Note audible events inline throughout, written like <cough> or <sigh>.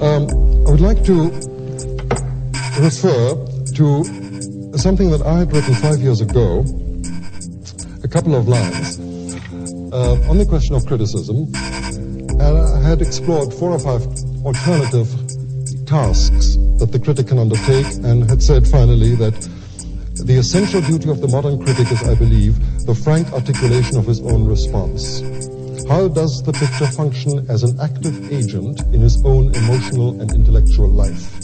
um, I would like to refer to something that I had written five years ago, a couple of lines, uh, on the question of criticism, and I had explored four or five alternative tasks that the critic can undertake, and had said finally that the essential duty of the modern critic is, I believe, the frank articulation of his own response. How does the picture function as an active agent in his own emotional and intellectual life?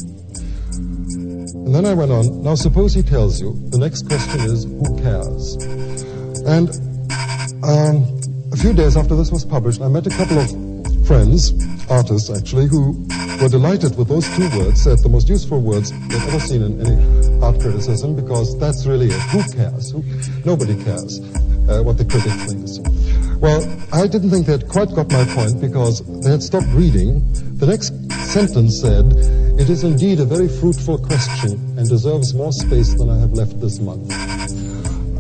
And then I went on, now suppose he tells you, the next question is, who cares? And um, a few days after this was published, I met a couple of friends, artists actually, who were delighted with those two words, said the most useful words they've ever seen in any art criticism, because that's really it. Who cares? Who, nobody cares uh, what the critic thinks. Well, I didn't think they had quite got my point because they had stopped reading. The next sentence said, It is indeed a very fruitful question and deserves more space than I have left this month.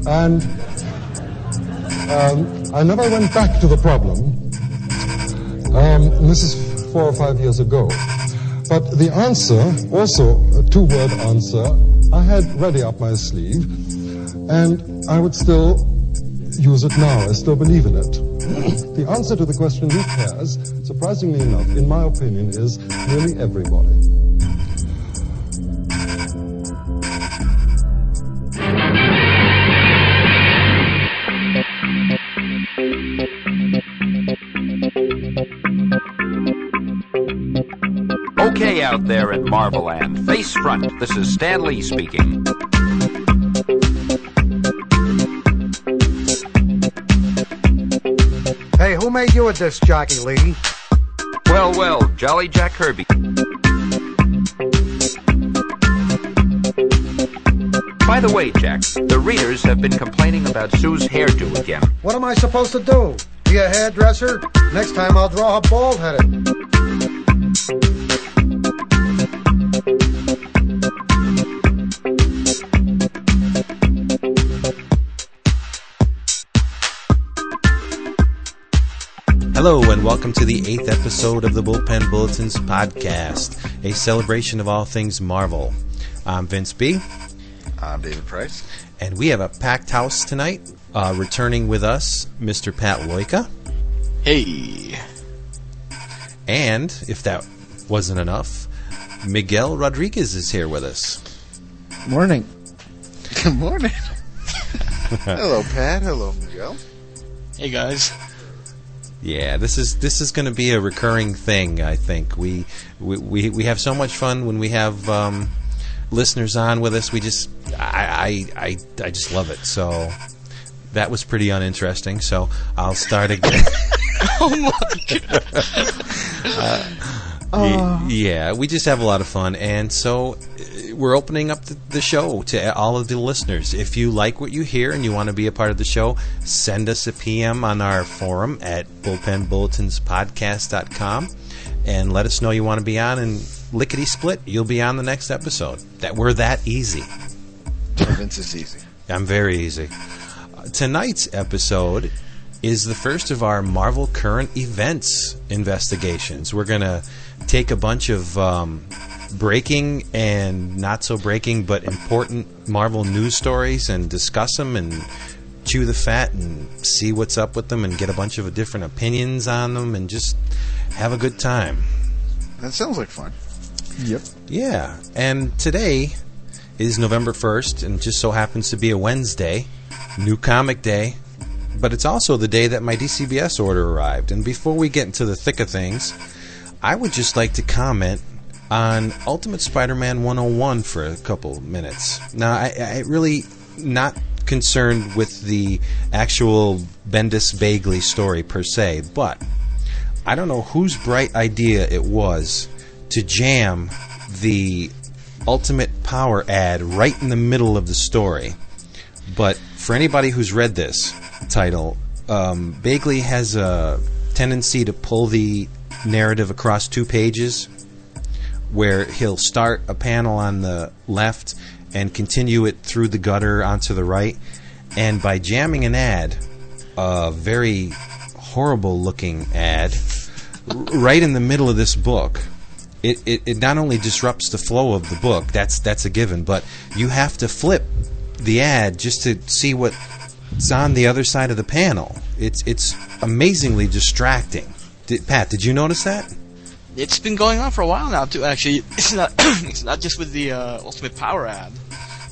And um, I never went back to the problem. Um, this is four or five years ago. But the answer, also a two word answer, I had ready up my sleeve, and I would still use it now. I still believe in it. the answer to the question, who cares, surprisingly enough, in my opinion, is nearly everybody. Okay, out there in Marveland, face front, this is Stan Lee speaking. Made you a disc jockey, lady? Well, well, Jolly Jack Kirby. By the way, Jack, the readers have been complaining about Sue's hairdo again. What am I supposed to do? Be a hairdresser? Next time I'll draw her bald headed. Hello, and welcome to the eighth episode of the Bullpen Bulletins podcast, a celebration of all things Marvel. I'm Vince B. I'm David Price. And we have a packed house tonight. Uh, returning with us, Mr. Pat Loika. Hey. And, if that wasn't enough, Miguel Rodriguez is here with us. Morning. Good morning. <laughs> Hello, Pat. Hello, Miguel. Hey, guys. Yeah, this is this is going to be a recurring thing. I think we we, we, we have so much fun when we have um, listeners on with us. We just I, I I I just love it. So that was pretty uninteresting. So I'll start again. <laughs> oh my god. <laughs> uh, y- yeah, we just have a lot of fun, and so uh, we're opening up the, the show to all of the listeners. If you like what you hear and you want to be a part of the show, send us a PM on our forum at bullpenbulletinspodcast.com and let us know you want to be on, and lickety split, you'll be on the next episode. That we're that easy. Vince is easy. I'm very easy. Uh, tonight's episode is the first of our Marvel current events investigations. We're gonna take a bunch of um, breaking and not so breaking, but important Marvel news stories and discuss them and chew the fat and see what's up with them and get a bunch of different opinions on them and just have a good time. That sounds like fun. Yep. Yeah, and today is November 1st and just so happens to be a Wednesday, New Comic Day, but it's also the day that my DCBS order arrived. And before we get into the thick of things, I would just like to comment on Ultimate Spider-Man 101 for a couple minutes. Now, I, I really not concerned with the actual Bendis Bagley story per se, but I don't know whose bright idea it was to jam the Ultimate Power ad right in the middle of the story. But for anybody who's read this title, um, Bagley has a tendency to pull the narrative across two pages where he'll start a panel on the left and continue it through the gutter onto the right. And by jamming an ad, a very horrible looking ad, right in the middle of this book, it, it, it not only disrupts the flow of the book, that's that's a given, but you have to flip the ad just to see what's on the other side of the panel. It's it's amazingly distracting. Did, Pat, did you notice that? It's been going on for a while now too. Actually, <clears throat> it's not <clears throat> it's not just with the uh, Ultimate Power ad.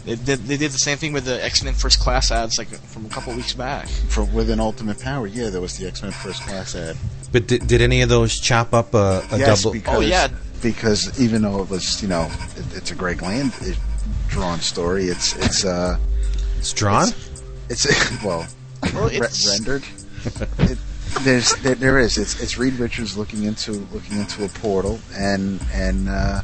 They did, they did the same thing with the X Men First Class ads like from a couple weeks back. For within Ultimate Power, yeah, there was the X Men First Class ad. But did, did any of those chop up a, a yes, double? because Oh, yeah. because even though it was you know it, it's a Greg Land it, drawn story, it's it's uh It's drawn. it's <laughs> well Well, re- it's rendered. it, there's there, there is it's it's Reed Richards looking into looking into a portal and and uh,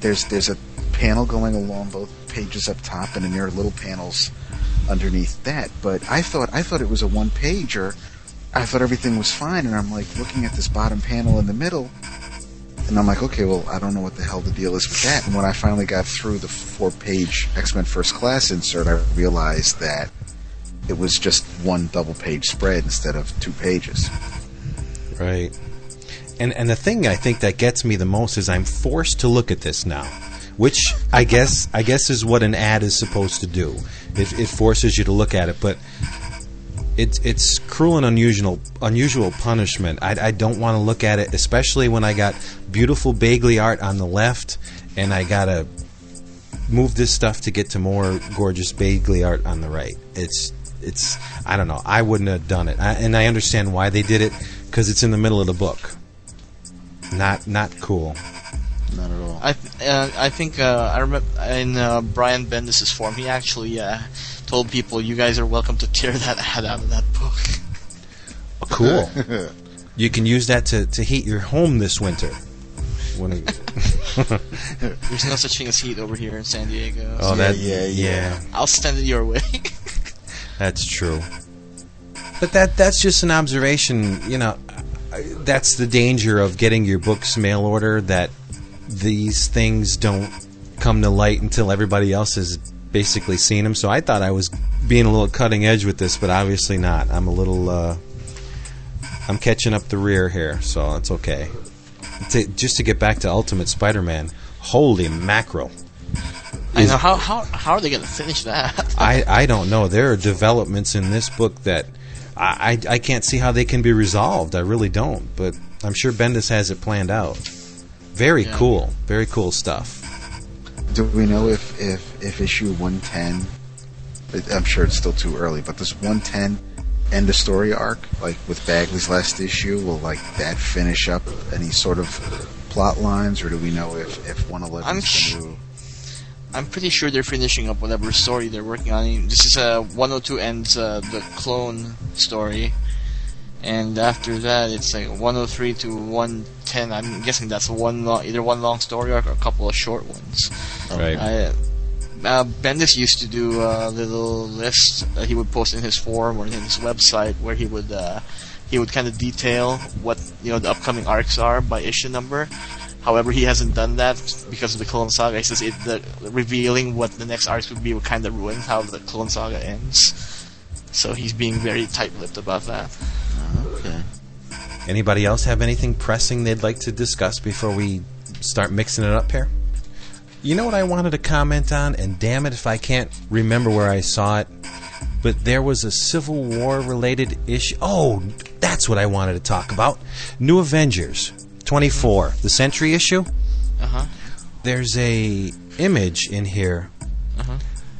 there's there's a panel going along both pages up top and then there are little panels underneath that. But I thought I thought it was a one pager. I thought everything was fine, and I'm like looking at this bottom panel in the middle, and I'm like, okay, well, I don't know what the hell the deal is with that. And when I finally got through the four page X Men First Class insert, I realized that it was just one double page spread instead of two pages. Right. And and the thing I think that gets me the most is I'm forced to look at this now, which I guess I guess is what an ad is supposed to do. It, it forces you to look at it, but it's it's cruel and unusual unusual punishment. I, I don't want to look at it, especially when I got beautiful Bagley art on the left, and I gotta move this stuff to get to more gorgeous Bagley art on the right. It's it's I don't know. I wouldn't have done it, I, and I understand why they did it because it's in the middle of the book. Not not cool. Not at all. I th- uh, I think uh, I remember in uh, Brian Bendis's form, he actually uh, told people, "You guys are welcome to tear that ad out of that book." Cool. <laughs> you can use that to, to heat your home this winter. When it, <laughs> There's no such thing as heat over here in San Diego. oh, so that yeah, yeah. I'll send it your way. <laughs> That's true. But that that's just an observation, you know. That's the danger of getting your books mail order that these things don't come to light until everybody else has basically seen them. So I thought I was being a little cutting edge with this, but obviously not. I'm a little uh I'm catching up the rear here, so it's okay. To, just to get back to Ultimate Spider-Man, holy mackerel. I know how how how are they going to finish that? <laughs> I, I don't know. There are developments in this book that I, I, I can't see how they can be resolved. I really don't. But I'm sure Bendis has it planned out. Very Yeah. cool. Very cool stuff. Do we know if, if, if issue 110, I'm sure it's still too early, but this 110 end a story arc? Like with Bagley's last issue, will like that finish up any sort of plot lines, or do we know if, if 111 I'm sh- going to... I'm pretty sure they're finishing up whatever story they're working on. This is uh, 102 ends uh, the clone story, and after that it's like 103 to 110. I'm guessing that's one long, either one long story arc or a couple of short ones. Right. I, uh, Bendis used to do a little list that he would post in his forum or in his website where he would uh, he would kind of detail what you know the upcoming arcs are by issue number. However, he hasn't done that because of the Clone Saga. He says it, the, revealing what the next arcs would be would kind of ruin how the Clone Saga ends. So he's being very tight-lipped about that. Okay. Anybody else have anything pressing they'd like to discuss before we start mixing it up here? You know what I wanted to comment on, and damn it if I can't remember where I saw it. But there was a Civil War related issue. Oh, that's what I wanted to talk about. New Avengers 24, the Sentry issue. Uh huh. There's a image in here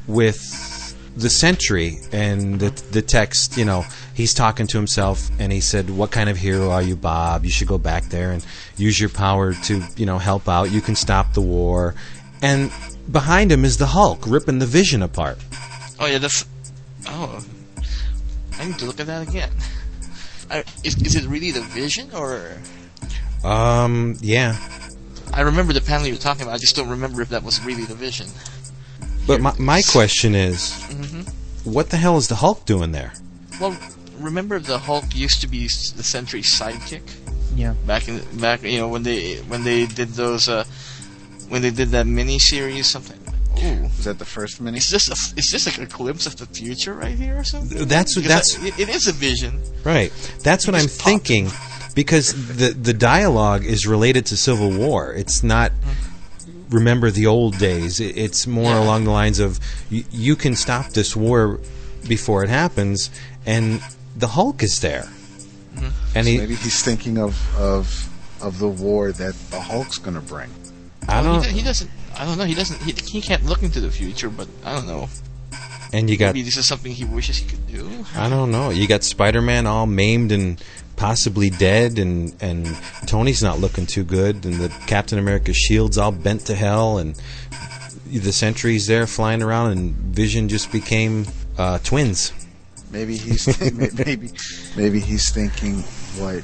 with the Sentry and the the text. You know, he's talking to himself, and he said, "What kind of hero are you, Bob? You should go back there and use your power to, you know, help out. You can stop the war." And behind him is the Hulk ripping the Vision apart. Oh yeah, that's. Oh, I need to look at that again. I, <laughs> is, is it really the Vision or? Um, yeah. I remember the panel you were talking about. I just don't remember if that was really the Vision. But my my question is, Mhm. what the hell is the Hulk doing there? Well, remember the Hulk used to be the Sentry's sidekick Yeah. back in back. You know when they when they did those uh when they did that mini series something. Ooh. Was that the first mini? Is this a, is this like a glimpse of the future right here or something? That's what- Because that's- I- it, it is a vision. Right. That's what I'm thinking. pop. Thinking because the the dialogue is related to Civil War. It's not remember the old days. It's more Yeah. along the lines of you, you can stop this war before it happens, and the Hulk is there, mm-hmm. and he. Maybe he's thinking of of of the war that the Hulk's going to bring. I don't. he, he doesn't. I don't know. He doesn't. He, he can't look into the future, but I don't know. and you got Maybe this is something he wishes he could do. I don't know. You got Spider Man all maimed and possibly dead, and and Tony's not looking too good, and the Captain America shield's all bent to hell, and the Sentry's there flying around, and Vision just became uh, twins. Maybe he's <laughs> maybe maybe he's thinking what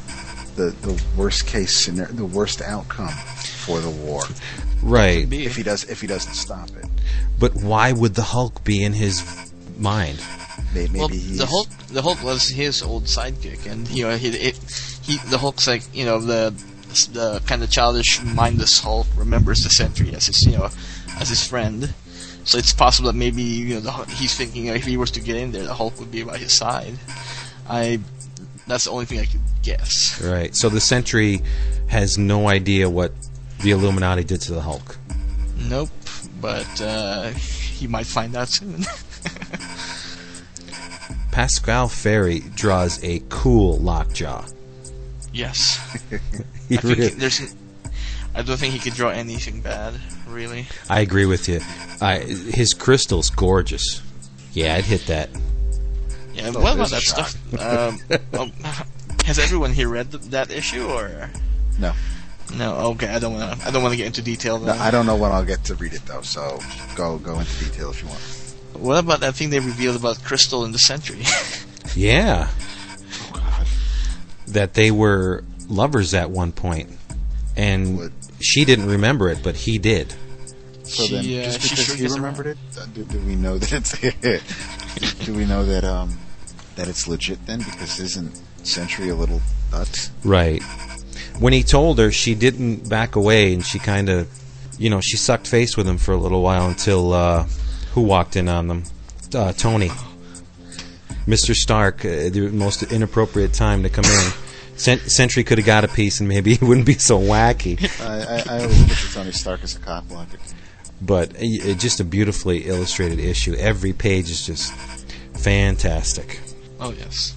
the the worst case scenario, the worst outcome for the war Right. If he does if he doesn't stop it. But why would the Hulk be in his mind? May- Maybe well, he's the Hulk, the Hulk was his old sidekick, and you know, he, it, he, the Hulk's like, you know, the, the kind of childish, mindless Hulk remembers the Sentry as his, you know, as his friend. So it's possible that maybe you know the, he's thinking if he was to get in there, the Hulk would be by his side. I, that's the only thing I could guess. Right. So the Sentry has no idea what the Illuminati did to the Hulk. Nope, but uh, he might find out soon. <laughs> Pasqual Ferry draws a cool lockjaw. yes, <laughs> He I think really- there's. I don't think he could draw anything bad, really. I agree with you. I, his crystal's gorgeous. Yeah, I'd hit that. Yeah, Oh, what about that a stuff? Um, um, <laughs> has everyone here read th- that issue or no. no? Okay, I don't want to. I don't want to get into detail. no. I don't know when I'll get to read it though. So go go into detail if you want. What about that thing they revealed about Crystal and the Sentry? <laughs> Yeah, Oh God. that they were lovers at one point, and What? she didn't remember it, but he did. So She, then, uh, just she because sure he remembered it, uh, do, do we know <laughs> that it's? do we know that um that it's legit then? Because isn't Sentry a little nut? Right. When he told her, she didn't back away, and she kind of, you know, she sucked face with him for a little while until uh, who walked in on them? Uh, Tony. Mr. Stark, uh, the most inappropriate time to come in. Cent- Sentry could have got a piece, and maybe <laughs> he wouldn't be so wacky. I, I, I always picture Tony Stark as a cop blocker. But uh, uh, just a beautifully illustrated issue. Every page is just fantastic. oh yes.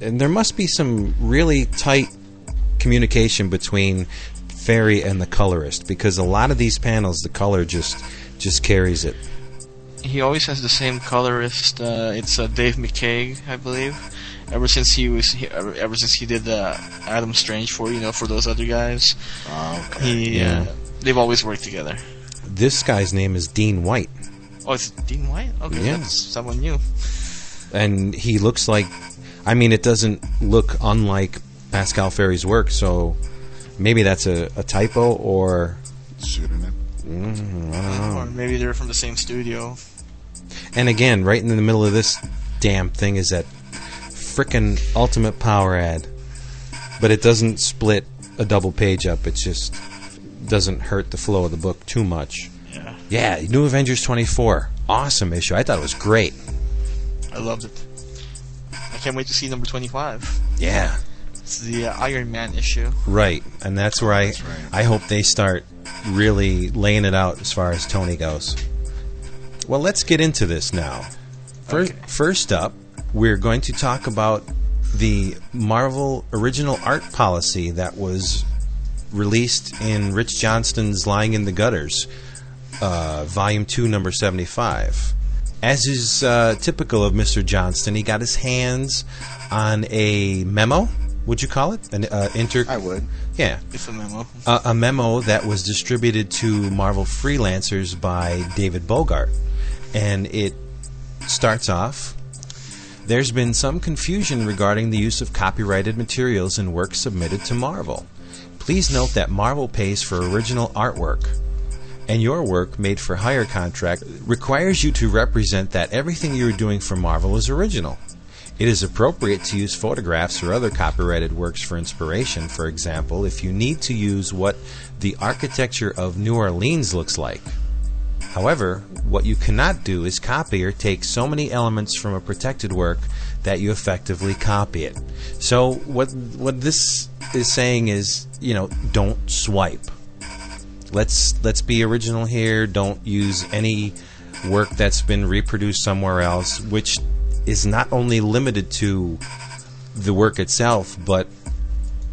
and there must be some really tight communication between Ferry and the colorist because a lot of these panels, the color just just carries it. He always has the same colorist. Uh, it's uh, Dave McCaig, I believe. Ever since he was, he, ever, ever since he did uh, Adam Strange for you know for those other guys, Oh, okay. he Yeah. uh, they've always worked together. This guy's name is Dean White, Oh, it's Dean White. Okay, Yeah. that's someone new. and he looks like. I mean, it doesn't look unlike Pasqual Ferry's work, so maybe that's a, a typo or. Pseudonym. Or maybe they're from the same studio. And again, right in the middle of this damn thing is that frickin' Ultimate Power ad, but it doesn't split a double page up. It just doesn't hurt the flow of the book too much. Yeah, Yeah, New Avengers 24. Awesome issue. I thought it was great. I loved it. I can't wait to see number twenty-five. Yeah. It's the uh, Iron Man issue. Right. And that's where I That's right. I hope they start really laying it out as far as Tony goes. Well, let's get into this now. First, Okay. first up, we're going to talk about the Marvel original art policy that was released in Rich Johnston's Lying in the Gutters, uh, Volume 2, Number 75. As is uh, typical of Mr. Johnston, he got his hands on a memo, would you call it? An uh, inter- I would. yeah, It's a memo. a, a memo that was distributed to Marvel freelancers by David Bogart. And it starts off There's been some confusion regarding the use of copyrighted materials in works submitted to Marvel. Please note that Marvel pays for original artwork, and your work made for hire contract requires you to represent that everything you are doing for Marvel is original. It is appropriate to use photographs or other copyrighted works for inspiration. For example, if you need to use what the architecture of New Orleans looks like. However, what you cannot do is copy or take so many elements from a protected work that you effectively copy it. So what what this is saying is, you know, don't swipe. Let's let's be original here. Don't use any work that's been reproduced somewhere else, which is not only limited to the work itself, but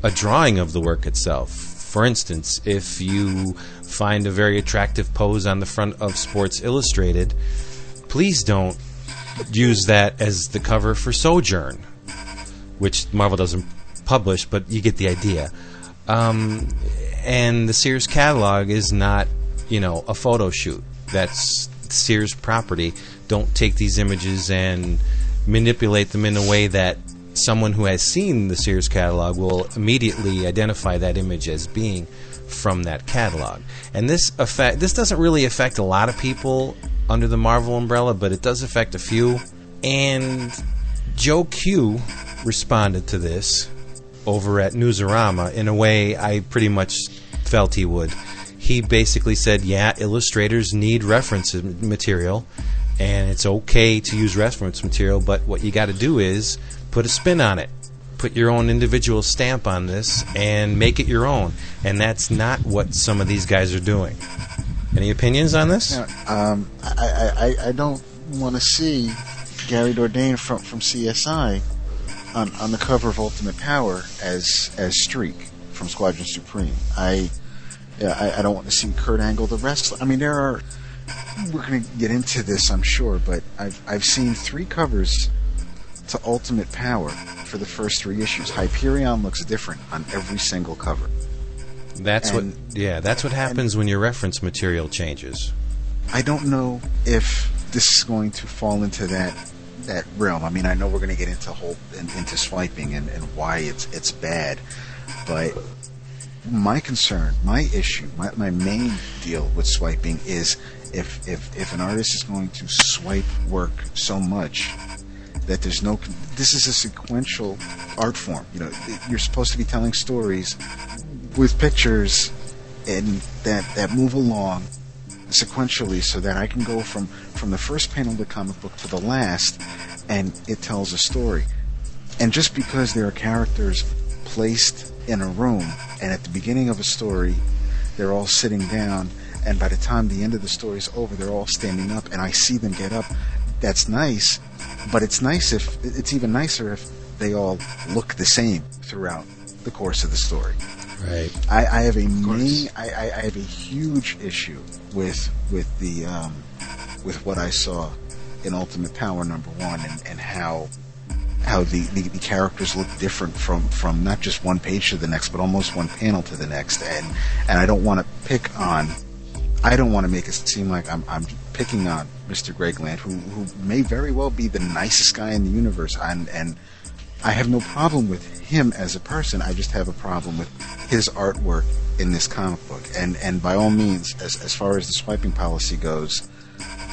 a drawing of the work itself. For instance, if you find a very attractive pose on the front of Sports Illustrated, please don't use that as the cover for Sojourn, which Marvel doesn't publish, but you get the idea. Um, and the Sears catalog is not, you know, a photo shoot. That's Sears property. Don't take these images and manipulate them in a way that someone who has seen the Sears catalog will immediately identify that image as being from that catalog. And this affect this doesn't really affect a lot of people under the Marvel umbrella, but it does affect a few. And Joe Q responded to this over at Newsarama in a way I pretty much felt he would. He basically said, "Yeah, illustrators need reference material." And it's okay to use reference material, but what you got to do is put a spin on it put your own individual stamp on this and make it your own. And that's not what some of these guys are doing. Any opinions on this? um, I, I, I don't want to see Gary Dourdan from, from CSI on, on the cover of Ultimate Power as as Streak from Squadron Supreme. I, yeah, I, I don't want to see Kurt Angle the wrestler. I mean, there are. We're going to get into this, I'm sure, but I've I've seen three covers to Ultimate Power for the first three issues. Hyperion looks different on every single cover. That's and, what yeah, that's what happens when your reference material changes. I don't know if this is going to fall into that that realm. I mean, I know we're going to get into whole in, into swiping and, and why it's it's bad, but my concern, my issue, my, my main deal with swiping is if if if an artist is going to swipe work so much that there's no. This is a sequential art form. You know, you're supposed to be telling stories with pictures and that that move along sequentially, so that I can go from from the first panel of the comic book to the last, and it tells a story. And just because there are characters placed in a room, and at the beginning of a story, they're all sitting down, and by the time the end of the story is over, they're all standing up, and I see them get up. That's nice, but it's nice if it's even nicer if they all look the same throughout the course of the story. Right. I, I have a main, I, I, have a huge issue with with the um, with what I saw in Ultimate Power number one and, and how how the, the, the, characters look different from, from not just one page to the next, but almost one panel to the next. And and I don't want to pick on I don't want to make it seem like I'm, I'm picking on Mr. Greg Land, who, who may very well be the nicest guy in the universe, and, and I have no problem with him as a person. I just have a problem with his artwork in this comic book. And and by all means, as as far as the swiping policy goes,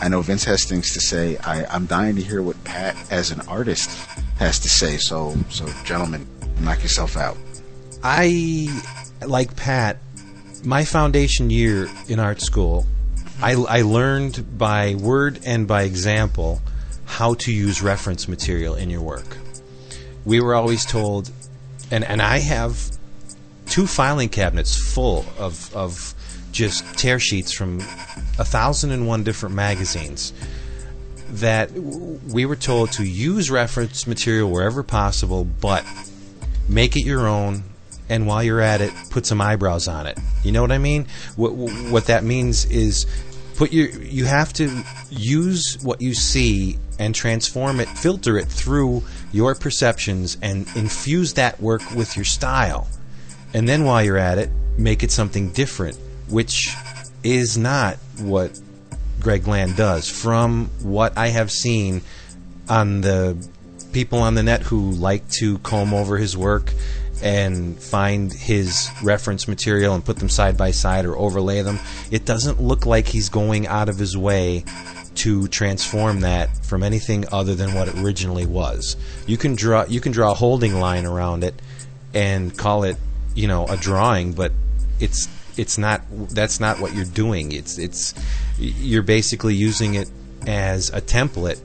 I know Vince has things to say. I, I'm dying to hear what Pat, as an artist, has to say. So so gentlemen, knock yourself out. I like Pat my foundation year in art school, I, I learned by word and by example how to use reference material in your work. We were always told, and, and I have two filing cabinets full of, of just tear sheets from a thousand and one different magazines that we were told to use reference material wherever possible, but make it your own and while you're at it, put some eyebrows on it. You know what I mean? What what that means is put your you have to use what you see and transform it, filter it through your perceptions and infuse that work with your style. And then while you're at it, make it something different, which is not what Greg Land does. From what I have seen on the people on the net who like to comb over his work and find his reference material and put them side by side or overlay them, it doesn't look like he's going out of his way to transform that from anything other than what it originally was. You can draw you can draw a holding line around it and call it, you know, a drawing, but it's it's not that's not what you're doing. It's it's you're basically using it as a template.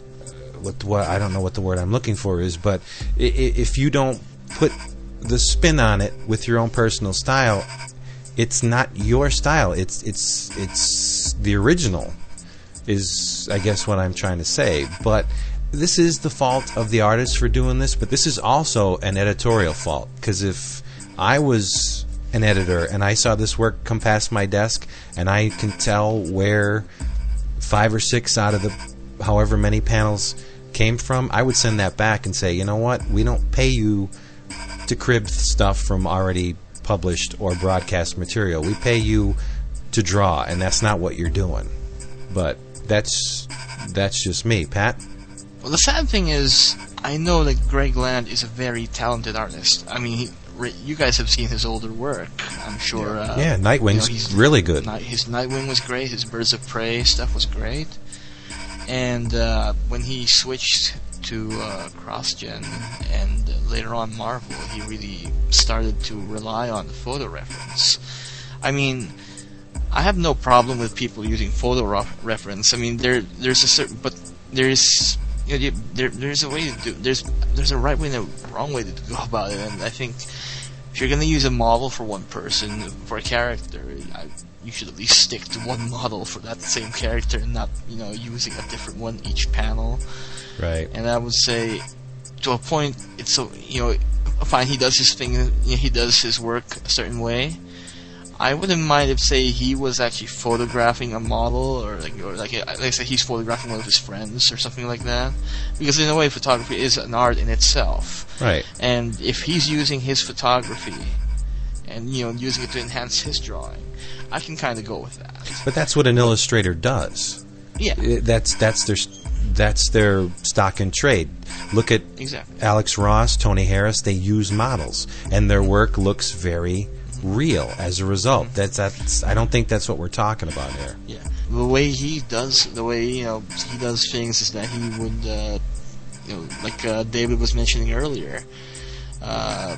What, what I don't know what the word I'm looking for is, but if you don't put the spin on it with your own personal style, it's not your style. It's it's it's the original is I guess what I'm trying to say. But this is the fault of the artist for doing this, but this is also an editorial fault because if I was an editor and I saw this work come past my desk and I can tell where five or six out of the however many panels came from, I would send that back and say, you know what, we don't pay you to crib stuff from already published or broadcast material. We pay you to draw, and that's not what you're doing. But that's that's just me, Pat. Well, the sad thing is, I know that Greg Land is a very talented artist. I mean, he, you guys have seen his older work, I'm sure. Uh, Yeah, Nightwing's you know, he's- really good. His Nightwing was great. His Birds of Prey stuff was great. And uh, when he switched to uh, CrossGen and later on Marvel, he really started to rely on the photo reference. I mean, I have no problem with people using photo reference. I mean, there there's a certain, but there's you know, there there's a way to do there's there's a right way and a wrong way to <laughs> go about it, and I think if you're gonna use a model for one person for a character, I, you should at least stick to one model for that same character and not you know using a different one each panel. Right. And I would say, to a point, it's so you know, fine. He does his thing. You know, he does his work a certain way. I wouldn't mind if, say, he was actually photographing a model, or like, or like, like I said, he's photographing one of his friends, or something like that. Because in a way, photography is an art in itself. Right. And if he's using his photography, and you know, using it to enhance his drawing, I can kind of go with that. But that's what an illustrator does. Yeah, That's that's their that's their stock in trade. Look at exactly. Alex Ross, Tony Harris. They use models, and their work looks very real as a result. That's that's. I don't think that's what we're talking about here. Yeah, the way he does, the way you know he does things is that he would, uh, you know, like uh, David was mentioning earlier. Uh,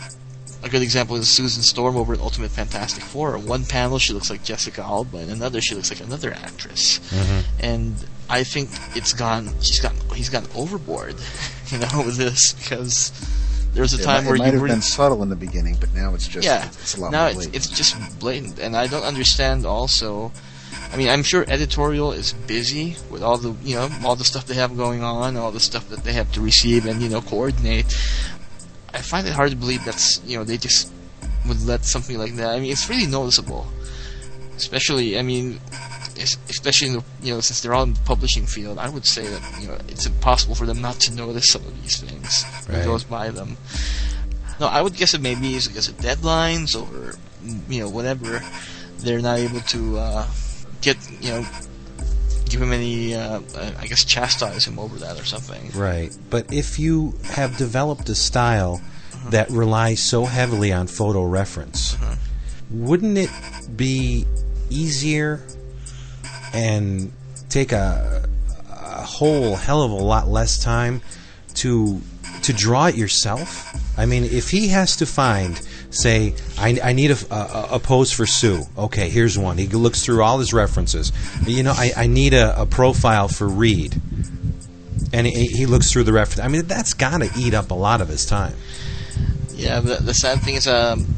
a good example is Susan Storm over in Ultimate Fantastic Four. One panel she looks like Jessica Alba, and another she looks like another actress. Mm-hmm. And I think it's gone. She's gotten. He's gotten overboard, <laughs> you know, with this because there was a It, time might- where it might you have were been subtle in the beginning, but now it's just yeah, it's a lot now more it's, it's just blatant, and I don't understand. Also, I mean, I'm sure editorial is busy with all the you know all the stuff they have going on, all the stuff that they have to receive and you know coordinate. I find it hard to believe that's you know they just would let something like that. I mean, it's really noticeable, especially I mean, especially in the you know since they're all in the publishing field. I would say that you know it's impossible for them not to notice some of these things. Right. Goes by them. No, I would guess it maybe is because of deadlines or you know whatever. They're not able to uh, get you know give him any uh, uh, I guess chastise him over that or something. Right. But if you have developed a style that relies so heavily on photo reference, wouldn't it be easier and take a, a whole hell of a lot less time to to draw it yourself? I mean, if he has to find, say, I, I need a, a, a pose for Sue. Okay, here's one. He looks through all his references. You know, I, I need a, a profile for Reed and he, he looks through the reference. I mean, that's got to eat up a lot of his time. Yeah, the sad thing is, um,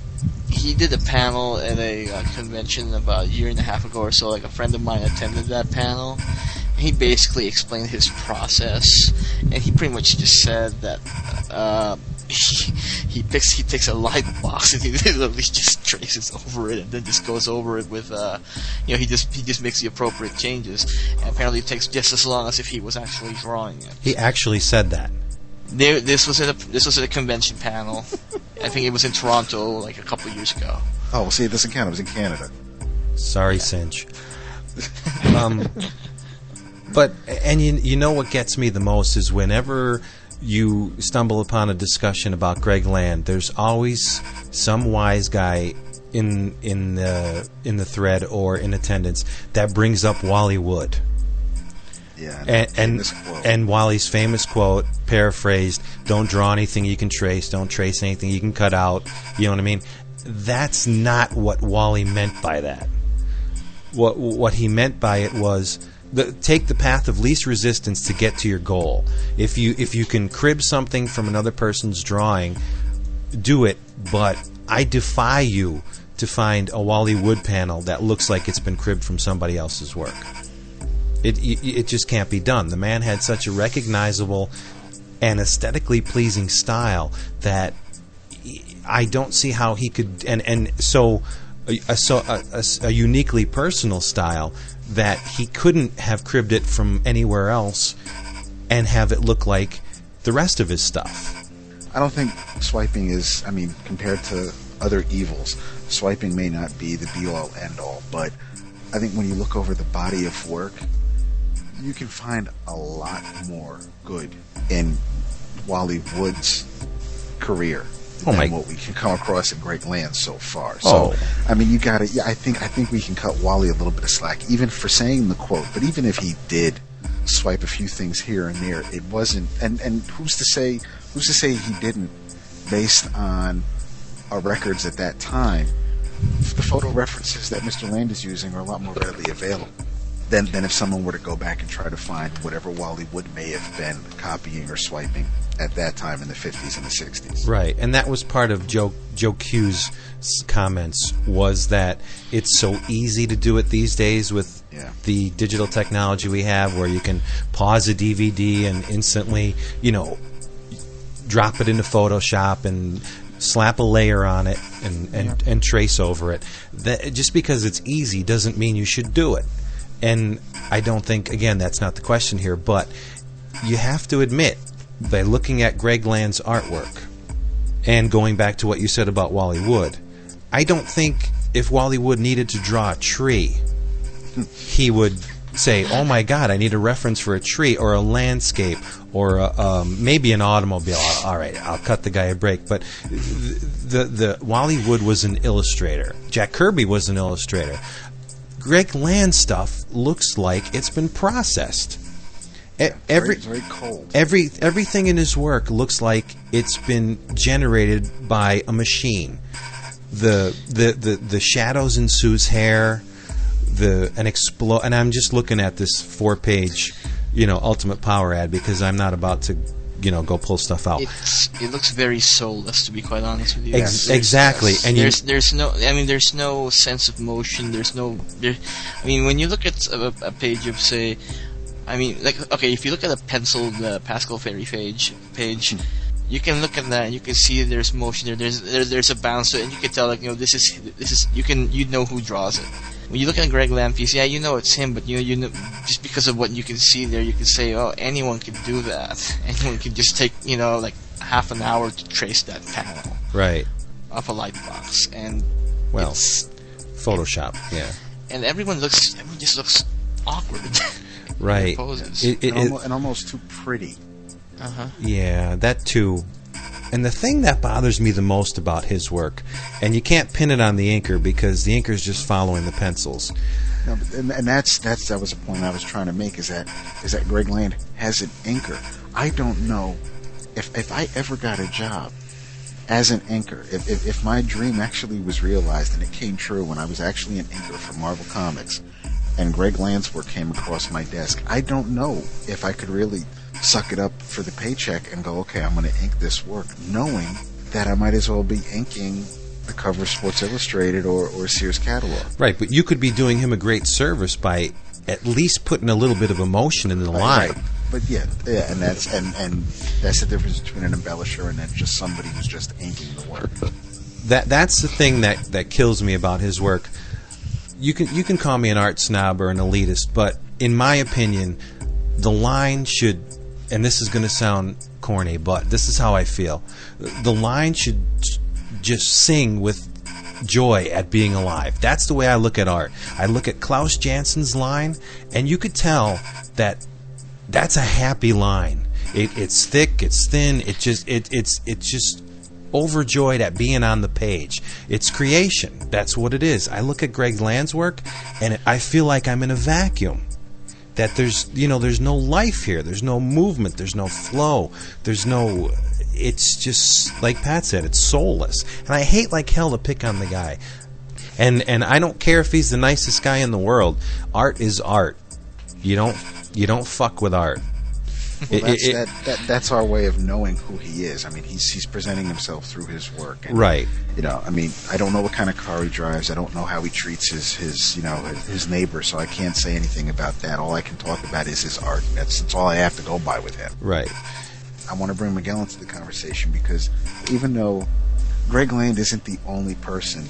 he did a panel at a uh, convention about a year and a half ago or so. Like a friend of mine attended that panel. He basically explained his process, and he pretty much just said that uh, <laughs> he, he picks he takes a light box and he <laughs> literally just traces over it, and then just goes over it with, uh, you know, he just he just makes the appropriate changes. And apparently, it takes just as long as if he was actually drawing it. He actually said that. There, this was at a this was at a convention panel. I think it was in Toronto like a couple years ago. oh, well, see, it doesn't count. It was in Canada. Sorry, Cinch. <laughs> Um, but and you you know what gets me the most is whenever you stumble upon a discussion about Greg Land, there's always some wise guy in in the in the thread or in attendance that brings up Wally Wood. Yeah, and and, and Wally's famous quote, paraphrased: "Don't draw anything you can trace. Don't trace anything you can cut out." You know what I mean? that's not what Wally meant by that. What what he meant by it was the, take the path of least resistance to get to your goal. If you if you can crib something from another person's drawing, do it. But I defy you to find a Wally Wood panel that looks like it's been cribbed from somebody else's work. It it, just can't be done. The man had such a recognizable and aesthetically pleasing style that I don't see how he could and and so a so a, a, a uniquely personal style that he couldn't have cribbed it from anywhere else and have it look like the rest of his stuff. I don't think swiping is. I mean, compared to other evils, swiping may not be the be all end all, but I think when you look over the body of work, you can find a lot more good in Wally Wood's career Oh, than my- what we can come across in Greg Land so far. Oh. So, I mean, you got to. Yeah, I think I think we can cut Wally a little bit of slack, even for saying the quote. But even if he did swipe a few things here and there, it wasn't. And and who's to say? Who's to say he didn't, based on our records at that time? The photo references that Mr. Land is using are a lot more readily available than than if someone were to go back and try to find whatever Wally Wood may have been copying or swiping at that time in the 50s and the 60s. Right, and that was part of Joe Joe Q's comments was that it's so easy to do it these days with Yeah. the digital technology we have, where you can pause a DVD and instantly, you know, drop it into Photoshop and slap a layer on it and and, and trace over it. That just because it's easy doesn't mean you should do it. And I don't think again that's not the question here, but you have to admit by looking at Greg Land's artwork and going back to what you said about Wally Wood, I don't think if Wally Wood needed to draw a tree, he would say, "Oh my God, I need a reference for a tree or a landscape or a, um, maybe an automobile." All right, I'll cut the guy a break. But the the Wally Wood was an illustrator. Jack Kirby was an illustrator. Greg Land stuff looks like it's been processed. E- every very, very cold. every everything in his work looks like it's been generated by a machine. The the the, the shadows in Sue's hair, the an explode, and I'm just looking at this four page, you know, Ultimate Power ad because I'm not about to, you know, go pull stuff out. It's it looks very soulless to be quite honest with you. Ex- There's- exactly, and you- there's there's no I mean there's no sense of motion. There's no there. I mean when you look at a, a page of say, I mean like okay if you look at a penciled uh, Pasqual Ferry page page. You can look at that and you can see there's motion there. There's there, there's a bounce and you can tell like you know this is this is you can you know who draws it. When you look at Greg Land piece, yeah, you know it's him, but you know you know just because of what you can see there, you can say, oh, anyone can do that. <laughs> Anyone can just take you know like half an hour to trace that panel right. of a light box, and Well, it's, Photoshop. Yeah. and everyone looks everyone just looks awkward. <laughs> Right. poses. It, it, and, it, and almost too pretty. uh huh. Yeah, that too. And the thing that bothers me the most about his work, and you can't pin it on the inker because the inker's just following the pencils. No, and, and that's that's that was the point I was trying to make is that is that Greg Land has an inker. I don't know if if I ever got a job as an inker, if, if if my dream actually was realized and it came true when I was actually an inker for Marvel Comics, and Greg Land's work came across my desk, I don't know if I could really suck it up for the paycheck and go, okay, I'm going to ink this work, knowing that I might as well be inking the cover of Sports Illustrated or, or Sears catalog. Right, but you could be doing him a great service by at least putting a little bit of emotion in the line. Right. But yeah, yeah, and that's and and that's the difference between an embellisher and then just somebody who's just inking the work. <laughs> That that's the thing that that kills me about his work. You can you can call me an art snob or an elitist, but in my opinion, the line should and this is going to sound corny, but this is how I feel. The line should just sing with joy at being alive. That's the way I look at art. I look at Klaus Janson's line, and you could tell that that's a happy line. It, it's thick, it's thin, it just it, it's it's just overjoyed at being on the page. It's creation. That's what it is. I look at Greg Land's work, and I feel like I'm in a vacuum that there's you know there's no life here there's no movement there's no flow there's no it's just like Pat said, it's soulless, and I hate like hell to pick on the guy. And and I don't care if he's the nicest guy in the world. Art is art. You don't you don't fuck with art. Well, that's, it- that, that, that's our way of knowing who he is. I mean, he's he's presenting himself through his work. And, Right. You know, I mean, I don't know what kind of car he drives. I don't know how he treats his, his you know his neighbor. So I can't say anything about that. All I can talk about is his art. That's that's all I have to go by with him. Right. I want to bring Miguel into the conversation because even though Greg Land isn't the only person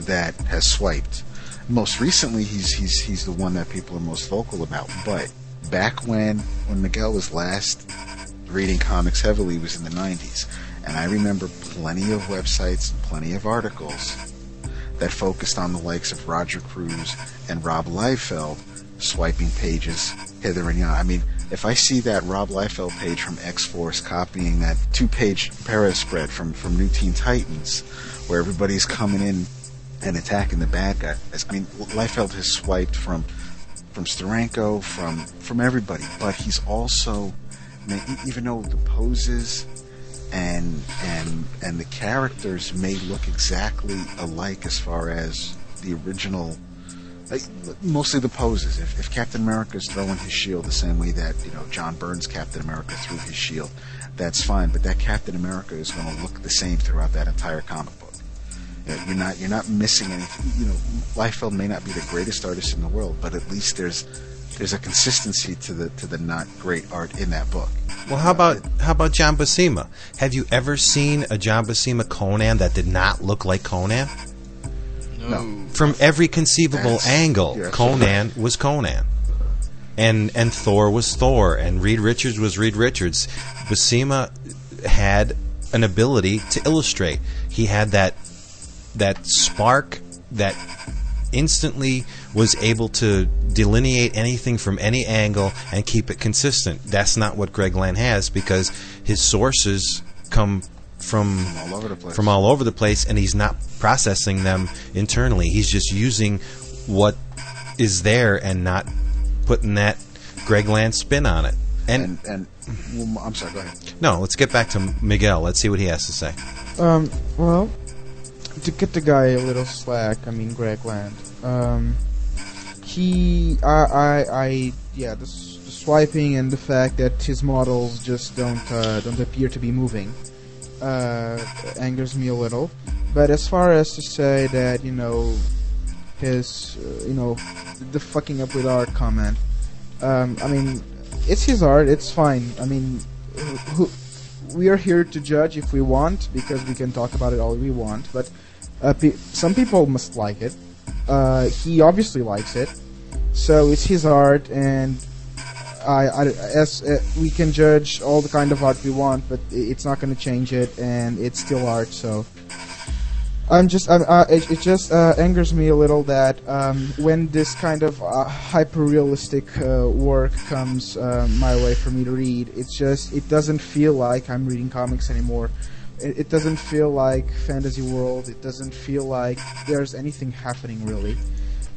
that has swiped, most recently he's he's he's the one that people are most vocal about. But back when when Miguel was last reading comics heavily was in the 90s, and I remember plenty of websites, and plenty of articles that focused on the likes of Roger Cruz and Rob Liefeld swiping pages hither and yon. I mean, if I see that Rob Liefeld page from X Force copying that two-page Perez spread from from New Teen Titans, where everybody's coming in and attacking the bad guys. I mean, Liefeld has swiped from from Steranko, from from everybody, but he's also, even though the poses and and and the characters may look exactly alike as far as the original like, mostly the poses. If, if captain america is throwing his shield the same way that you know john byrne's captain america threw his shield that's fine. But that captain america is going to look the same throughout that entire comic you're not you're not missing anything you know Liefeld may not be the greatest artist in the world but at least there's there's a consistency to the to the not great art in that book Well, how about how about John Buscema? Have you ever seen a John Buscema Conan that did not look like Conan? no From every conceivable That's- angle, you're absolutely Conan was Conan, and and Thor was Thor, and Reed Richards was Reed Richards. Buscema had an ability to illustrate. He had that that spark that instantly was able to delineate anything from any angle and keep it consistent. That's not what Greg Land has because his sources come from all over the place. from all over the place and he's not processing them internally. He's just using what is there and not putting that Greg Land spin on it. And, and and well, I'm sorry go ahead no, let's get back to Miguel. Let's see what he has to say. Um, well, to get the guy a little slack, I mean Greg Land. Um, he, I, I, I yeah, the, the swiping and the fact that his models just don't uh, don't appear to be moving uh, angers me a little. But as far as to say that you know his, uh, you know, the fucking up with art comment. Um, I mean, it's his art. It's fine. I mean, who, we are here to judge if we want because we can talk about it all we want. But uh, pe- some people must like it. Uh, he obviously likes it, so it's his art, and I, I as uh, we can judge all the kind of art we want, but it's not going to change it, and it's still art. So I'm just, I'm, uh, it, it just uh, angers me a little that um, when this kind of uh, hyper realistic work comes my way for me to read, it's just, it doesn't feel like I'm reading comics anymore. It, it doesn't feel like fantasy world. It doesn't feel like there's anything happening really.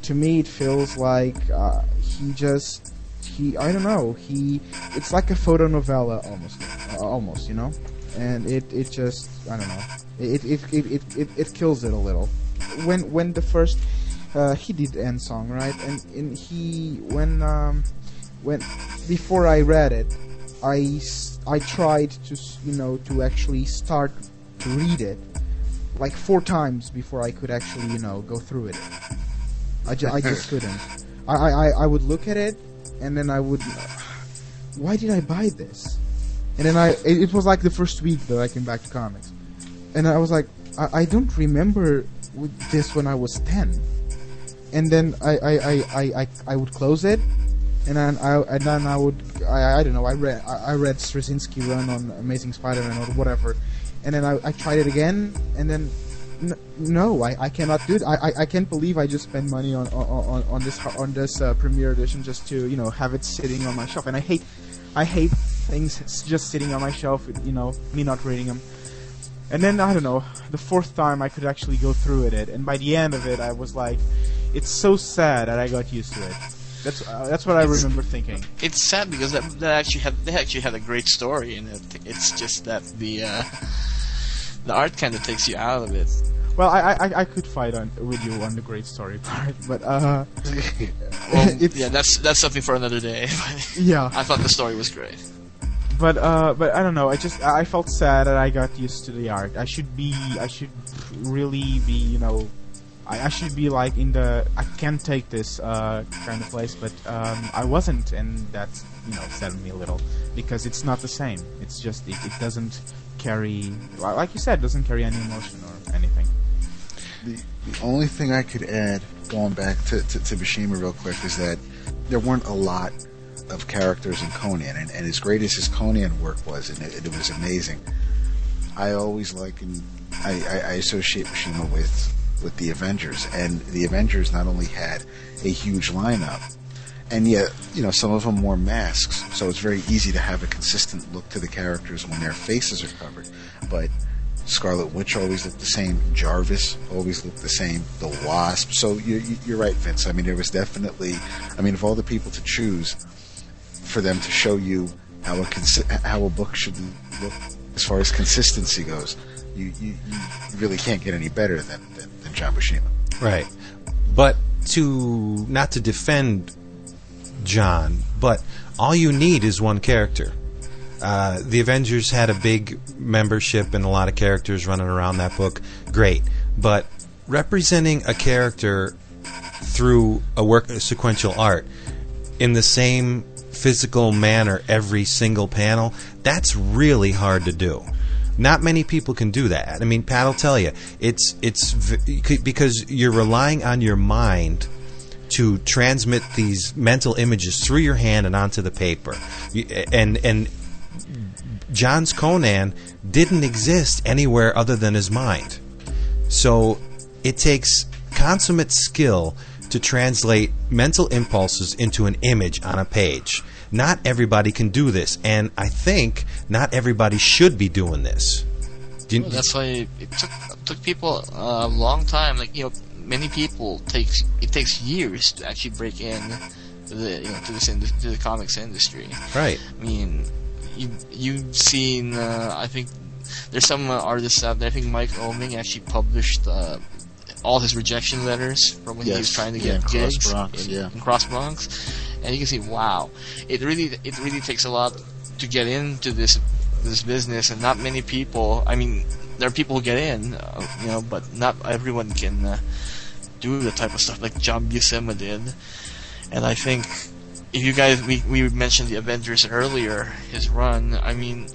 To me, it feels like uh, he just, he, I don't know, he, it's like a photo novella almost, uh, almost, you know, and it, it just, I don't know, it, it, it, it, it, it kills it a little. When, when the first, uh, he did Endsong, right? And, and he, when, um, when, before I read it, I, I tried to, you know, to actually start to read it like four times before I could actually, you know, go through it. I, ju- I just <laughs> couldn't. I, I, I- would look at it, and then I would. Uh, why did I buy this? And then I. It, it was like the first week that I came back to comics, and I was like, I, I don't remember this when I was ten. And then I, I, I, I, I would close it, and then I, and then I would. I, I don't know. I read. I, I read Straczynski run on Amazing Spider-Man or whatever, and then I, I tried it again, and then no, I, I cannot do it. I, I, I can't believe I just spent money on on, on, this on this uh, premiere edition just to you know have it sitting on my shelf. And I hate I hate things just sitting on my shelf. You know, me not reading them. And then I don't know. The fourth time I could actually go through it, and by the end of it, I was like, it's so sad that I got used to it. That's uh, that's what I remember thinking. It's sad because that, that actually had they actually had a great story in it. It's just that the uh, the art kind of takes you out of it. Well, I, I I could fight on with you on the great story <laughs> part, but uh, <laughs> Well, <laughs> it's yeah, that's that's something for another day. yeah. I thought the story was great. But uh, but I don't know. I just I felt sad that I got used to the art. I should be I should really be you know I, I should be like in the I can't take this uh, kind of place, but um, I wasn't, and that's you know saddened me a little because it's not the same. It's just it, it doesn't carry like you said, doesn't carry any emotion or anything. The, the only thing I could add, going back to, to, to real quick, is that there weren't a lot of characters in Conan, and, and as great as his Conan work was, and it, it was amazing, I always liken, I, I, I associate Buscema with, with the Avengers, and the Avengers not only had a huge lineup, and yet, you know, some of them wore masks, so it's very easy to have a consistent look to the characters when their faces are covered, but Scarlet Witch always looked the same. Jarvis always looked the same. The Wasp. So you, you, you're right, Vince. I mean, there was definitely. I mean, of all the people to choose, for them to show you how a consi- how a book should look as far as consistency goes, you you, you really can't get any better than than, than John Buscema. Right. But to not to defend John, but all you need is one character. Uh, the Avengers had a big membership and a lot of characters running around that book. Great, but representing a character through a work a sequential art in the same physical manner every single panel that's really hard to do not many people can do that i mean pat will tell you it's it's v- because you're relying on your mind to transmit these mental images through your hand and onto the paper and and John's Conan didn't exist anywhere other than his mind. So it takes consummate skill to translate mental impulses into an image on a page. Not everybody can do this, and I think not everybody should be doing this. Do you- Well, that's why it took took people a long time. Like you know, many people takes it takes years to actually break in to the you know to this ind- to the comics industry. right. I mean, you you've seen. Uh, I think there's some uh, artists out there. I think Mike Oeming actually published uh, all his rejection letters from when he was trying to get yeah, get Cross Bronx, in, yeah. in Cross Bronx, and you can see, wow, it really it really takes a lot to get into this this business, and not many people. I mean, there are people who get in, uh, you know, but not everyone can uh, do the type of stuff like John Buscema did. And I think if you guys we we mentioned the Avengers earlier, his run. I mean,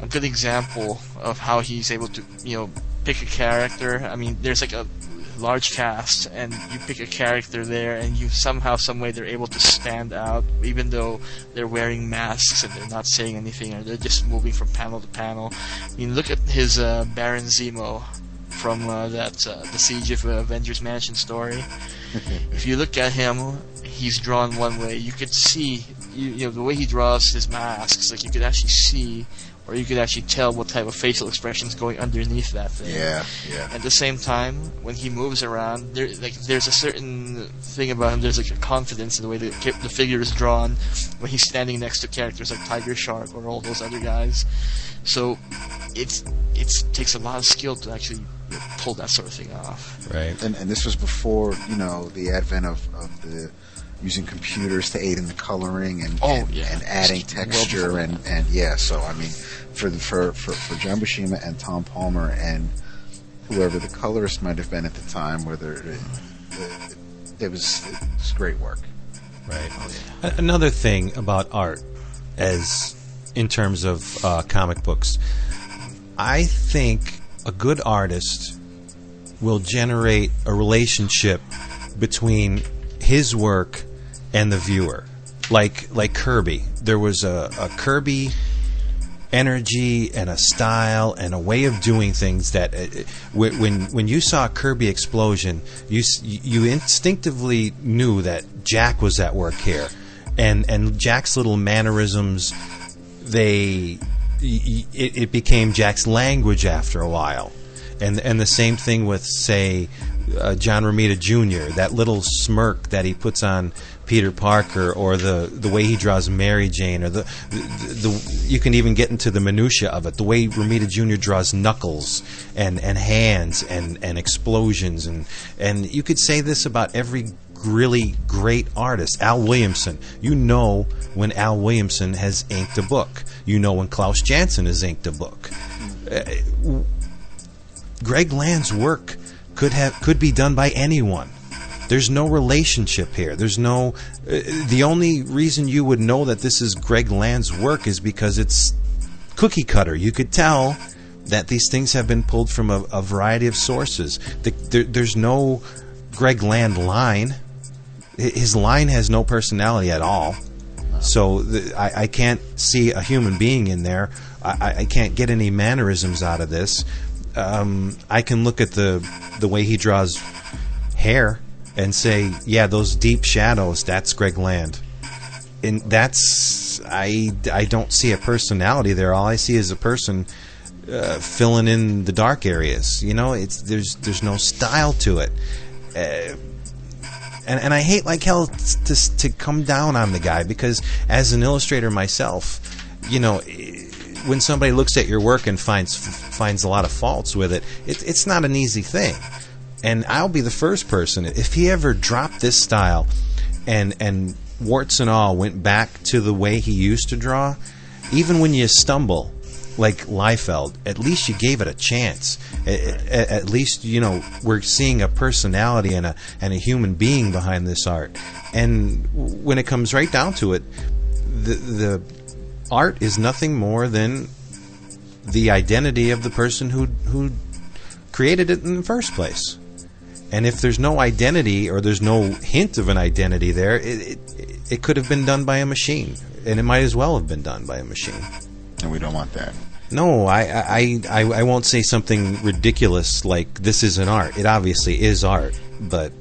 a good example of how he's able to you know pick a character. I mean, there's like a large cast, and you pick a character there, and you somehow, some way, they're able to stand out, even though they're wearing masks and they're not saying anything, or they're just moving from panel to panel. I mean, look at his uh, Baron Zemo from uh, that uh, the Siege of uh, Avengers Mansion story. <laughs> if you look at him, he's drawn one way. You could see, you, you know, the way he draws his masks. Like you could actually see, or you could actually tell what type of facial expressions going underneath that thing. Yeah, yeah. At the same time, when he moves around, there like there's a certain thing about him. There's like a confidence in the way the the figure is drawn when he's standing next to characters like Tiger Shark or all those other guys. So it's it takes a lot of skill to actually pull that sort of thing off. Right. and, and this was before you know the advent of, of the using computers to aid in the coloring and Oh, and, yeah. and adding texture before and, and yeah so I mean for the for, for for John Buscema and Tom Palmer and whoever the colorist might have been at the time whether it, it, it was it was great work Right. A- Another thing about art, as in terms of uh, comic books, I think a good artist will generate a relationship between his work and the viewer. Like like Kirby, there was a, a Kirby energy and a style and a way of doing things that uh, when when when you saw Kirby Explosion, you you instinctively knew that Jack was at work here, and and Jack's little mannerisms, they it, it became Jack's language after a while, and and the same thing with say. Uh, John Romita Jr. That little smirk that he puts on Peter Parker or the the way he draws Mary Jane or the the, the you can even get into the minutia of it. The way Romita Jr. draws knuckles and and hands and and explosions and and you could say this about every really great artist. Al Williamson. You know when Al Williamson has inked a book. You know when Klaus Janson has inked a book. Uh, Greg Land's work could have could be done by anyone. There's no relationship here. There's no. Uh, the only reason you would know that this is Greg Land's work is because it's cookie cutter. You could tell that these things have been pulled from a, a variety of sources. The, there, there's no Greg Land line. His line has no personality at all. So the, I, I can't see a human being in there. I, I can't get any mannerisms out of this. Um, I can look at the the way he draws hair and say, yeah, those deep shadows, that's Greg Land. And that's I I don't see a personality there. All I see is a person uh, filling in the dark areas. You know, it's there's there's no style to it. Uh, and, and I hate like hell to to come down on the guy because as an illustrator myself, you know, when somebody looks at your work and finds finds a lot of faults with it, it it's not an easy thing. And I'll be the first person if he ever dropped this style, and and warts and all went back to the way he used to draw. Even when you stumble, like Liefeld, at least you gave it a chance. At, at, least you know we're seeing a personality and a and a human being behind this art. And when it comes right down to it, the the art is nothing more than the identity of the person who who created it in the first place. And if there's no identity or there's no hint of an identity there, it, it, it could have been done by a machine, and it might as well have been done by a machine. And we don't want that. No, I, I, I, I won't say something ridiculous like this is an art. It obviously is art, but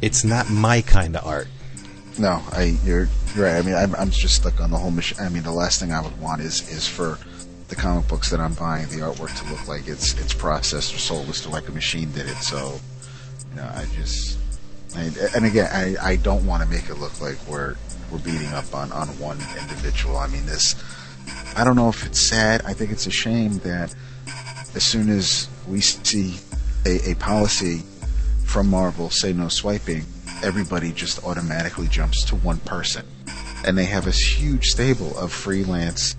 it's not my kind of art. No, I you're, you're right. I mean, I'm, I'm just stuck on the whole machine. I mean, the last thing I would want is is for the comic books that I'm buying, the artwork to look like it's it's processed or soulless to like a machine did it. So, know, I just, I, and again, I, I don't want to make it look like we're we're beating up on on one individual. I mean, this I don't know if it's sad. I think it's a shame that as soon as we see a, a policy from Marvel say no swiping, everybody just automatically jumps to one person. And they have this huge stable of freelance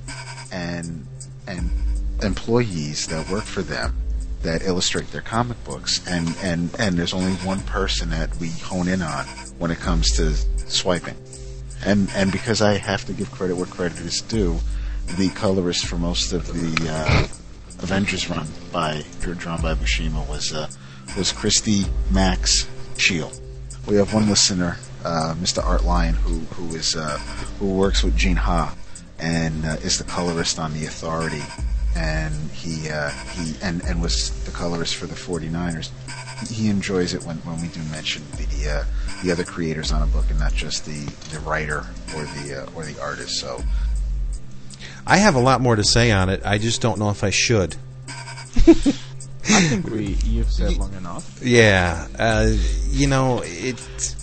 and and employees that work for them that illustrate their comic books and, and, and there's only one person that we hone in on when it comes to swiping. And and because I have to give credit where credit is due, the colorist for most of the uh, Avengers run by drawn by Buscema was uh, was Christy Max Shield. We have one listener, uh, Mr. Art Lyon, who who is uh, who works with Gene Ha and uh, is the colorist on the Authority, and he uh, he and and was the colorist for the 49ers. He enjoys it when, when we do mention the the other creators on a book and not just the, the writer or the or the artist. So I have a lot more to say on it. I just don't know if I should. <laughs> I think we you've said long enough. Yeah, uh, you know it,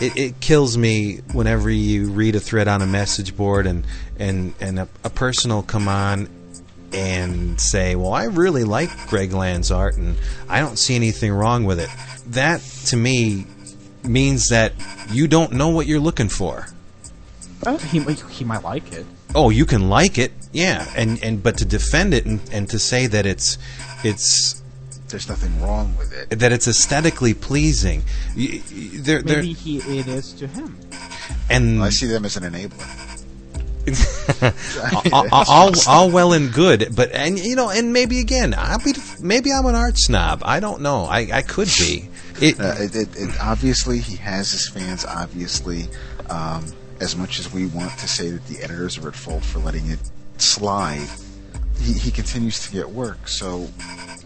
it. It kills me whenever you read a thread on a message board and and and a, a person will come on and say, "Well, I really like Greg Land's art, and I don't see anything wrong with it." That to me means that you don't know what you're looking for. Well, he he might like it oh, you can like it, yeah, and and but to defend it and, and to say that it's it's there's nothing wrong with it. That it's aesthetically pleasing. There, Maybe he, it is to him. And well, I see them as an enabler. <laughs> all, all, all, well and good, but and you know, and maybe again, I'll be maybe I'm an art snob. I don't know. I, I could be. It, uh, it, it, obviously he has his fans. Obviously, um, as much as we want to say that the editors are at fault for letting it slide, he, he continues to get work. So,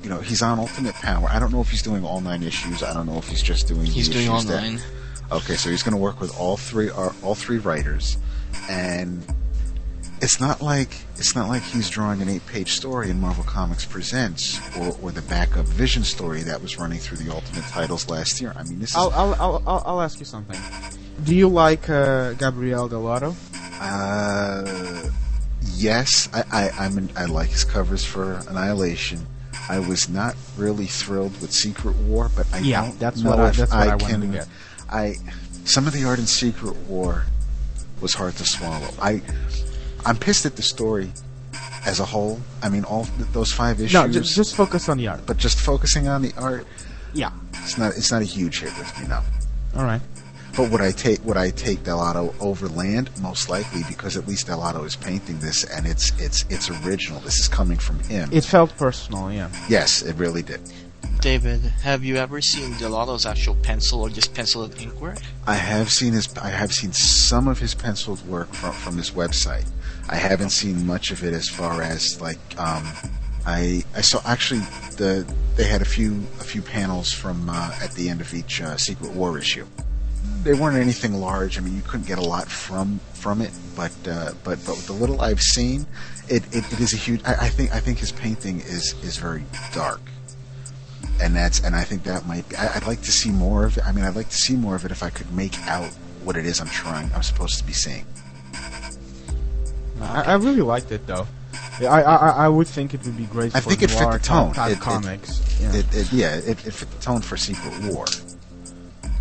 you know, he's on Ultimate Power. I don't know if he's doing all nine issues. I don't know if he's just doing. He's doing all that, nine. Okay, so he's going to work with all three uh, all three writers, and it's not like it's not like he's drawing an eight page story in Marvel Comics Presents or, or the backup Vision story that was running through the Ultimate titles last year. I mean, this is. I'll I'll I'll, I'll ask you something Do you like uh, Gabriel Dell'Otto? Uh, yes, I I I'm in, I like his covers for Annihilation. I was not really thrilled with Secret War, but I Yeah, that's know what I- that's what I wanted can. I some of the art in Secret War was hard to swallow. I I'm pissed at the story as a whole. I mean, all th- those five issues. No, just, just focus on the art. but just focusing on the art, Yeah. it's not it's not a huge hit with me. No. All right. But would I take would I take Dell'Otto over Land? Most likely, because at least Dell'Otto is painting this, and it's it's it's original. This is coming from him. It felt personal, yeah. yes, it really did. David, have you ever seen Dell'Otto's actual pencil or just pencil and ink work? I have seen his I have seen some of his penciled work from from his website. I haven't seen much of it as far as like um, I I saw actually the they had a few a few panels from uh, at the end of each uh, Secret War issue. They weren't anything large. I mean, you couldn't get a lot from from it, but uh, but but with the little I've seen, it, it, it is a huge. I, I think I think his painting is is very dark, and that's and I think that might. Be, I, I'd like to see more of it. I mean, I'd like to see more of it if I could make out what it is I'm trying. I'm supposed to be seeing. I, I really liked it though. Yeah, I, I I would think it would be great I for think it fit the tone. type It- it- comics. yeah. It, it yeah, it, it fit the tone for Secret War.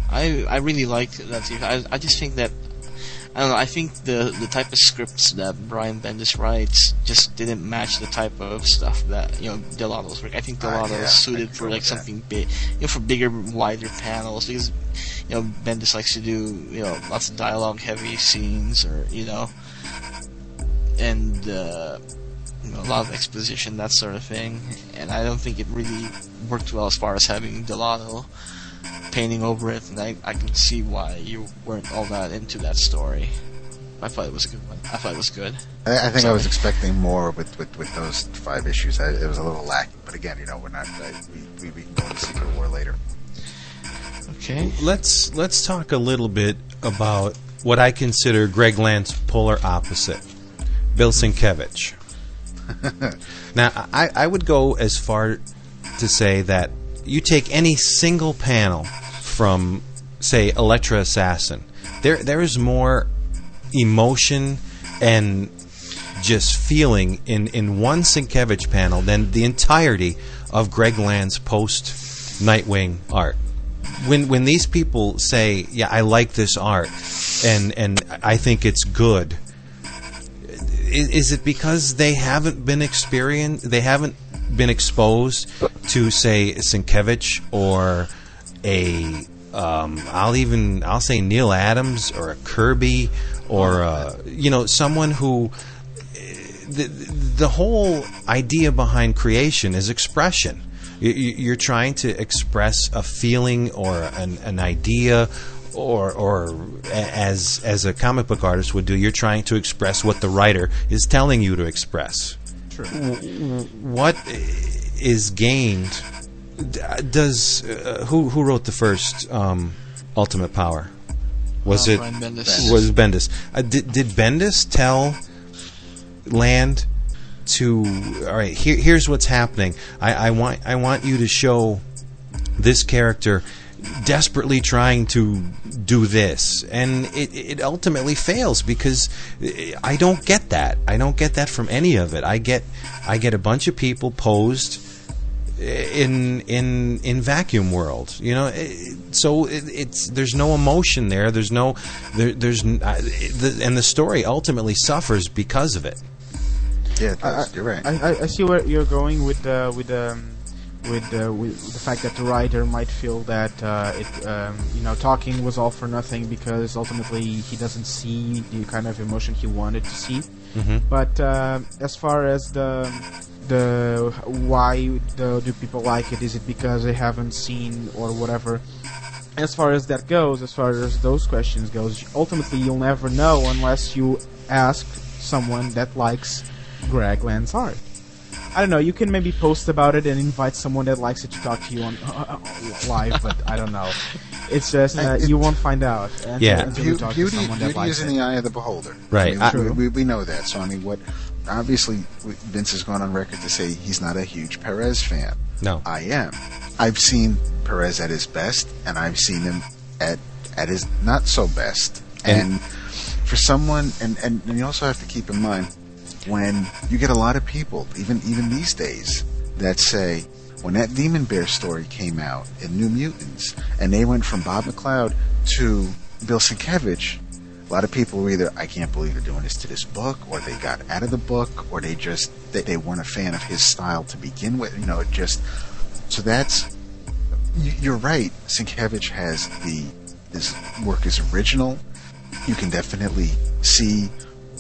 I I really liked that. too. I I just think that I don't know. I think the the type of scripts that Brian Bendis writes just didn't match the type of stuff that you know Dell'Otto's work. I think Ah, Dell'Otto yeah, is suited for like with that. something big, you know, for bigger, wider panels because you know Bendis likes to do you know lots of dialogue heavy scenes or you know and. uh you know, a lot of exposition, that sort of thing, and I don't think it really worked well as far as having Delano painting over it, and I, I can see why you weren't all that into that story. I thought it was a good one. I thought it was good. I, I think I was expecting more with, with, with those five issues. I, it was a little lacking, but again, you know, we're not. I, we, we we can go into Secret War later. Okay. Let's let's talk a little bit about what I consider Greg Land's polar opposite, Bill Sienkiewicz. <laughs> now, I, I would go as far to say that you take any single panel from, say, Elektra Assassin, there there is more emotion and just feeling in, in one Sienkiewicz panel than the entirety of Greg Land's post Nightwing art. When when these people say, "Yeah, I like this art," and and I think it's good, is, it because they haven't been experienced? They haven't been exposed to, say, Sienkiewicz or a um, I'll even I'll say Neal Adams or a Kirby or uh, you know someone who the the whole idea behind creation is expression. You- you- You're trying to express a feeling or an, an idea, or or as as a comic book artist would do. You're trying to express what the writer is telling you to express. True. What is gained? Does uh, who who wrote the first um, Ultimate Power? Was Uh, it Bendis. was Bendis? Uh, did did Bendis tell Land to all right? Here, here's what's happening. I, I want I want you to show this character desperately trying to do this, and it, it ultimately fails because I don't get that. I don't get that from any of it. I get I get a bunch of people posed in in in vacuum world you know so it, it's there's no emotion there there's no there, there's uh, the, and the story ultimately suffers because of it Yeah, it I, you're right. I, I, I see where you're going with uh, with um, with uh, with the fact that the writer might feel that uh, it um, you know talking was all for nothing because ultimately he doesn't see the kind of emotion he wanted to see. Mhm. But uh, as far as the the why the, do people like it? Is it because they haven't seen or whatever? As far as that goes, as far as those questions goes, ultimately you'll never know unless you ask someone that likes Greg Land's art. I don't know. You can maybe post about it and invite someone that likes it to talk to you on uh, uh, live, but I don't know. It's just uh, you won't find out until, Yeah. until you talk beauty to someone that beauty likes is in it. the eye of the beholder. Right. I mean, uh, I- we, True. we, we know that. So I mean, what obviously Vince has gone on record to say he's not a huge Perez fan. no I am. I've seen Perez at his best, and I've seen him at at his not so best. And- And, for someone, and, and, and you also have to keep in mind when you get a lot of people, even even these days, that say when that Demon Bear story came out in New Mutants, and they went from Bob McLeod to Bill Sienkiewicz, a lot of people were either I can't believe they're doing this to this book, or they got out of the book, or they just they, they weren't a fan of his style to begin with. You know, just so that's you- you're right. Sienkiewicz has the his work is original. You can definitely see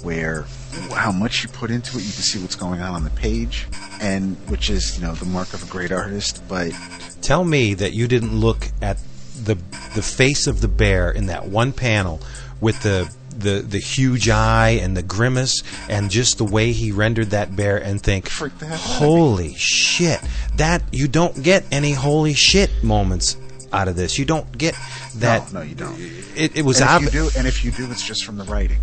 where how much you put into it. You can see what's going on on the page, and which is you know the mark of a great artist. But Tell me that you didn't look at the the face of the bear in that one panel with the the the huge eye and the grimace and just the way he rendered that bear and think, Freak the hell out of me. holy shit! That you don't get any holy shit moments out of this. You don't get that. no, no, you don't. It, it was and ob- you do, and if you do, it's just from the writing.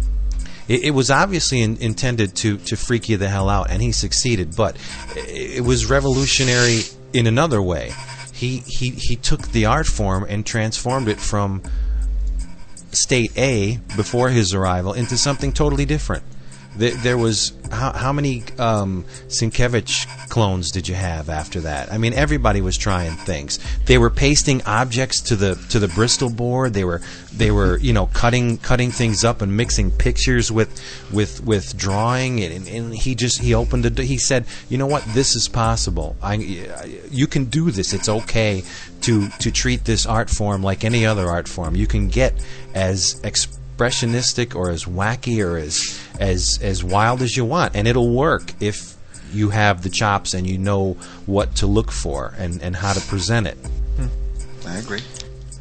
It, it was obviously in, intended to, to freak you the hell out, and he succeeded. But it, it was revolutionary in another way. He, he he took the art form and transformed it from state A before his arrival into something totally different. There, was how, how many um, Sienkiewicz clones did you have after that? I mean, everybody was trying things. They were pasting objects to the to the Bristol board. They were they were you know cutting cutting things up and mixing pictures with with with drawing. And, and he just he opened it. He said, you know what, this is possible. I you can do this. It's okay to to treat this art form like any other art form. You can get as expressionistic or as wacky or as as as wild as you want, and it'll work if you have the chops and you know what to look for and and how to present it. I agree.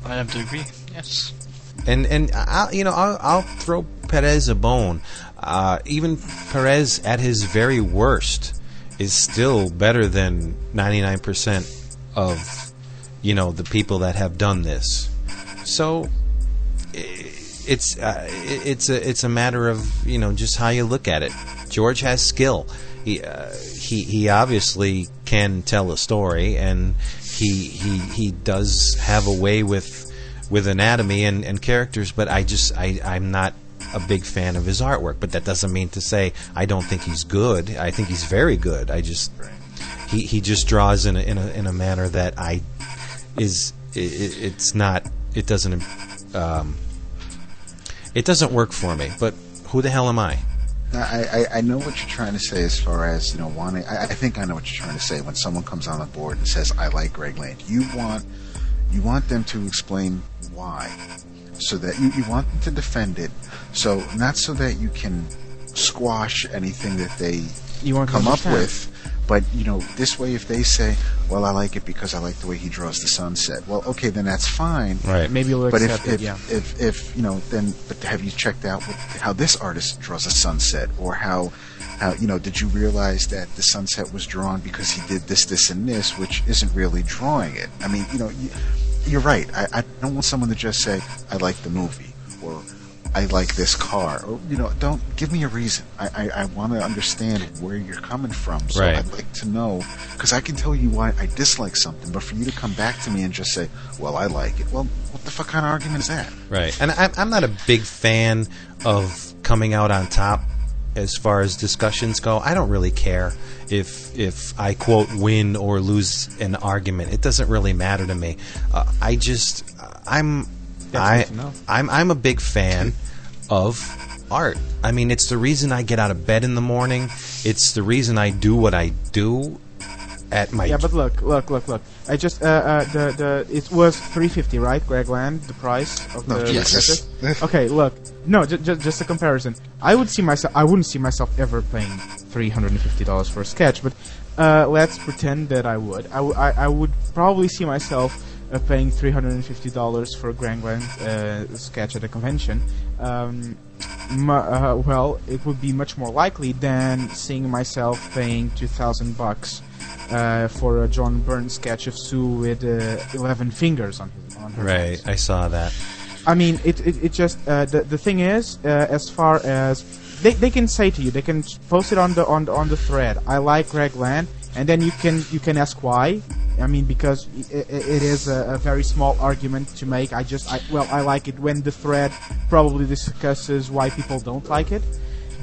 I have to agree. Yes. And and I'll, you know I'll, I'll throw Perez a bone. Uh, even Perez at his very worst is still better than 99% of you know the people that have done this. So i- it's uh, it's a it's a matter of you know just how you look at it. George has skill. He uh, he he obviously can tell a story, and he he he does have a way with with anatomy and, and characters. But I just I I'm not a big fan of his artwork. But that doesn't mean to say I don't think he's good. I think he's very good. I just he he just draws in a in a in a manner that I is i i- it's not it doesn't um, it doesn't work for me. But who the hell am I? I, I, I know what you're trying to say as far as you know wanting. I, I think I know what you're trying to say when someone comes on the board and says, "I like Greg Land." You want you want them to explain why, so that you, you want them to defend it. So not so that you can squash anything that they You come up with, but you know this way. If they say, "Well, I like it because I like the way he draws the sunset," well, okay, then that's fine. Right. Maybe you'll But accept if, it. if, Yeah. if, if, you know, then, but have you checked out what, how this artist draws a sunset, or how, how, you know, did you realize that the sunset was drawn because he did this, this, and this, which isn't really drawing it? I mean, you know, you, you're right. I, I don't want someone to just say, "I like the movie," or "I like this car," or you know, don't give me a reason. I, I, I want to understand where you're coming from, so Right. I'd like to know because I can tell you why I dislike something, but for you to come back to me and just say, "Well, I like it," well, what the fuck kind of argument is that? Right. And I'm, I'm not a big fan of coming out on top as far as discussions go. I don't really care if if I quote win or lose an argument. It doesn't really matter to me. Uh, I just I'm I good to know. I'm I'm a big fan of art. I mean, it's the reason I get out of bed in the morning. It's the reason I do what I do at my Yeah, but look, look, look, look. I just uh, uh the the it was 350, right? Greg Land, the price of No, the Jesus. <laughs> record? okay, look. No, just just just a comparison. I would see myself. I wouldn't see myself ever paying 350 dollars for a sketch, but uh, let's pretend that I would. I, w- I, I would probably see myself uh, paying 350 dollars for a Greg Land uh, sketch at a convention. Um, uh, well, it would be much more likely than seeing myself paying 2,000 bucks uh, for a John Byrne sketch of Sue with uh, 11 fingers on, his, on her right. I saw that. I mean, it, it, it just uh, the the thing is, uh, as far as they, they can say to you, they can post it on the on the, on the thread. I like Greg Land, and then you can you can ask why, I mean, because i i it is a, a very small argument to make. I just, I, well, I like it when the thread probably discusses why people don't like it.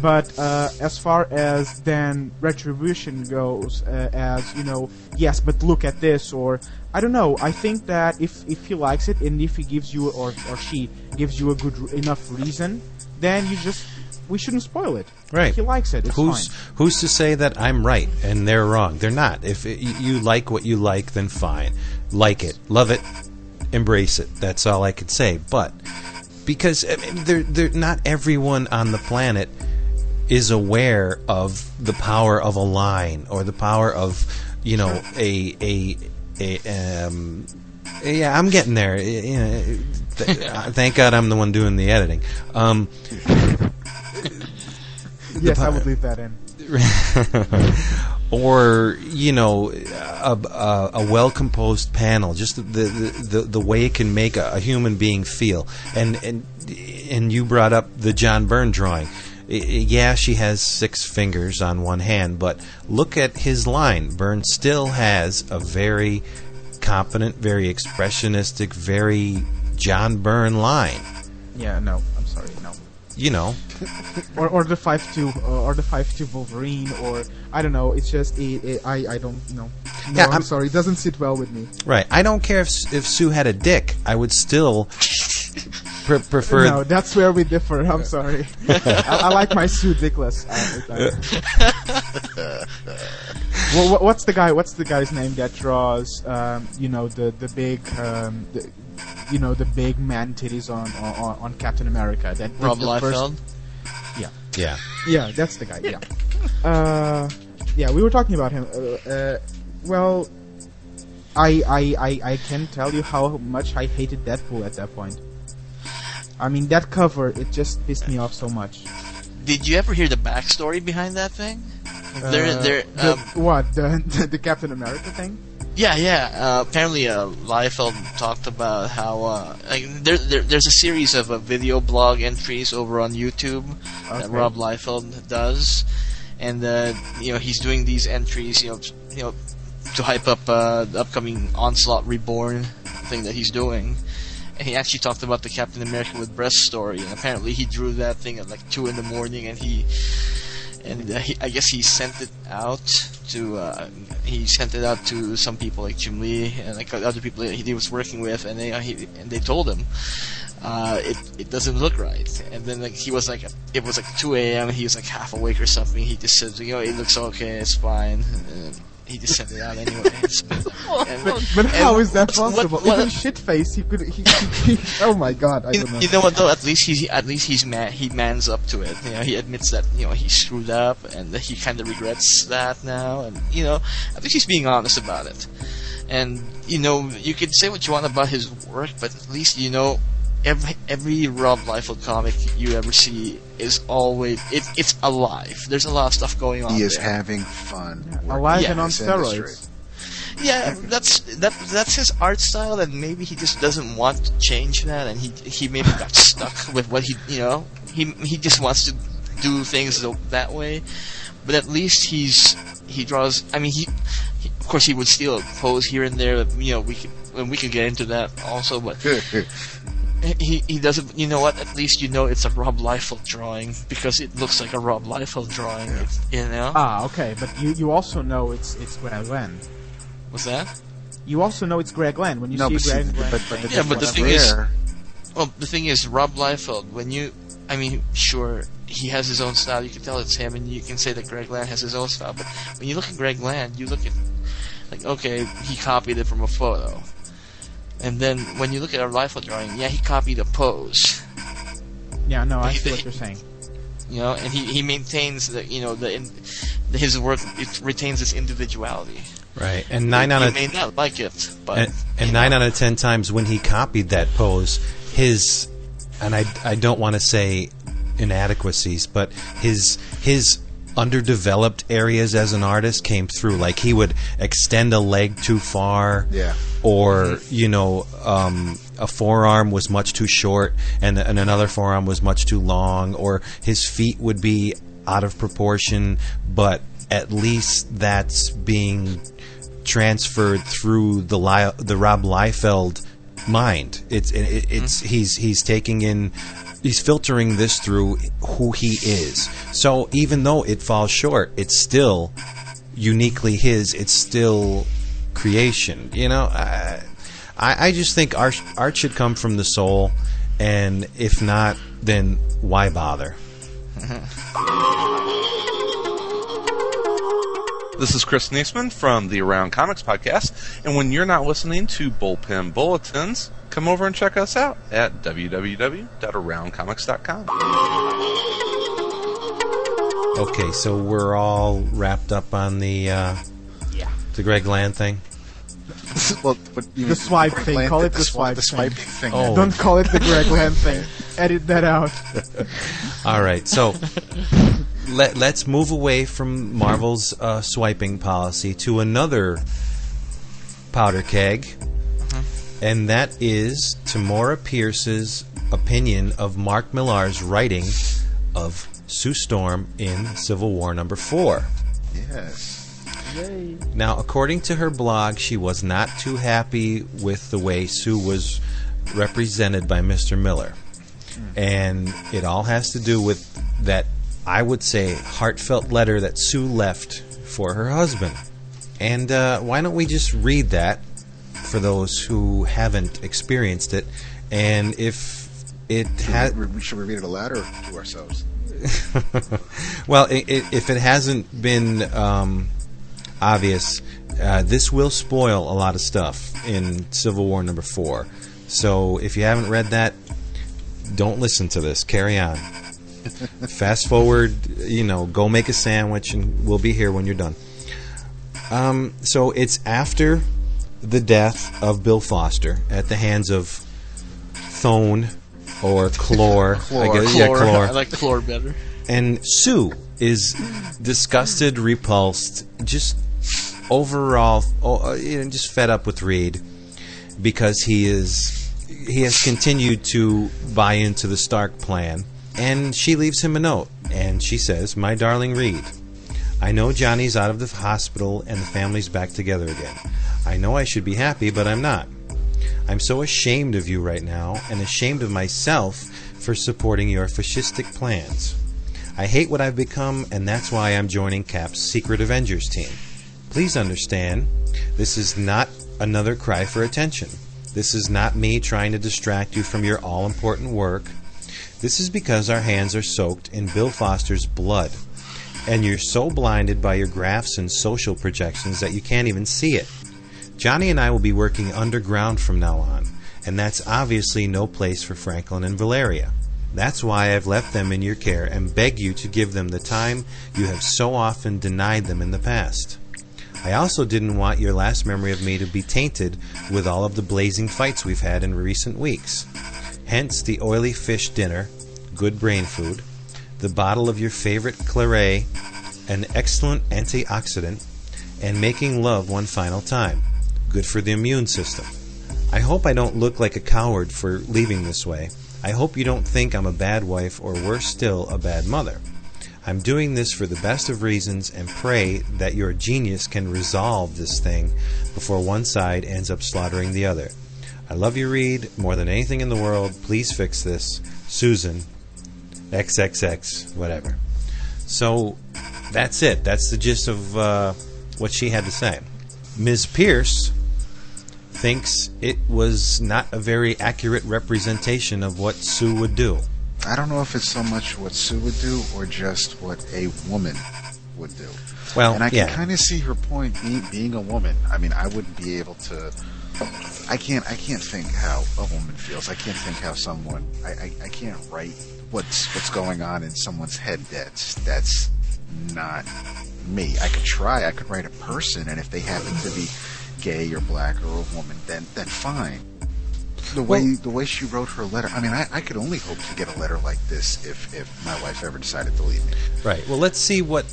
But uh, as far as then retribution goes, uh, as you know, yes, but look at this, or I don't know. I think that if if he likes it and if he gives you or or she gives you a good enough reason, then you just we shouldn't spoil it. Right. If he likes it, it's who's fine. who's to say that I'm right and they're wrong? They're not. If it, you you like what you like, then fine. Like it, love it, embrace it. That's all I could say. But because I mean, they're, they're not everyone on the planet is aware of the power of a line or the power of you know a a a um yeah I'm getting there you know, th- <laughs> thank God I'm the one doing the editing um <laughs> Yes, I would leave that in. <laughs> or you know a, a, a well composed panel just the, the the the way it can make a, a human being feel and and and you brought up the John Byrne drawing yeah she has six fingers on one hand but look at his line Byrne still has a very competent very expressionistic very John Byrne line Yeah, no, I'm sorry, no. you know <laughs> Or or the five two uh, or the five two Wolverine or I don't know. It's just it, it, I I don't know. No, Yeah, I'm, I'm- sorry. It doesn't sit well with me. right I don't care if if Sue had a dick I would still pre- prefer No, that's where we differ. I'm sorry. <laughs> I, I like my Sue dickless. I, I, <laughs> well, what's the guy? What's the guy's name that draws? Um, you know the the big, um, the, you know the big man titties on on, on Captain America. That did Rob the first- Liefeld. yeah Yeah, that's the guy. Yeah. Uh, yeah, we were talking about him. Uh, uh, well, I, I I I can tell you how much I hated Deadpool at that point. I mean, that cover it just pissed me off so much. Did you ever hear the backstory behind that thing? there, Uh, there. the- Um, what the, the <laughs> the Captain America thing? Yeah, yeah. Uh, apparently, uh, Liefeld talked about how uh, like there, there, there's a series of uh, video blog entries over on YouTube that Rob Liefeld does, and uh, you know he's doing these entries, you know, you know, to hype up uh, the upcoming Onslaught Reborn thing that he's doing. And he actually talked about the Captain America with breast story, and apparently he drew that thing at like two in the morning, and he and uh, he, I guess he sent it out to uh, he sent it out to some people like Jim Lee and like other people that he was working with, and they uh, he, and they told him uh, it it doesn't look right. And then like he was like it was like 2 a.m. He was like half awake or something. He just said you know it looks okay, it's fine. And he just sent it out anyway. <laughs> And- But how and is that what- possible? what- Even shitface, he could. He, he, he, oh my god! I you, don't know. you know what though? At least he's at least he's man. He mans up to it. You know, he admits that you know he screwed up and that he kind of regrets that now. And you know, at least he's being honest about it. And you know, you can say what you want about his work, but at least you know every every Rob Liefeld comic you ever see is always it, it's alive. There's a lot of stuff going on. He is there. having fun. Alive Yeah. and on in industry. steroids. Yeah, that's that that's his art style, and maybe he just doesn't want to change that, and he he maybe got stuck with what he you know he he just wants to do things that way, but at least he's he draws. I mean, he, he of course he would steal a pose here and there. but, You know, we could and we could get into that also, but <laughs> he he doesn't. You know what? At least you know it's a Rob Liefeld drawing because it looks like a Rob Liefeld drawing. It's, you know, Ah, okay, but you you also know it's it's Greg Land. what's that? You also know it's Greg Land when you no, see but, see, Greg Land. but, but the Yeah, but the thing is- Well, the thing is, Rob Liefeld, when you, I mean, sure, he has his own style. You can tell it's him, and you can say that Greg Land has his own style. But when you look at Greg Land, you look at, like, okay, he copied it from a photo. And then when you look at a Liefeld drawing, yeah, he copied a pose, yeah, no, I see what you're saying. you know, and he, he maintains that, you know, the, in, his work it retains its individuality. right and nine out you of may not like it, but and, and nine know. out of ten times when he copied that pose, his and I I don't want to say inadequacies, but his his underdeveloped areas as an artist came through. Like he would extend a leg too far, Yeah. or you know, um, a forearm was much too short, and and another forearm was much too long, or his feet would be out of proportion, but at least that's being transferred through the Li- the Rob Liefeld mind. It's it, it's he's he's taking in he's filtering this through who he is. So even though it falls short, it's still uniquely his. It's still creation. You know, I I, just think art art should come from the soul, and if not, then why bother? <laughs> This is Chris Neseman from the Around Comics podcast, and when you're not listening to Bullpen Bulletins, come over and check us out at www.aroundcomics.com. Okay, so we're all wrapped up on the uh, Yeah. the Greg Land thing. <laughs> well, but you The swipe thing. Land- Call it the, the swipe, the swipe swiping thing. Oh. Don't call it the Greg Land thing. Edit that out. <laughs> All right, so let let's move away from Marvel's uh, swiping policy to another powder keg, and that is Tamora Pierce's opinion of Mark Millar's writing of Sue Storm in Civil War number four. Yes. Yay. Now, according to her blog, she was not too happy with the way Sue was represented by Mr. Millar. And it all has to do with that, I would say, heartfelt letter that Sue left for her husband. And uh, why don't we just read that for those who haven't experienced it? And if it has. We, should read it aloud or to ourselves? <laughs> well, i i if it hasn't been um, obvious, uh, this will spoil a lot of stuff in Civil War number four. So if you haven't read that, don't listen to this. Carry on. <laughs> Fast forward, you know, go make a sandwich, and we'll be here when you're done. Um, so it's after the death of Bill Foster at the hands of Thone or Chlor. I Chlor. guess, yeah, Chlor. Chlor I like chlor better. and Sue is disgusted, repulsed, just overall, oh, uh, you know, just fed up with Reed because he is he has continued to buy into the Stark plan, and she leaves him a note, and she says, "My darling Reed." I know Johnny's out of the hospital and the family's back together again. I know I should be happy, but I'm not. I'm so ashamed of you right now and ashamed of myself for supporting your fascistic plans. I hate what I've become, and that's why I'm joining Cap's Secret Avengers team. Please understand, this is not another cry for attention. This is not me trying to distract you from your all important work. This is because our hands are soaked in Bill Foster's blood, and you're so blinded by your graphs and social projections that you can't even see it. Johnny and I will be working underground from now on, and that's obviously no place for Franklin and Valeria. That's why I've left them in your care and beg you to give them the time you have so often denied them in the past. I also didn't want your last memory of me to be tainted with all of the blazing fights we've had in recent weeks. Hence the oily fish dinner, good brain food, the bottle of your favorite claret, an excellent antioxidant, and making love one final time, good for the immune system. I hope I don't look like a coward for leaving this way. I hope you don't think I'm a bad wife or worse still, a bad mother. I'm doing this for the best of reasons and pray that your genius can resolve this thing before one side ends up slaughtering the other. I love you, Reed, more than anything in the world. Please fix this. Susan. XXX, whatever. So that's it. That's the gist of uh, what she had to say. Ms. Pierce thinks it was not a very accurate representation of what Sue would do. I don't know if it's so much what Sue would do or just what a woman would do. Well, and I can yeah. kind of see her point being, being a woman. I mean, I wouldn't be able to. I can't. I can't think how a woman feels. I can't think how someone. I, I, I can't write what's what's going on in someone's head. That's that's not me. I could try. I could write a person, and if they happen to be gay or black or a woman, then then fine. The way Well- the way she wrote her letter. I mean, I, I could only hope to get a letter like this if if my wife ever decided to leave me. Right. Well, let's see what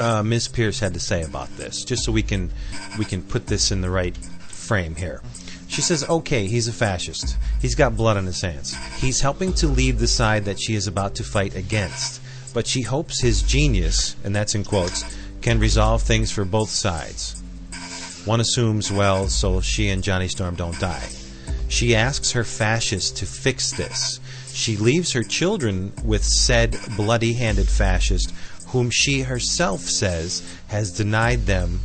uh, Ms. Pierce had to say about this, just so we can we can put this in the right frame here. She says, "Okay, he's a fascist. He's got blood on his hands. He's helping to lead the side that she is about to fight against. But she hopes his genius, and that's in quotes, can resolve things for both sides." One assumes, well, so she and Johnny Storm don't die. She asks her fascist to fix this. She leaves her children with said bloody handed fascist, whom she herself says has denied them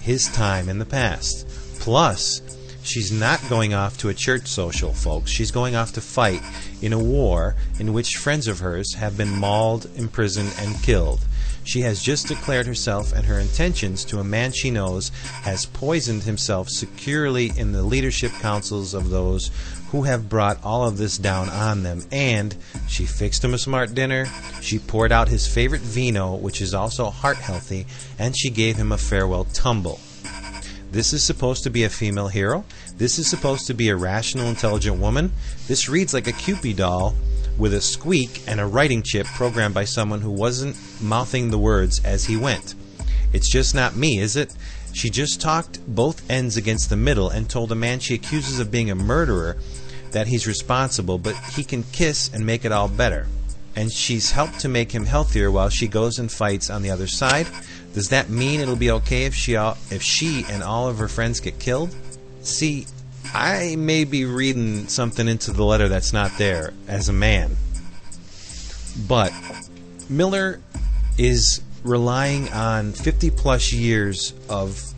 his time in the past. Plus, she's not going off to a church social, folks. She's going off to fight in a war in which friends of hers have been mauled, imprisoned, and killed. She has just declared herself and her intentions to a man she knows has poisoned himself securely in the leadership councils of those who have brought all of this down on them. And she fixed him a smart dinner, she poured out his favorite vino, which is also heart healthy, and she gave him a farewell tumble. This is supposed to be a female hero. This is supposed to be a rational, intelligent woman. This reads like a Kewpie doll with a squeak and a writing chip programmed by someone who wasn't mouthing the words as he went. It's just not me, is it? She just talked both ends against the middle and told a man she accuses of being a murderer that he's responsible, but he can kiss and make it all better. And she's helped to make him healthier while she goes and fights on the other side. Does that mean it'll be okay if she all, if she and all of her friends get killed? See, I may be reading something into the letter that's not there as a man. But Millar is relying on 50 plus years of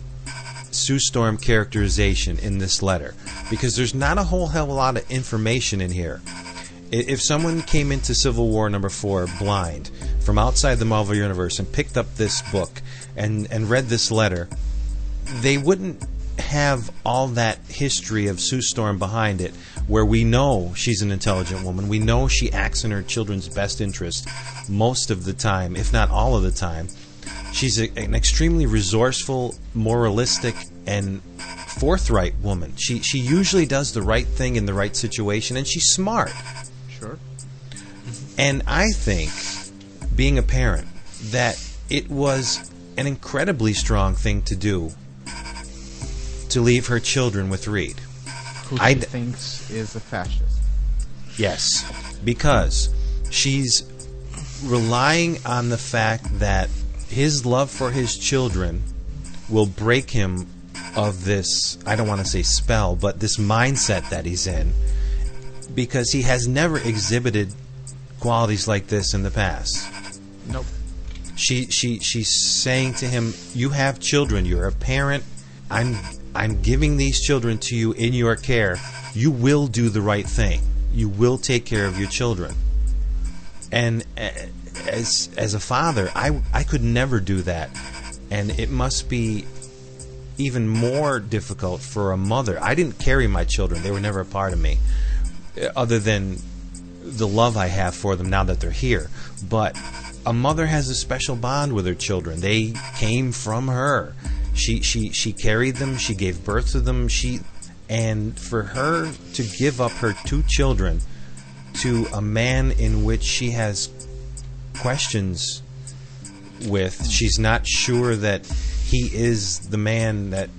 Sue Storm characterization in this letter because there's not a whole hell of a lot of information in here. If someone came into Civil War number four blind from outside the Marvel Universe and picked up this book and, and read this letter, they wouldn't have all that history of Sue Storm behind it, where we know she's an intelligent woman. We know she acts in her children's best interest most of the time, if not all of the time. She's a, an extremely resourceful, moralistic, and forthright woman. She she usually does the right thing in the right situation, and she's smart. Sure. And I think, being a parent, that it was an incredibly strong thing to do to leave her children with Reed. Who she d- thinks is a fascist. Yes, because she's relying on the fact that his love for his children will break him of this, I don't want to say spell, but this mindset that he's in because he has never exhibited qualities like this in the past. Nope. She she she's saying to him, "You have children. You're a parent. I'm I'm giving these children to you in your care. You will do the right thing. You will take care of your children." And uh, as as a father, I I could never do that, and it must be even more difficult for a mother. I didn't carry my children; they were never a part of me, uh, other than the love I have for them now that they're here. But a mother has a special bond with her children. They came from her. She she she carried them. She gave birth to them. She and for her to give up her two children to a man in which she has questions with, she's not sure that he is the man that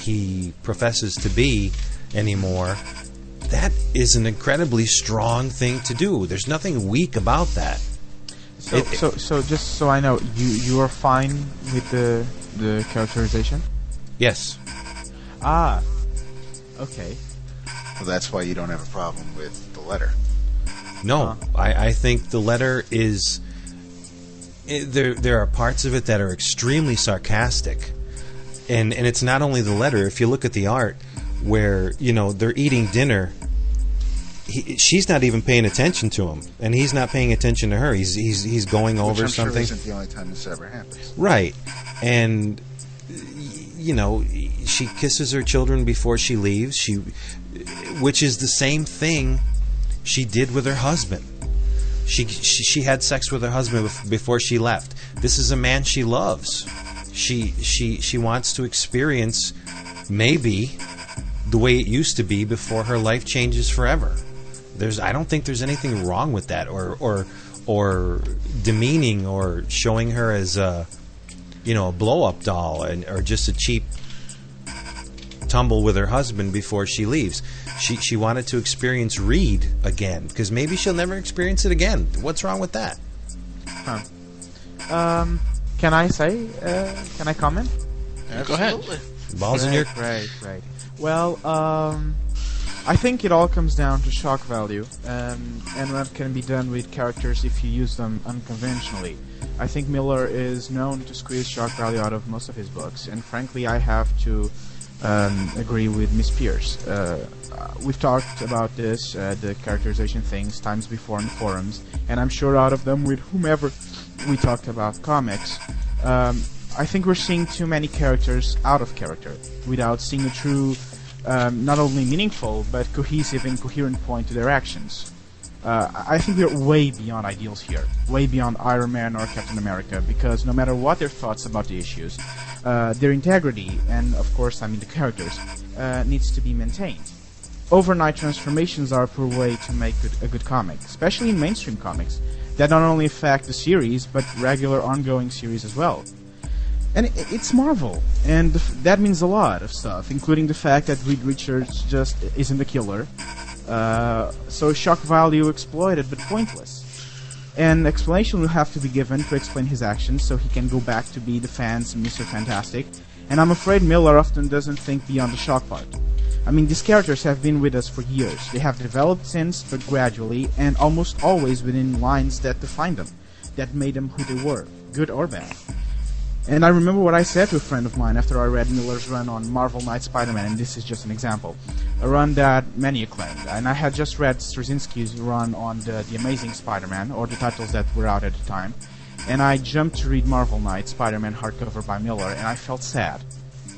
he professes to be anymore. That is an incredibly strong thing to do. There's nothing weak about that. So, It- so, so just so I know, you you are fine with the the characterization? Yes. Ah. Okay. So that's why you don't have a problem with the letter. No, I, I think the letter is. i there, there are parts of it that are extremely sarcastic, and and it's not only the letter. If you look at the art, where you know they're eating dinner, he, she's not even paying attention to him, and he's not paying attention to her. He's he's he's going over I'm sure something. isn't the only time this ever happens. Right. And you know, she kisses her children before she leaves. She which is the same thing she did with her husband. She she, she had sex with her husband before she left. This is a man she loves. She she she wants to experience maybe the way it used to be before her life changes forever. There's I don't think there's anything wrong with that or or or demeaning or showing her as a you know a blow up doll and or just a cheap tumble with her husband before she leaves. She she wanted to experience Reed again because maybe she'll never experience it again. What's wrong with that? Um, can I say? Uh, can I comment? Go ahead. Balls in right, your. right, right. Well, um, I think it all comes down to shock value um, and what can be done with characters if you use them unconventionally. I think Millar is known to squeeze shock value out of most of his books, and frankly, I have to um, agree with Miss Pierce. Uh, we've talked about this, uh, the characterization things, times before in forums, and I'm sure out of them with whomever we talked about comics. Um, I think we're seeing too many characters out of character without seeing a true, um, not only meaningful but cohesive and coherent point to their actions. Uh, I think we're way beyond ideals here, way beyond Iron Man or Captain America, because no matter what their thoughts about the issues, uh, their integrity, and of course, I mean the characters, uh, needs to be maintained. Overnight transformations are a poor way to make good, a good comic, especially in mainstream comics, that not only affect the series, but regular ongoing series as well. And it, it's Marvel, and that means a lot of stuff, including the fact that Reed Richards just isn't a killer. Uh, so shock value exploited but pointless. An explanation will have to be given to explain his actions so he can go back to be the fans Mr. Fantastic, and I'm afraid Millar often doesn't think beyond the shock part. I mean, these characters have been with us for years. They have developed since, but gradually, and almost always within lines that define them, that made them who they were, good or bad. And I remember what I said to a friend of mine after I read Millar's run on Marvel Knight Spider-Man, and this is just an example. A run that many acclaimed. And I had just read Straczynski's run on the, the Amazing Spider-Man, or the titles that were out at the time. And I jumped to read Marvel Knight Spider-Man hardcover by Millar, and I felt sad.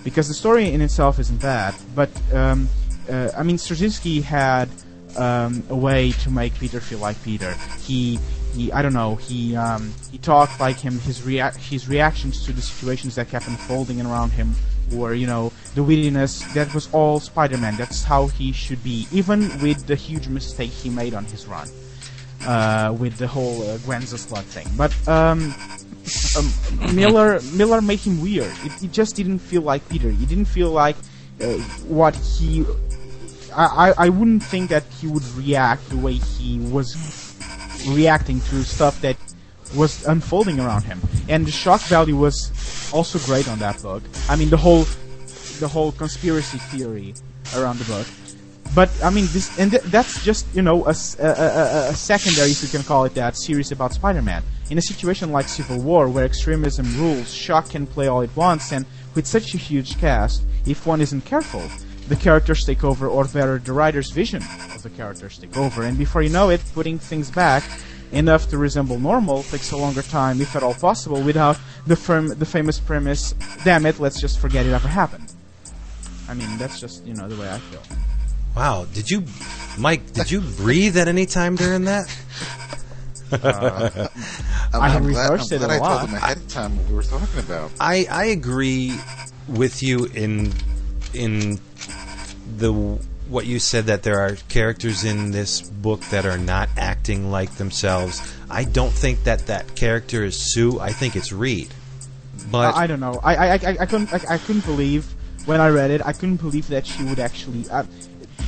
Because the story in itself isn't bad, but, um, uh, I mean, Straczynski had um, a way to make Peter feel like Peter. He he I don't know he um, he talked like him. His rea- his reactions to the situations that kept unfolding around him were you know the wittiness that was all Spider-Man. That's how he should be, even with the huge mistake he made on his run uh, with the whole uh, Gwen Slug thing. But um, um, Millar Millar made him weird. It, it just didn't feel like Peter. It didn't feel like uh, what he I, I wouldn't think that he would react the way he was reacting to stuff that was unfolding around him. And the shock value was also great on that book. I mean, the whole the whole conspiracy theory around the book. But I mean, this and th- that's just you know a secondary, if you can call it that, series about Spider-Man. In a situation like Civil War, where extremism rules, shock can play all it wants, and with such a huge cast, if one isn't careful, the characters take over, or better, the writer's vision of the characters take over, and before you know it, putting things back enough to resemble normal takes a longer time, if at all possible, without the firm, the famous premise, "Damn it, let's just forget it ever happened." I mean, that's just you know the way I feel. Wow, did you, Mike? Did you breathe at any time during that? Uh, I'm, I had I'm glad, rehearsed I'm it a I lot. told him ahead of time what we were talking about. I I agree with you in in the what you said that there are characters in this book that are not acting like themselves. I don't think that that character is Sue. I think it's Reed. But I, I don't know. I I, I, I couldn't I, I couldn't believe when I read it. I couldn't believe that she would actually uh,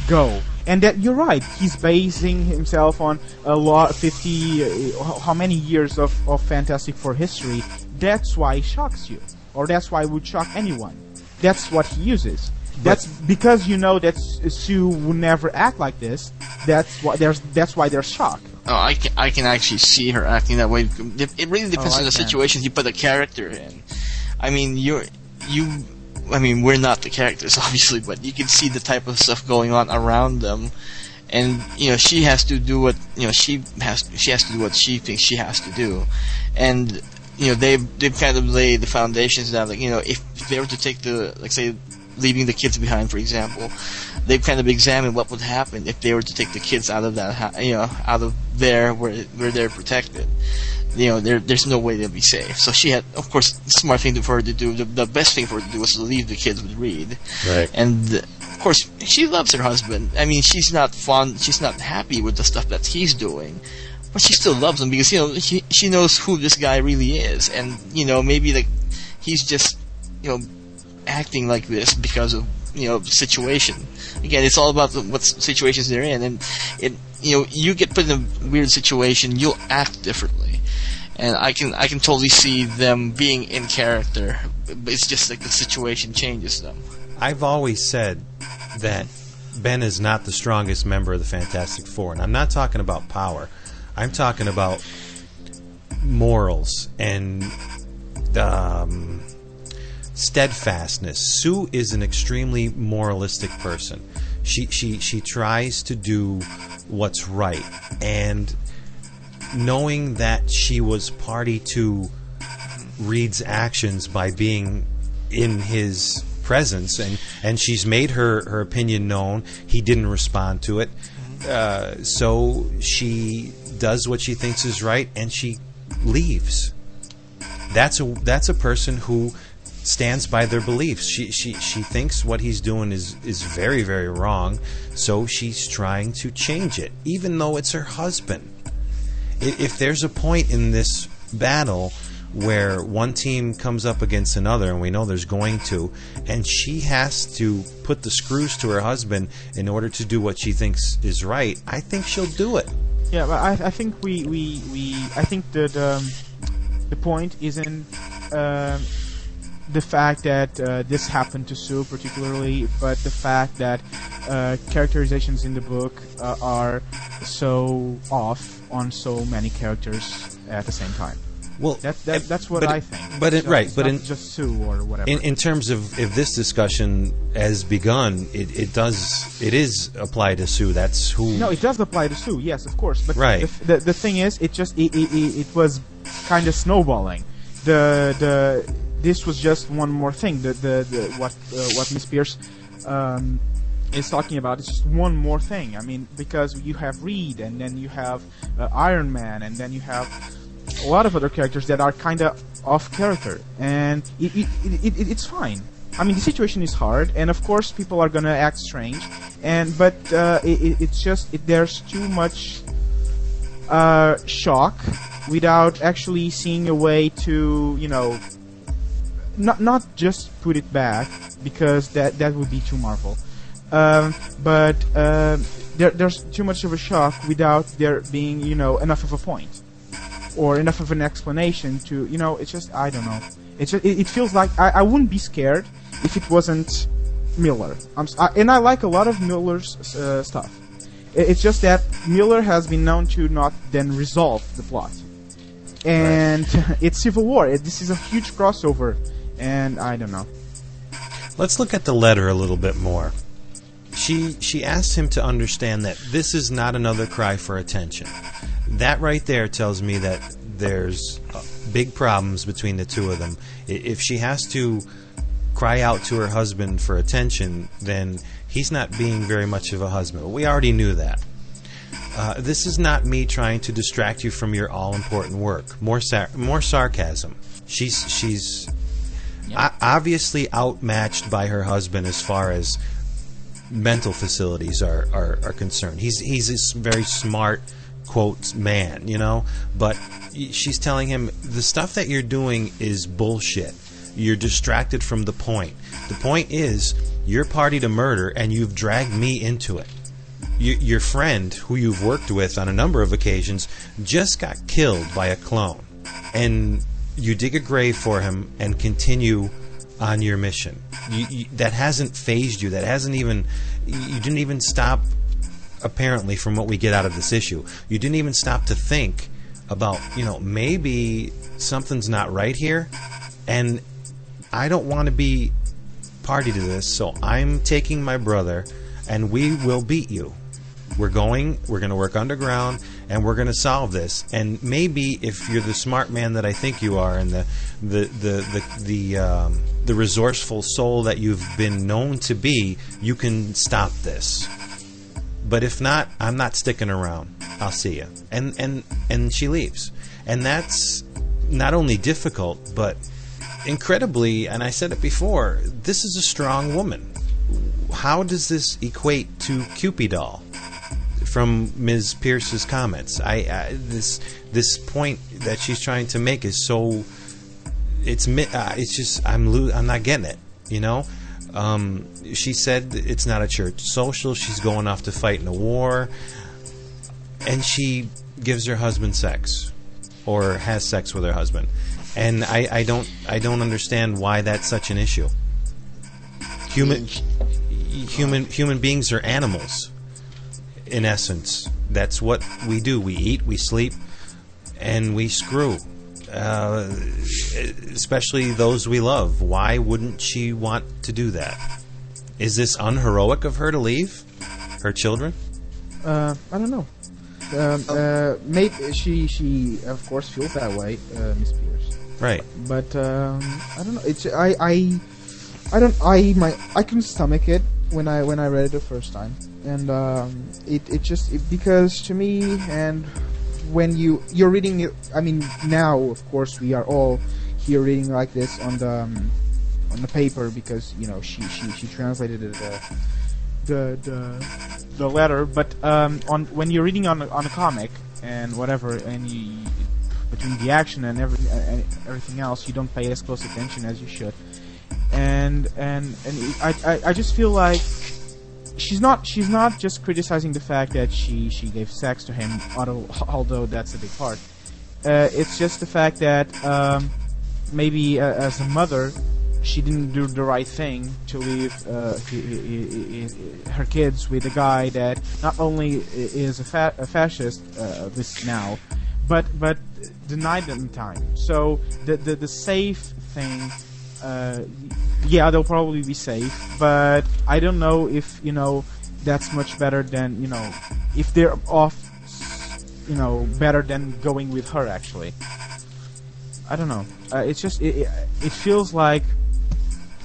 go. And that you're right. He's basing himself on a lot, fifty, uh, how many years of of Fantastic Four history. That's why it shocks you, or that's why it would shock anyone. That's what he uses. That's because you know that Sue would never act like this. That's why there's that's why there's shock. Oh, I can, I can actually see her acting that way. It really depends Oh, on the can. situation you put the character in. I mean, you're you. I mean, we're not the characters, <laughs> obviously, but you can see the type of stuff going on around them, and you know she has to do what you know she has she has to do what she thinks she has to do, and you know they've they've kind of laid the foundations down. Like you know, if they were to take the like say leaving the kids behind, for example, they've kind of examined what would happen if they were to take the kids out of that, ha- you know, out of there where where they're protected. You know, there, there's no way they'll be safe. So she had, of course, the smart thing for her to do, the, the best thing for her to do was to leave the kids with Reed. Right. And of course, she loves her husband. I mean, she's not fond, she's not happy with the stuff that he's doing, but she still loves him because you know she she knows who this guy really is, and you know maybe like he's just you know acting like this because of you know situation. Again, it's all about the, what situations they're in, and it you know you get put in a weird situation, you'll act differently. and I can I can totally see them being in character. It's just like the situation changes them. I've always said that Ben is not the strongest member of the Fantastic Four, and I'm not talking about power. I'm talking about morals and um, steadfastness. Sue is an extremely moralistic person. She she she tries to do what's right, and knowing that she was party to Reed's actions by being in his presence, and and she's made her her opinion known. He didn't respond to it, uh, so she does what she thinks is right, and she leaves. That's a that's a person who stands by their beliefs. She she she thinks what he's doing is is very very wrong, so she's trying to change it, even though it's her husband. If there's a point in this battle where one team comes up against another, and we know there's going to, and she has to put the screws to her husband in order to do what she thinks is right, I think she'll do it. Yeah, I, I think we, we, we I think that um, the point isn't um the fact that uh, this happened to Sue particularly, but the fact that uh, characterizations in the book uh, are so off on so many characters at the same time. Well, That, that that's what but I think. but it- It's not- right, but in- just Sue or whatever. In, in terms of if this discussion has begun, it, it does it is applied to Sue. That's who. No, it does apply to Sue, yes, of course. But Right. the, the, the thing is, it just it, it, it was kind of snowballing. The the this was just one more thing. The the, the what uh, what Miss Pierce um, is talking about is just one more thing. I mean, because you have Reed, and then you have uh, Iron Man, and then you have a lot of other characters that are kind of off character, and it, it, it, it, it's fine. I mean, the situation is hard, and of course, people are gonna act strange, and but uh, it, it, it's just there's too much uh, shock without actually seeing a way to, you know, not not just put it back because that that would be too Marvel, um, but um there, there's too much of a shock without there being, you know, enough of a point or enough of an explanation to, you know, it's just I don't know. It's just, it, it feels like I, I wouldn't be scared if it wasn't Millar. I'm, I, and I like a lot of Millar's uh, stuff. I- It's just that Millar has been known to not then resolve the plot, and <laughs> it's Civil War. It, this is a huge crossover, and I don't know. Let's look at the letter a little bit more. She she asked him to understand that this is not another cry for attention. That right there tells me that there's uh, big problems between the two of them. If she has to cry out to her husband for attention, then he's not being very much of a husband. We already knew that. Uh, this is not me trying to distract you from your all-important work. More sar- more sarcasm. She's she's o- obviously outmatched by her husband as far as mental facilities are, are, are concerned. He's he's a very smart quote man, you know, but she's telling him the stuff that you're doing is bullshit. You're distracted from the point. The point is you're party to murder and you've dragged me into it. Your friend, who you've worked with on a number of occasions, just got killed by a clone, and you dig a grave for him and continue on your mission. You, you, that hasn't phased you. That hasn't even. You didn't even stop. Apparently, from what we get out of this issue, you didn't even stop to think about. You know, maybe something's not right here, and I don't want to be party to this. So I'm taking my brother, and we will beat you. We're going. We're going to work underground, and we're going to solve this. And maybe if you're the smart man that I think you are, and the the the the the, um, the resourceful soul that you've been known to be, you can stop this. But if not, I'm not sticking around. I'll see you. And and and she leaves, and that's not only difficult, but incredibly. And I said it before. This is a strong woman. How does this equate to Kewpie doll? From Ms. Pierce's comments. I, I this this point that she's trying to make is so it's uh, it's just I'm lo- I'm not getting it. You know, um, she said it's not a church social. She's going off to fight in a war, and she gives her husband sex. or has sex with her husband, and I, I don't I don't understand why that's such an issue. Human human human beings are animals, in essence. That's what we do. We eat, we sleep, and we screw. Uh, especially those we love. Why wouldn't she want to do that? Is this unheroic of her to leave her children? Uh, I don't know. Um, uh, maybe she she of course feels that way, uh, Miss Pierce. Right. But um, I don't know. It's I I I don't I my I couldn't stomach it when I when I read it the first time, and um, it it just it, because to me and when you you're reading it, I mean now of course we are all here reading like this on the um, on the paper because you know she she she translated it. Uh, the the the letter, but um, on when you're reading on a, on a comic and whatever, and you, between the action and every, uh, everything else, you don't pay as close attention as you should. And and and I, I I just feel like she's not she's not just criticizing the fact that she she gave sex to him, although although that's a big part. Uh, it's just the fact that um, maybe uh, as a mother she didn't do the right thing to leave uh, her kids with a guy that not only is a, fa- a fascist, uh, this now, but but denied them time. So the the, the safe thing, uh, yeah, they'll probably be safe, but I don't know if you know that's much better than you know if they're off, you know, better than going with her actually. I don't know. Uh, it's just it, it, it feels like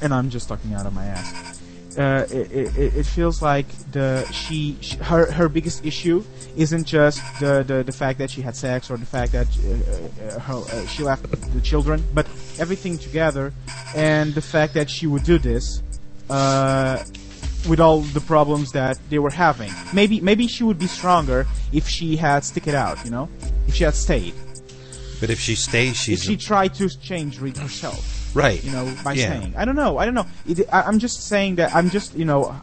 and I'm just talking out of my ass. Uh, it, it, it, feels like the she, she, her her biggest issue isn't just the, the, the fact that she had sex or the fact that uh, uh, her, uh, she left the children, but everything together, and the fact that she would do this uh, with all the problems that they were having. Maybe maybe she would be stronger if she had stick it out, you know, if she had stayed. But if she stays, she's if she tried to change herself. Right. You know, by Yeah. saying. I don't know. I don't know. It, I, I'm just saying that I'm just you know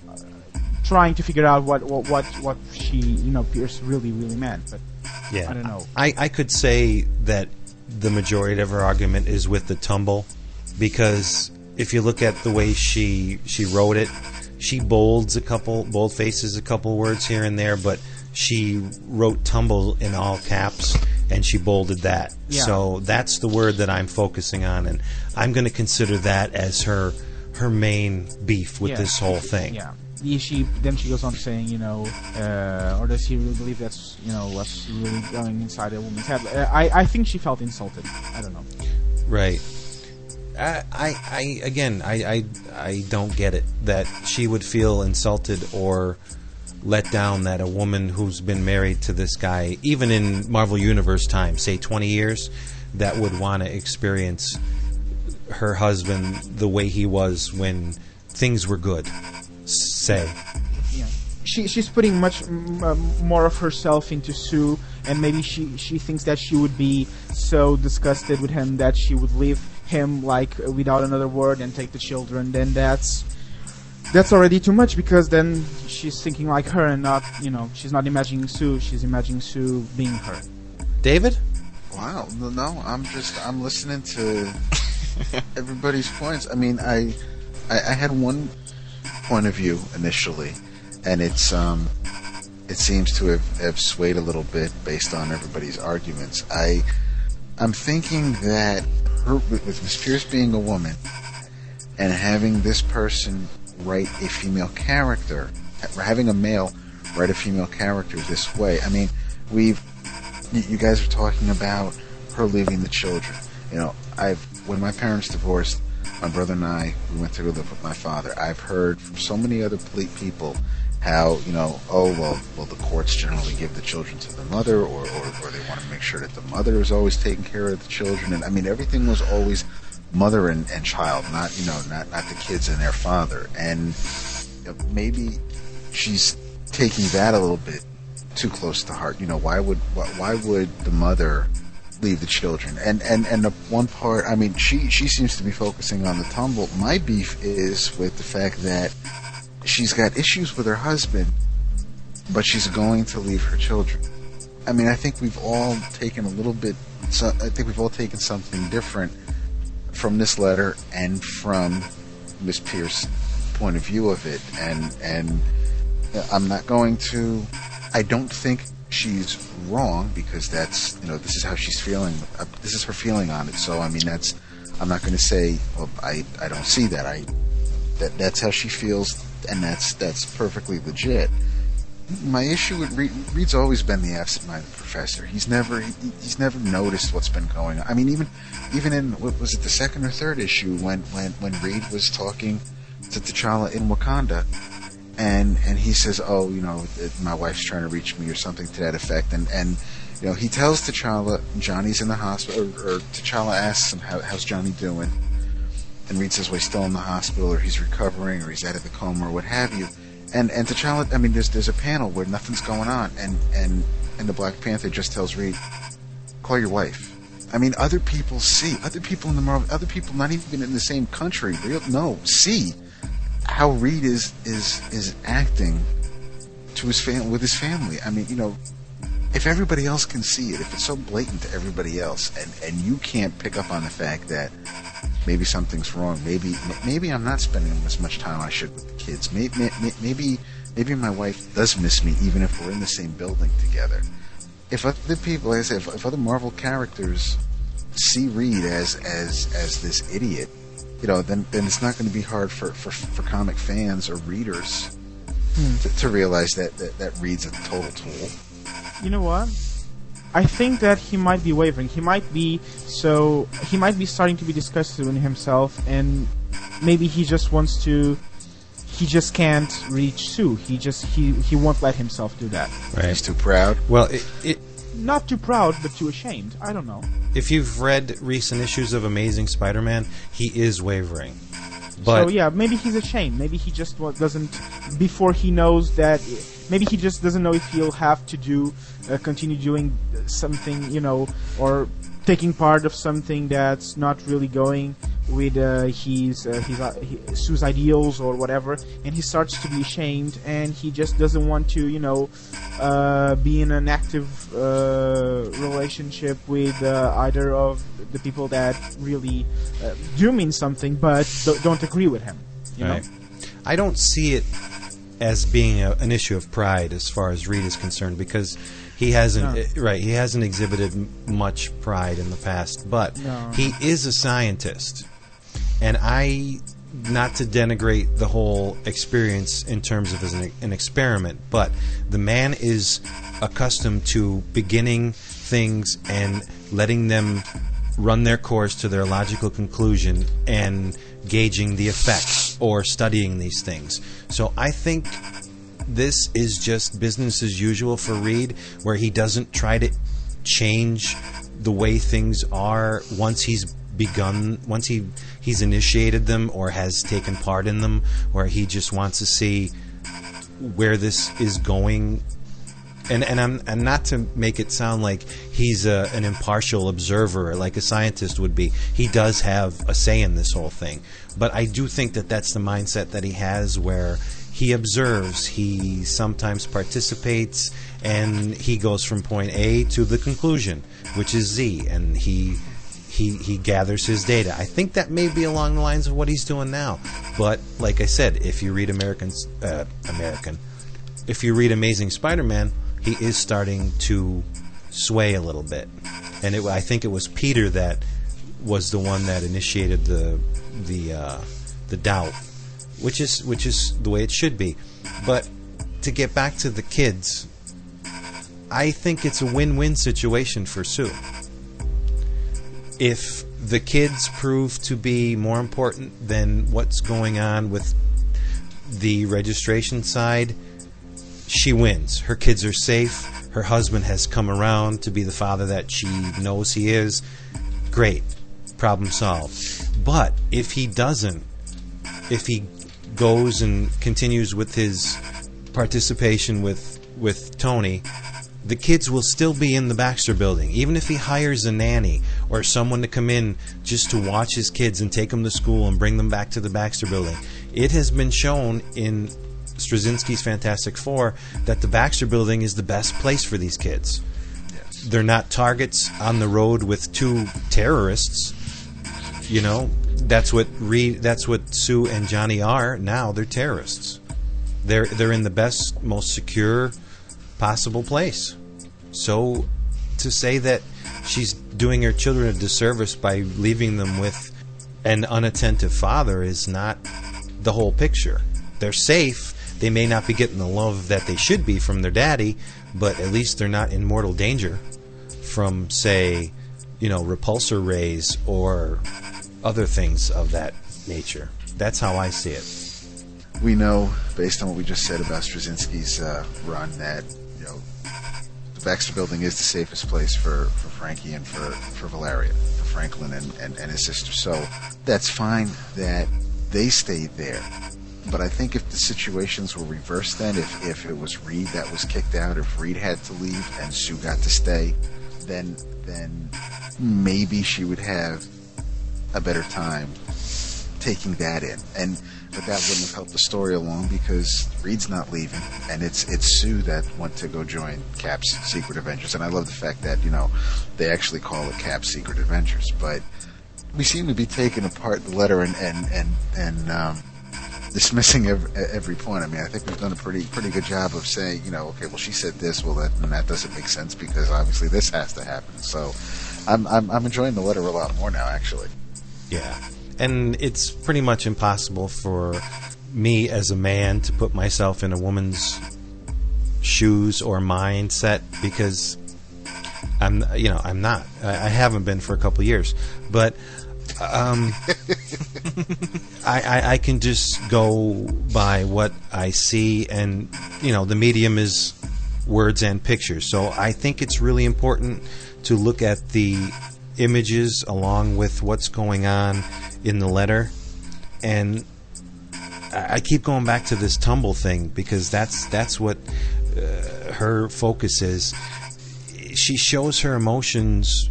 trying to figure out what what what, what she you know Pierce really really meant. But Yeah. I don't know. I, I could say that the majority of her argument is with the tumble because if you look at the way she she wrote it, she bolds a couple bold faces a couple words here and there, but she wrote tumble in all caps and she bolded that. Yeah. So that's the word that I'm focusing on and I'm going to consider that as her her main beef with Yeah. this whole thing. Yeah. Yeah, She then she goes on saying, you know, uh, or does he really believe that's you know what's really going inside a woman's head? Uh, I I think she felt insulted. I don't know. Right. I, I, I again, I, I, I don't get it that she would feel insulted or let down that a woman who's been married to this guy, even in Marvel Universe time, say 20 years, that would want to experience her husband the way he was when things were good. Say. yeah. She she's putting much m- uh, more of herself into Sue, and maybe she she thinks that she would be so disgusted with him that she would leave him like without another word and take the children. Then that's that's already too much because then she's thinking like her and not you know she's not imagining Sue. She's imagining Sue being her. David? Wow, no, no, I'm just I'm listening to everybody's points. I mean, I, I I had one point of view initially, and it's um it seems to have, have swayed a little bit based on everybody's arguments. I I'm thinking that her with Miss Pierce being a woman and having this person write a female character, ha- having a male write a female character this way. I mean, we've you guys are talking about her leaving the children. You know, I've when my parents divorced, my brother and I we went to live with my father. I've heard from so many other ple- people how you know, oh well, well the courts generally give the children to the mother, or or, or they want to make sure that the mother is always taking care of the children. And I mean, everything was always mother and, and child, not you know, not not the kids and their father. And you know, maybe she's taking that a little bit too close to heart. You know, why would why, why would the mother leave the children? And and and the one part, I mean, she she seems to be focusing on the tumble. My beef is with the fact that she's got issues with her husband, but she's going to leave her children. I mean, I think we've all taken a little bit. So, I think we've all taken something different from this letter and from Miss Pierce's point of view of it. And and I'm not going to. I don't think she's wrong because that's you know this is how she's feeling. Uh, this is her feeling on it. So I mean that's. I'm not going to say well I I don't see that. I that that's how she feels and that's that's perfectly legit my issue with Reed, Reed's always been the absent-minded professor. He's never he, he's never noticed what's been going on. I mean, even even in what was it the second or third issue when when when Reed was talking to T'Challa in Wakanda, and and he says, "Oh, you know, my wife's trying to reach me" or something to that effect, and and you know he tells T'Challa Johnny's in the hospital, or, or T'Challa asks him How, how's Johnny doing, and Reed says, "Well, he's still in the hospital, or he's recovering, or he's out of the coma, or what have you." and and T'Challa, I mean, there's there's a panel where nothing's going on, and and and the Black Panther just tells Reed, call your wife. I mean, other people see, other people in the Marvel, other people not even in the same country, real no, see how Reed is is is acting to his fam- with his family. I mean, you know, if everybody else can see it, if it's so blatant to everybody else, and and you can't pick up on the fact that maybe something's wrong. Maybe maybe I'm not spending as much time I should with the kids. Maybe maybe maybe my wife does miss me, even if we're in the same building together. If other people, I if, if other Marvel characters see Reed as as as this idiot, you know, then then it's not going to be hard for, for, for comic fans or readers hmm. to, to, realize that, that that Reed's a total tool. You know what? I think that he might be wavering. He might be so he might be starting to be disgusted with himself, and maybe he just wants to. He just can't reach Sue. He just he he won't let himself do that. Right. He's too proud. Well, it, it not too proud, but too ashamed. I don't know. If you've read recent issues of Amazing Spider-Man, he is wavering. But so yeah, maybe he's ashamed. Maybe he just doesn't. Before he knows that, maybe he just doesn't know if he'll have to do, uh, continue doing something, you know, or taking part of something that's not really going with uh, his uh, his, uh, his ideals or whatever, and he starts to be ashamed, and he just doesn't want to, you know, uh, be in an active uh, relationship with uh, either of the people that really do mean something, but don't agree with him. You right. know, I don't see it as being a, an issue of pride as far as Reed is concerned because he hasn't no. Eh, right he hasn't exhibited much pride in the past but no. he is a scientist and I not to denigrate the whole experience in terms of as an, an, experiment, but the man is accustomed to beginning things and letting them run their course to their logical conclusion and gauging the effects or studying these things. So I think this is just business as usual for Reed, where he doesn't try to change the way things are once he's begun once he he's initiated them or has taken part in them where he just wants to see where this is going and and I'm and not to make it sound like he's a, an impartial observer like a scientist would be. He does have a say in this whole thing, but I do think that that's the mindset that he has where he observes, he sometimes participates, and he goes from point A to the conclusion, which is Z, and he he he gathers his data. I think that may be along the lines of what he's doing now. But like I said, if you read Americans uh, American, if you read Amazing Spider-Man, he is starting to sway a little bit. And it, I think it was Peter that was the one that initiated the the uh, the doubt, which is which is the way it should be. But to get back to the kids, I think it's a win-win situation for Sue if the kids prove to be more important than what's going on with the registration side, she wins. Her kids are safe. Her husband has come around to be the father that she knows he is. Great. Problem solved. But if he doesn't, if he goes and continues with his participation with with Tony, the kids will still be in the Baxter building. Even if he hires a nanny or someone to come in just to watch his kids and take them to school and bring them back to the Baxter building. It has been shown in Straczynski's Fantastic Four that the Baxter building is the best place for these kids. they're not targets on the road with two terrorists. You know, that's what Reed, that's what Sue and Johnny are now. They're terrorists. They're they're in the best, most secure possible place. So to say that she's doing her children a disservice by leaving them with an unattentive father is not the whole picture. They're safe. They may not be getting the love that they should be from their daddy, but at least they're not in mortal danger from, say, you know, repulsor rays or other things of that nature. That's how I see it. We know, based on what we just said about Straczynski's uh, run, that you know the Baxter Building is the safest place for, for Frankie and for, for Valeria, for Franklin and, and, and his sister. So that's fine that they stayed there. But I think if the situations were reversed then, if, if it was Reed that was kicked out, if Reed had to leave and Sue got to stay, then then maybe she would have a better time taking that in. And but that wouldn't have helped the story along because Reed's not leaving, and it's it's Sue that went to go join Cap's Secret Adventures. And I love the fact that you know they actually call it Cap's Secret Adventures, but we seem to be taking apart the letter and and and and um, dismissing every, every point. I mean, I think we've done a pretty pretty good job of saying, you know, okay, well, she said this, well, that and that doesn't make sense because obviously this has to happen. So, I'm I'm, I'm enjoying the letter a lot more now, actually. Yeah. And it's pretty much impossible for me as a man to put myself in a woman's shoes or mindset because I'm, you know, I'm not. I, haven't been for a couple years, but um, <laughs> I, I, I can just go by what I see, and you know, the medium is words and pictures. So I think it's really important to look at the images along with what's going on in the letter, and I keep going back to this tumble thing because that's that's what uh, her focus is. She shows her emotions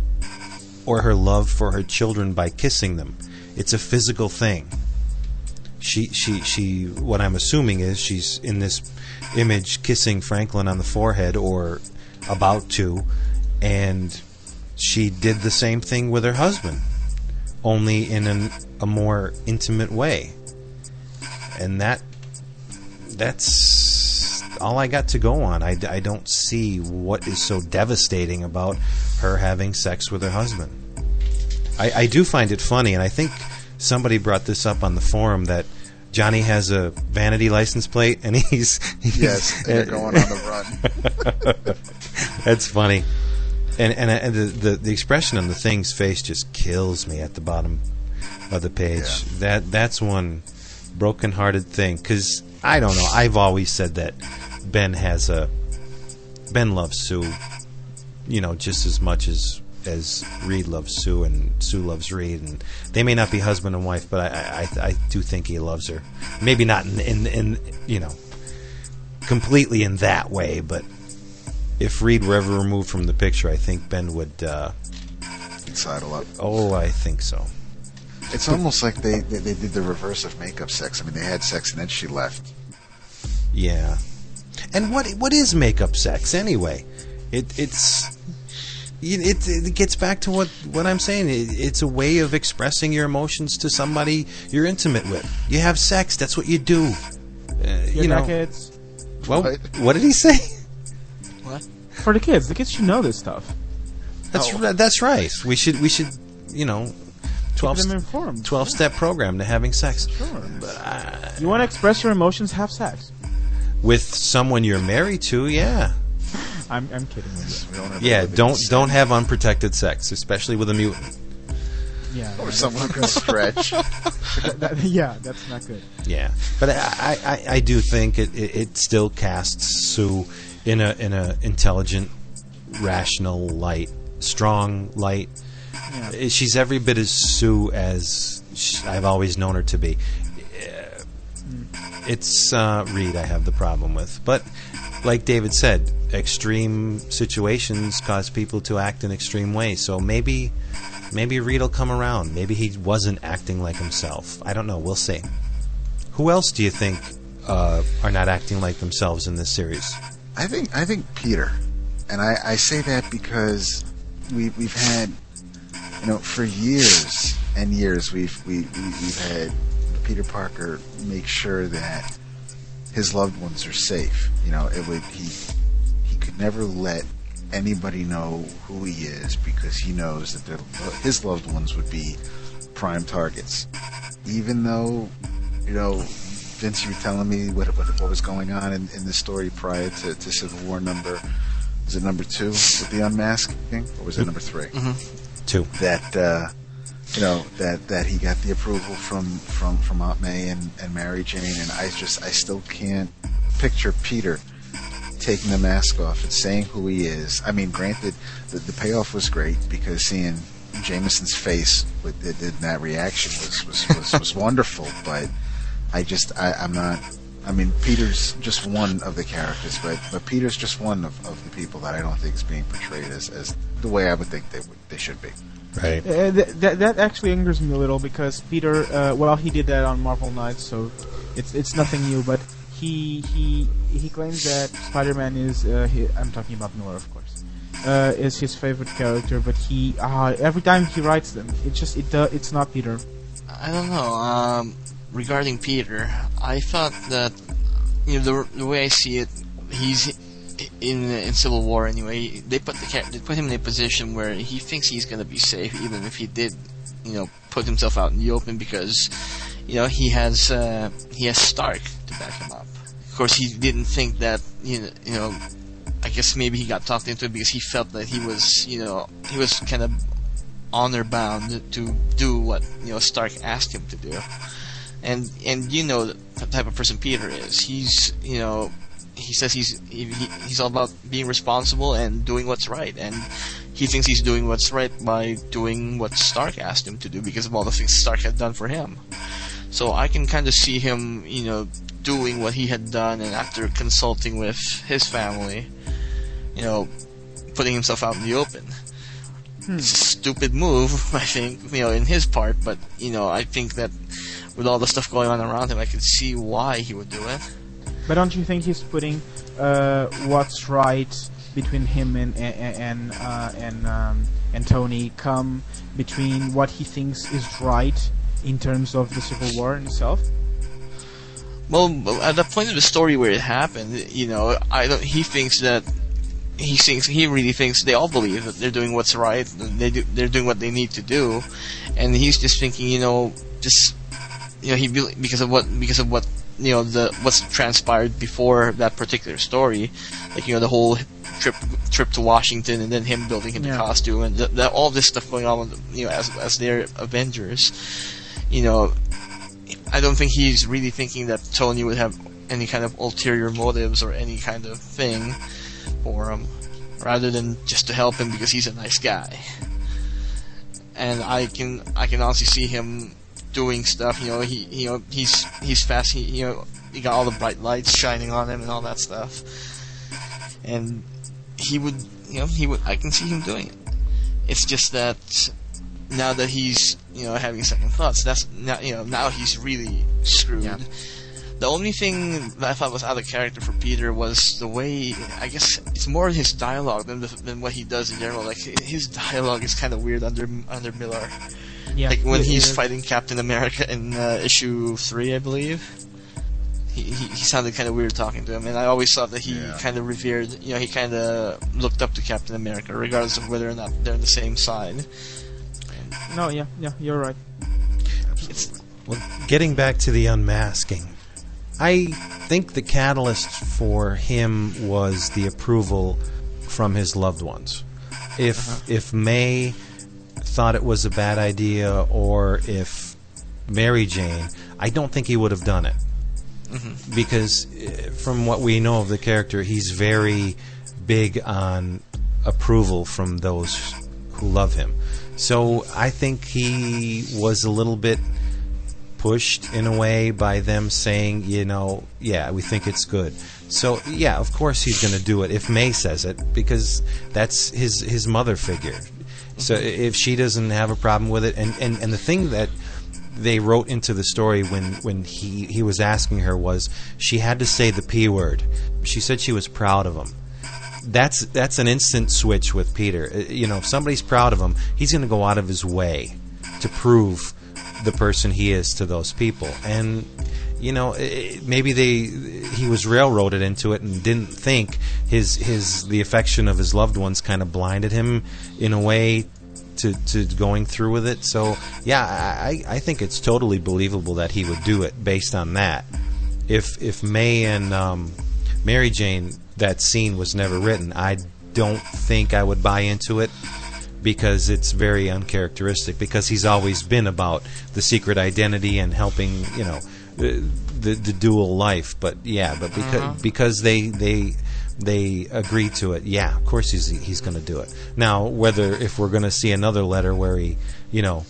or her love for her children by kissing them. It's a physical thing. She she she what I'm assuming is she's in this image kissing Franklin on the forehead or about to and she did the same thing with her husband only in an, a more intimate way. And that that's all I got to go on. I, I don't see what is so devastating about her having sex with her husband. I, I do find it funny, and I think somebody brought this up on the forum that Johnny has a vanity license plate, and <laughs> he's, he's Yes, they're going on the run. <laughs> That's funny. And and, and the, the the expression on the thing's face just kills me at the bottom of the page. Yeah. That that's one broken-hearted thing because I don't know. I've always said that Ben has a Ben loves Sue, you know, just as much as as Reed loves Sue and Sue loves Reed, and they may not be husband and wife, but I I, I do think he loves her. Maybe not in, in in you know completely in that way, but if Reed were ever removed from the picture, I think Ben would. Uh, Sidle up. oh, I think so. It's almost like they, they they did the reverse of makeup sex. I mean, they had sex and then she left. Yeah. And what what is makeup sex anyway? It it's it, it gets back to what, what I'm saying. It, it's a way of expressing your emotions to somebody you're intimate with. You have sex. That's what you do. Uh, You you know. kids. Well, What? what did he say? For the kids, the kids should know this stuff. That's oh. ri- that's right. We should we should you know twelve Keep them informed. 12 step program to having sex Sure. but you want to express your emotions? Have sex. with someone you're married to. Yeah. <laughs> I'm, I'm kidding We don't have Yeah, don't in don't have unprotected sex, especially with a mutant. Yeah. <laughs> Or someone who can stretch. <laughs> that- that- yeah, that's not good. Yeah, but I, I, I do think it, it, it still casts Sue in a in a intelligent, rational light, strong light. Yeah. Uh, She's every bit as Sue as sh- I've always known her to be. Uh, It's uh, Reed I have the problem with, but like David said, extreme situations cause people to act in extreme ways. So maybe maybe Reed will come around. Maybe he wasn't acting like himself. I don't know. We'll see. Who else do you think uh, are not acting like themselves in this series? I think I think Peter. and I, I say that because we we've had you know for years and years we've we, we we've had Peter Parker make sure that his loved ones are safe. You know, it would he he could never let anybody know who he is because he knows that his loved ones would be prime targets. Even though, you know, Vince, you were telling me what what, what was going on in, in the story prior to, to Civil War number. Was it number two with the unmasking, or was it number 3 Two. That uh, you know that that he got the approval from from from Aunt May and, and Mary Jane, and I just I still can't picture Peter taking the mask off and saying who he is. I mean, granted, the, the payoff was great because seeing Jameson's face with in in that reaction was was, was, was <laughs> wonderful. But I just I, I'm not. I mean, Peter's just one of the characters, but but Peter's just one of, of the people that I don't think is being portrayed as, as the way I would think they would they should be. Right. Uh, th- that that actually angers me a little because Peter, uh, well, he did that on Marvel Knights, so it's it's nothing new. But he he he claims that Spider-Man is uh, hi I'm talking about Millar, of course, uh, is his favorite character. But he uh, every time he writes them, it just it uh, it's not Peter. I don't know. Um, regarding Peter, I thought that you know the, the way I see it, he's in in Civil War anyway. They put the they put him in a position where he thinks he's to be safe, even if he did, you know, put himself out in the open because you know he has uh, he has Stark to back him up. Of course, he didn't think that you know you know. I guess maybe he got talked into it because he felt that he was, you know, he was kind of honor bound to do what you know Stark asked him to do, and and you know the type of person Peter is. He's you know he says he's he, he- he's all about being responsible and doing what's right, and he thinks he's doing what's right by doing what Stark asked him to do because of all the things Stark had done for him. So I can kind of see him, you know, doing what he had done, and after consulting with his family, you know, putting himself out in the open. It's a stupid move, <laughs> I think, you know, in his part, but, you know, I think that with all the stuff going on around him, I can see why he would do it. But don't you think he's putting uh, what's right between him and and and uh, and, um, and Tony come between what he thinks is right in terms of the Civil War itself? Well, at the point of the story where it happened, you know, I don't, he thinks that he thinks he really thinks they all believe that they're doing what's right. They do, they're doing what they need to do, and he's just thinking, you know, just you know, he be- because of what because of what you know the what's transpired before that particular story, like you know the whole trip trip to Washington and then him building him the costume and all this stuff going on with you know as as their Avengers, you know, I don't think he's really thinking that Tony would have any kind of ulterior motives or any kind of thing for him, rather than just to help him because he's a nice guy. And I can I can honestly see him doing stuff. You know, he you know he's he's fast. He you know he got all the bright lights shining on him and all that stuff. And he would you know he would I can see him doing it. It's just that now that he's you know having second thoughts, that's now you know now he's really screwed. Yeah. The only thing that I thought was out of character for Peter was the way I guess it's more his dialogue than the, than what he does in general. Like his dialogue is kind of weird under under Millar. Yeah, Like when he's fighting Captain America in uh, issue three, I believe. He, he, he sounded kind of weird talking to him, and I always thought that he Yeah. kind of revered, you know, he kind of looked up to Captain America, regardless of whether or not they're on the same side. No, yeah, yeah, you're right. It's, Well, getting back to the unmasking, I think the catalyst for him was the approval from his loved ones. If if May thought it was a bad idea, or if Mary Jane, I don't think he would have done it because uh, from what we know of the character, he's very big on approval from those who love him. So I think he was a little bit pushed in a way by them saying, you know, yeah, we think it's good. So yeah, of course he's going to do it if May says it because that's his his mother figure. So if she doesn't have a problem with it, and, and, and the thing that they wrote into the story when, when he, he was asking her was she had to say the p word. She said she was proud of him that's that's an instant switch with Peter. Uh, You know, if somebody's proud of him, he's going to go out of his way to prove the person he is to those people. And you know, i- maybe they he was railroaded into it and didn't think his his the affection of his loved ones kind of blinded him in a way to, to going through with it. So yeah, I, I think it's totally believable that he would do it based on that. If if May and um, Mary Jane that scene was never written, I don't think I would buy into it because it's very uncharacteristic. Because he's always been about the secret identity and helping, you know, the the, the dual life. But yeah, but because because they they they agree to it, yeah, of course he's he's going to do it. Now, whether if we're going to see another letter where he, you know,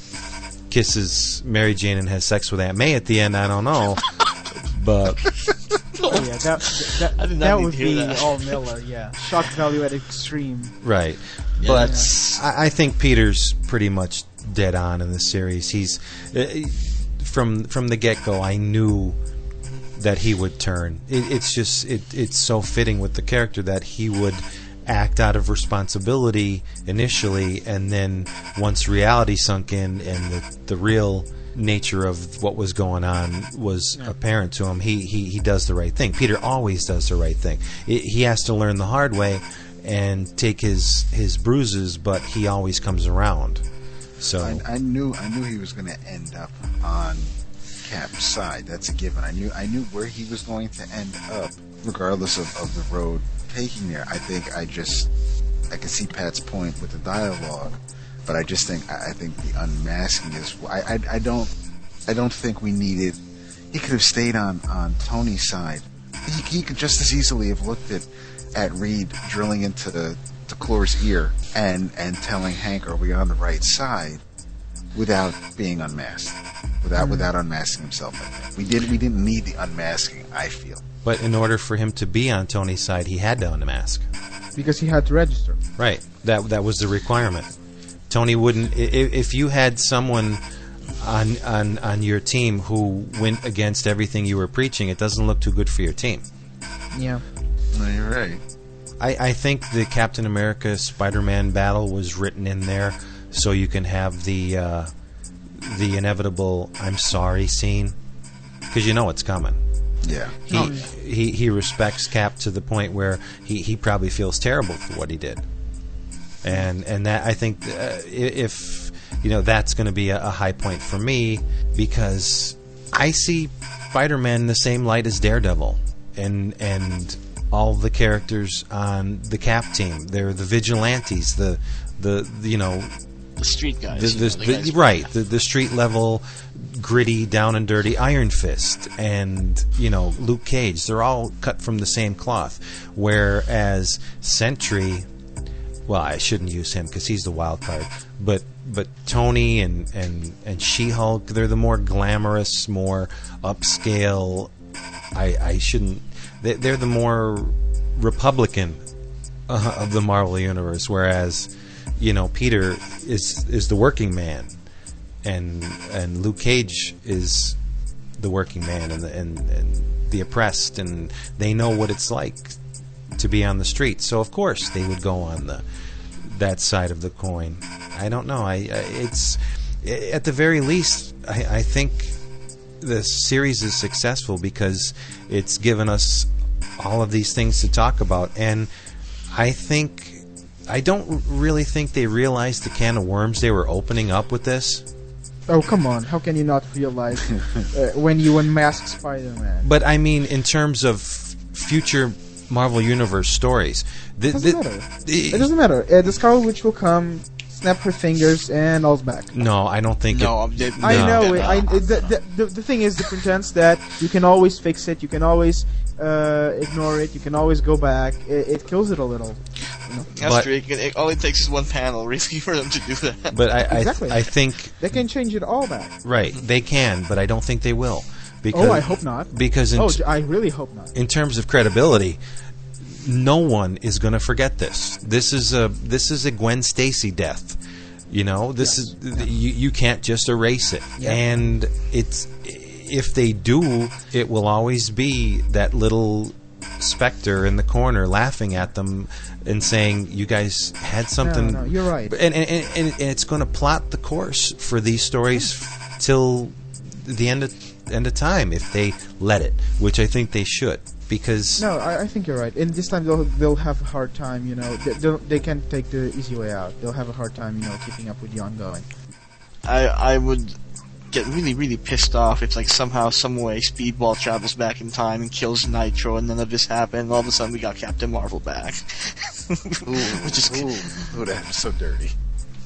kisses Mary Jane and has sex with Aunt May at the end, I don't know. <laughs> But Oh, yeah, that that, I did not that would be that. all Millar. Yeah, shock value at extreme. Right. but that's- I, I think Peter's pretty much dead on in the series. He's uh, from from the get go. I knew that he would turn. It, it's just it, it's so fitting with the character that he would act out of responsibility initially, and then once reality sunk in and the the real nature of what was going on was apparent to him, he, he he does the right thing. Peter always does the right thing. It, he has to learn the hard way and take his his bruises, but he always comes around. So I, I knew I knew he was going to end up on Cap's side. That's a given. I knew I knew where he was going to end up, regardless of, of the road taking there. I think I just I can see Pat's point with the dialogue, but I just think I, I think the unmasking is. I, I I don't I don't think we needed. He could have stayed on on Tony's side. He, he could just as easily have looked at at Reed drilling into to Clore's ear and and telling Hank, "Are we on the right side?" without being unmasked, without mm-hmm. without unmasking himself. I. We did we didn't need the unmasking. I feel. But in order for him to be on Tony's side, he had to unmask. because he had to register. Right. That that was the requirement. Tony wouldn't. i- i- If you had someone on on on your team who went against everything you were preaching, it doesn't look too good for your team. Yeah. No, you're right. I, I think the Captain America Spider Man battle was written in there so you can have the uh, the inevitable "I'm sorry" scene because you know it's coming. Yeah. He, he he respects Cap to the point where he, he probably feels terrible for what he did, and and that I think uh, if you know that's going to be a, a high point for me because I see Spider-Man in the same light as Daredevil, and and all the characters on the Cap team. They're the vigilantes, the the, the you know the street guys. the, you know, the the- guys- right the, the street level gritty down and dirty iron fist and you know luke cage they're all cut from the same cloth whereas sentry well i shouldn't use him because he's the wild card but but tony and and and she-hulk they're the more glamorous more upscale i i shouldn't they, they're the more republican uh, of the Marvel universe, whereas you know Peter is is the working man, and and Luke Cage is the working man and the, and, and the oppressed, and they know what it's like to be on the street. So of course they would go on the that side of the coin. I don't know. I, I it's at the very least I, I think the series is successful because it's given us all of these things to talk about and I think I don't really think they realized the can of worms they were opening up with this. Oh come on! How can you not realize uh, when you unmask Spider-Man? But I mean, in terms of future Marvel Universe stories, the, doesn't the- matter. the- It doesn't matter. Uh, the Scarlet Witch will come, snap her fingers, and all's back. no, I don't think. No, it, I'm dead. I No. know. It, I, it, the, the, the, the thing is, the pretense that you can always fix it, you can always uh, ignore it, you can always go back. It, it kills it a little. That's but- true. It, can- it, all it takes is one panel, <laughs> really, for them to do that. but I, I, Exactly. I think They can change it all back. right they can, but I don't think they will. Because, Oh, I hope not. Because in, Oh, j- I really hope not. in terms of credibility, no one is going to forget this. This is a this is a Gwen Stacy death. You know, this is you you can't just erase it. Yeah. And it's if they do, it will always be that little specter in the corner laughing at them and saying, "You guys had something." No, no, you're right. And and, and, and it's going to plot the course for these stories till the end of end of time if they let it, which I think they should because No, I, I think you're right. And this time they'll they'll have a hard time. You know, they they'll- they can't take the easy way out. They'll have a hard time. You know, keeping up with the ongoing. I I would get really really pissed off if like somehow some way Speedball travels back in time and kills Nitro and none of this happened. And all of a sudden we got Captain Marvel back, <laughs> which is Ooh, ooh, that was so dirty.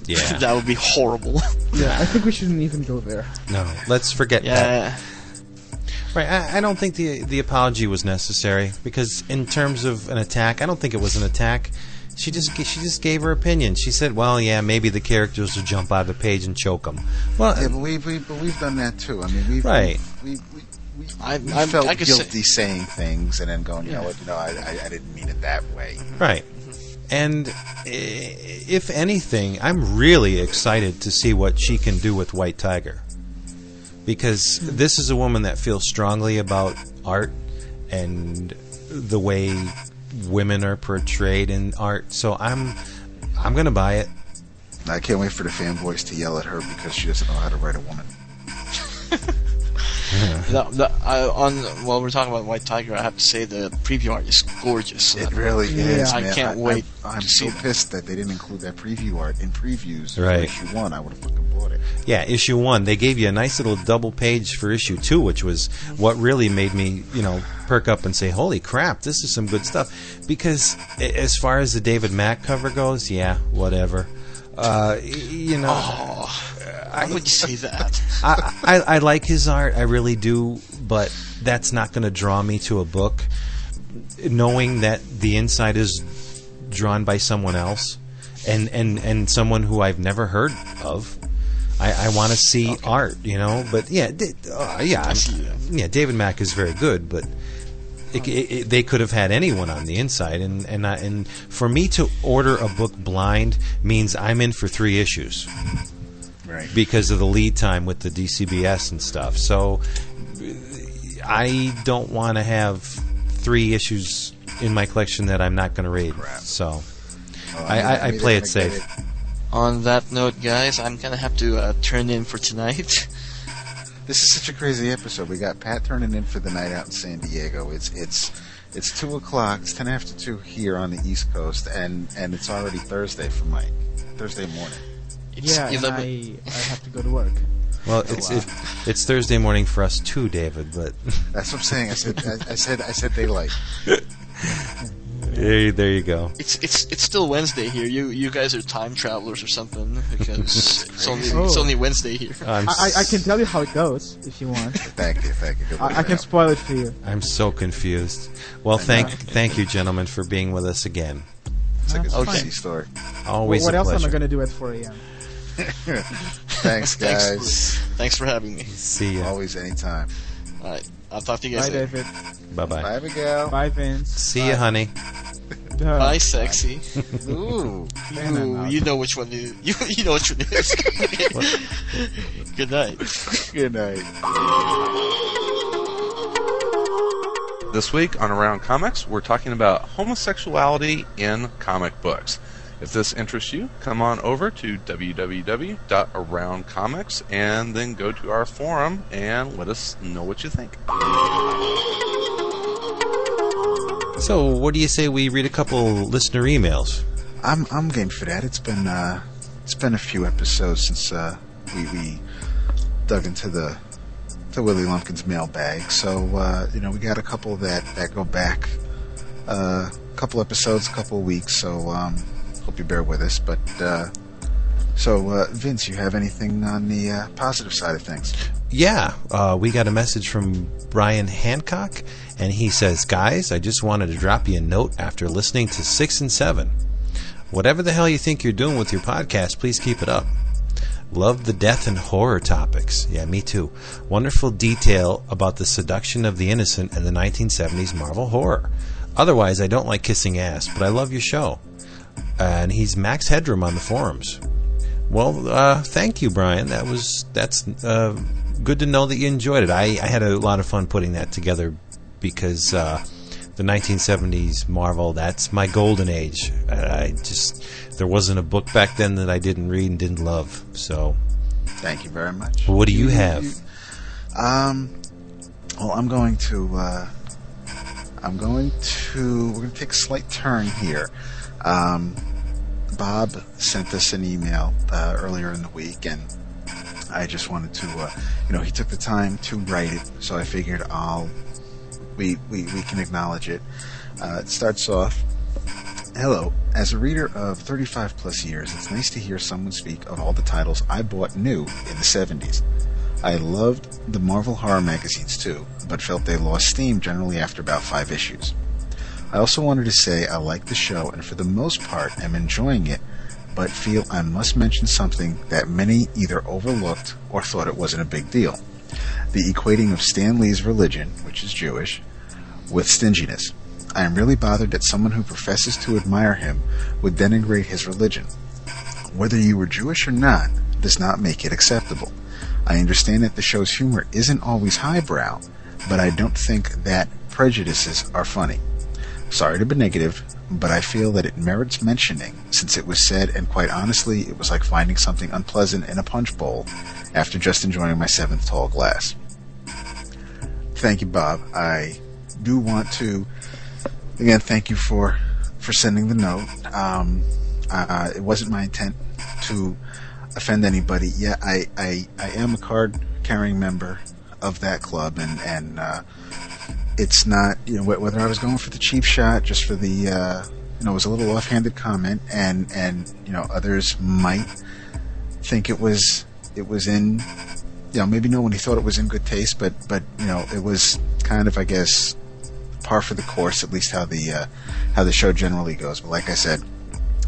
yeah, <laughs> that would be horrible. Yeah, I think we shouldn't even go there. no, let's forget that. yeah. Right, I, I don't think the the apology was necessary because in terms of an attack, I don't think it was an attack. She just she just gave her opinion. She said, "Well, yeah, maybe the characters will jump out of the page and choke them." Well, Yeah, but we've, we've, but we've done that too. I mean, we've Right. We, we, we, I- we I'm- felt I could say- guilty saying things and then going, you know what, you know, I, I, I didn't mean it that way. Right. And eh, if anything, I'm really excited to see what she can do with White Tiger. Because this is a woman that feels strongly about art and the way women are portrayed in art. So I'm I'm going to buy it. I can't wait for the fanboys to yell at her because she doesn't know how to write a woman. <laughs> <laughs> The, the, I, on while we're talking about White Tiger, I have to say the preview art is gorgeous. It really Yeah. is. I man. can't wait I'm, I'm to so see that. pissed that they didn't include that preview art in previews Right. for issue one. I would have fucking bought it. Yeah, issue one. They gave you a nice little double page for issue two, which was what really made me, you know, perk up and say, "Holy crap, this is some good stuff." Because as far as the David Mack cover goes, yeah, whatever. Uh, you know, Why would say that? <laughs> I, I I like his art, I really do, but that's not going to draw me to a book. Knowing that the inside is drawn by someone else, and and and someone who I've never heard of. I, I want to see art, you know. But yeah, uh, yeah, I'm- see that. yeah. David Mack is very good, but it, it, it- they could have had anyone on the inside, and and I, and for me to order a book blind means I'm in for three issues Right. because of the lead time with the DCBS and stuff. So I don't want to have three issues in my collection that I'm not going to read. So Well, I- I'm I- I play it safe. it- On that note, guys, I'm gonna have to uh, turn in for tonight. <laughs> This is such a crazy episode. We got Pat turning in for the night out in San Diego. It's it's it's two o'clock. It's ten after two here on the East Coast, and and it's already Thursday for Mike. Thursday morning. It's yeah, <laughs> and 11 I I have to go to work. well, it's it, it's Thursday morning for us too, David. But <laughs> That's what I'm saying. I said I, I said I said daylight. <laughs> there, there you go. It's it's it's still Wednesday here. You you guys are time travelers or something because it's only Oh. it's only Wednesday here. I'm I, I, I can tell you how it goes if you want. Thank you, thank you. Good I, I can out. spoil it for you. I'm so confused. Well, thank thank you, gentlemen, for being with us again. It's like a Okay. Story. Always what a else pleasure. am I going to do at 4 a.m.? <laughs> Thanks, guys. Thanks Thanks for having me. See ya. Always, anytime. All right, I'll talk to you guys Bye, later. David. Bye bye. Bye, Miguel. Bye, Vince. See ya, honey. Uh, Bye, sexy. <laughs> Ooh. Ooh, you know which one it is. You you know which one it is. <laughs> Good night. Good night. This week on Around Comics, we're talking about homosexuality in comic books. If this interests you, come on over to www.aroundcomics and then go to our forum and let us know what you think. So, what do you say we read a couple listener emails? I'm I'm game for that. It's been uh, it's been a few episodes since uh, we we dug into the to Willie Lumpkin's mailbag. So uh, you know we got a couple that that go back uh, a couple episodes, a couple weeks. So um, hope you bear with us. But uh, so uh, Vince, you have anything on the uh, positive side of things? Yeah, uh, we got a message from Brian Hancock, and he says, Guys, I just wanted to drop you a note after listening to 6 and 7. Whatever the hell you think you're doing with your podcast, please keep it up. Love the death and horror topics. Yeah, me too. Wonderful detail about the seduction of the innocent and the 1970s Marvel horror. Otherwise, I don't like kissing ass, but I love your show. And he's Max Headroom on the forums. Well, uh, thank you, Brian. That was that's uh, good to know that you enjoyed it. I, I had a lot of fun putting that together because uh, the 1970s Marvel. That's my golden age. I just there wasn't a book back then that I didn't read and didn't love. So, Thank you very much. what do you have? Um, well, I'm going to. Uh, I'm going to. We're going to take a slight turn here. Um, Bob sent us an email uh, earlier in the week, and I just wanted to. Uh, you know, he took the time to write it, so I figured I'll. We we we can acknowledge it. Uh, it starts off. Hello. As a reader of 35 plus years, it's nice to hear someone speak of all the titles I bought new in the 70s. I loved the Marvel horror magazines too, but felt they lost steam generally after about five issues. I also wanted to say I like the show and for the most part am enjoying it, but feel I must mention something that many either overlooked or thought it wasn't a big deal. The equating of Stan Lee's religion, which is Jewish, with stinginess. I am really bothered that someone who professes to admire him would denigrate his religion. Whether you were Jewish or not does not make it acceptable. I understand that the show's humor isn't always highbrow, but I don't think that prejudices are funny. Sorry to be negative, but I feel that it merits mentioning since it was said, and quite honestly, it was like finding something unpleasant in a punch bowl after just enjoying my seventh tall glass. Thank you, Bob. I do want to again thank you for for sending the note. Um, uh, it wasn't my intent to offend anybody. Yeah, I, I, I am a card carrying member of that club, and and uh, it's not you know whether I was going for the cheap shot, just for the uh, you know it was a little offhanded comment, and and you know others might think it was it was in you know maybe no one thought it was in good taste, but but you know it was kind of I guess par for the course, at least how the uh, how the show generally goes. But like I said,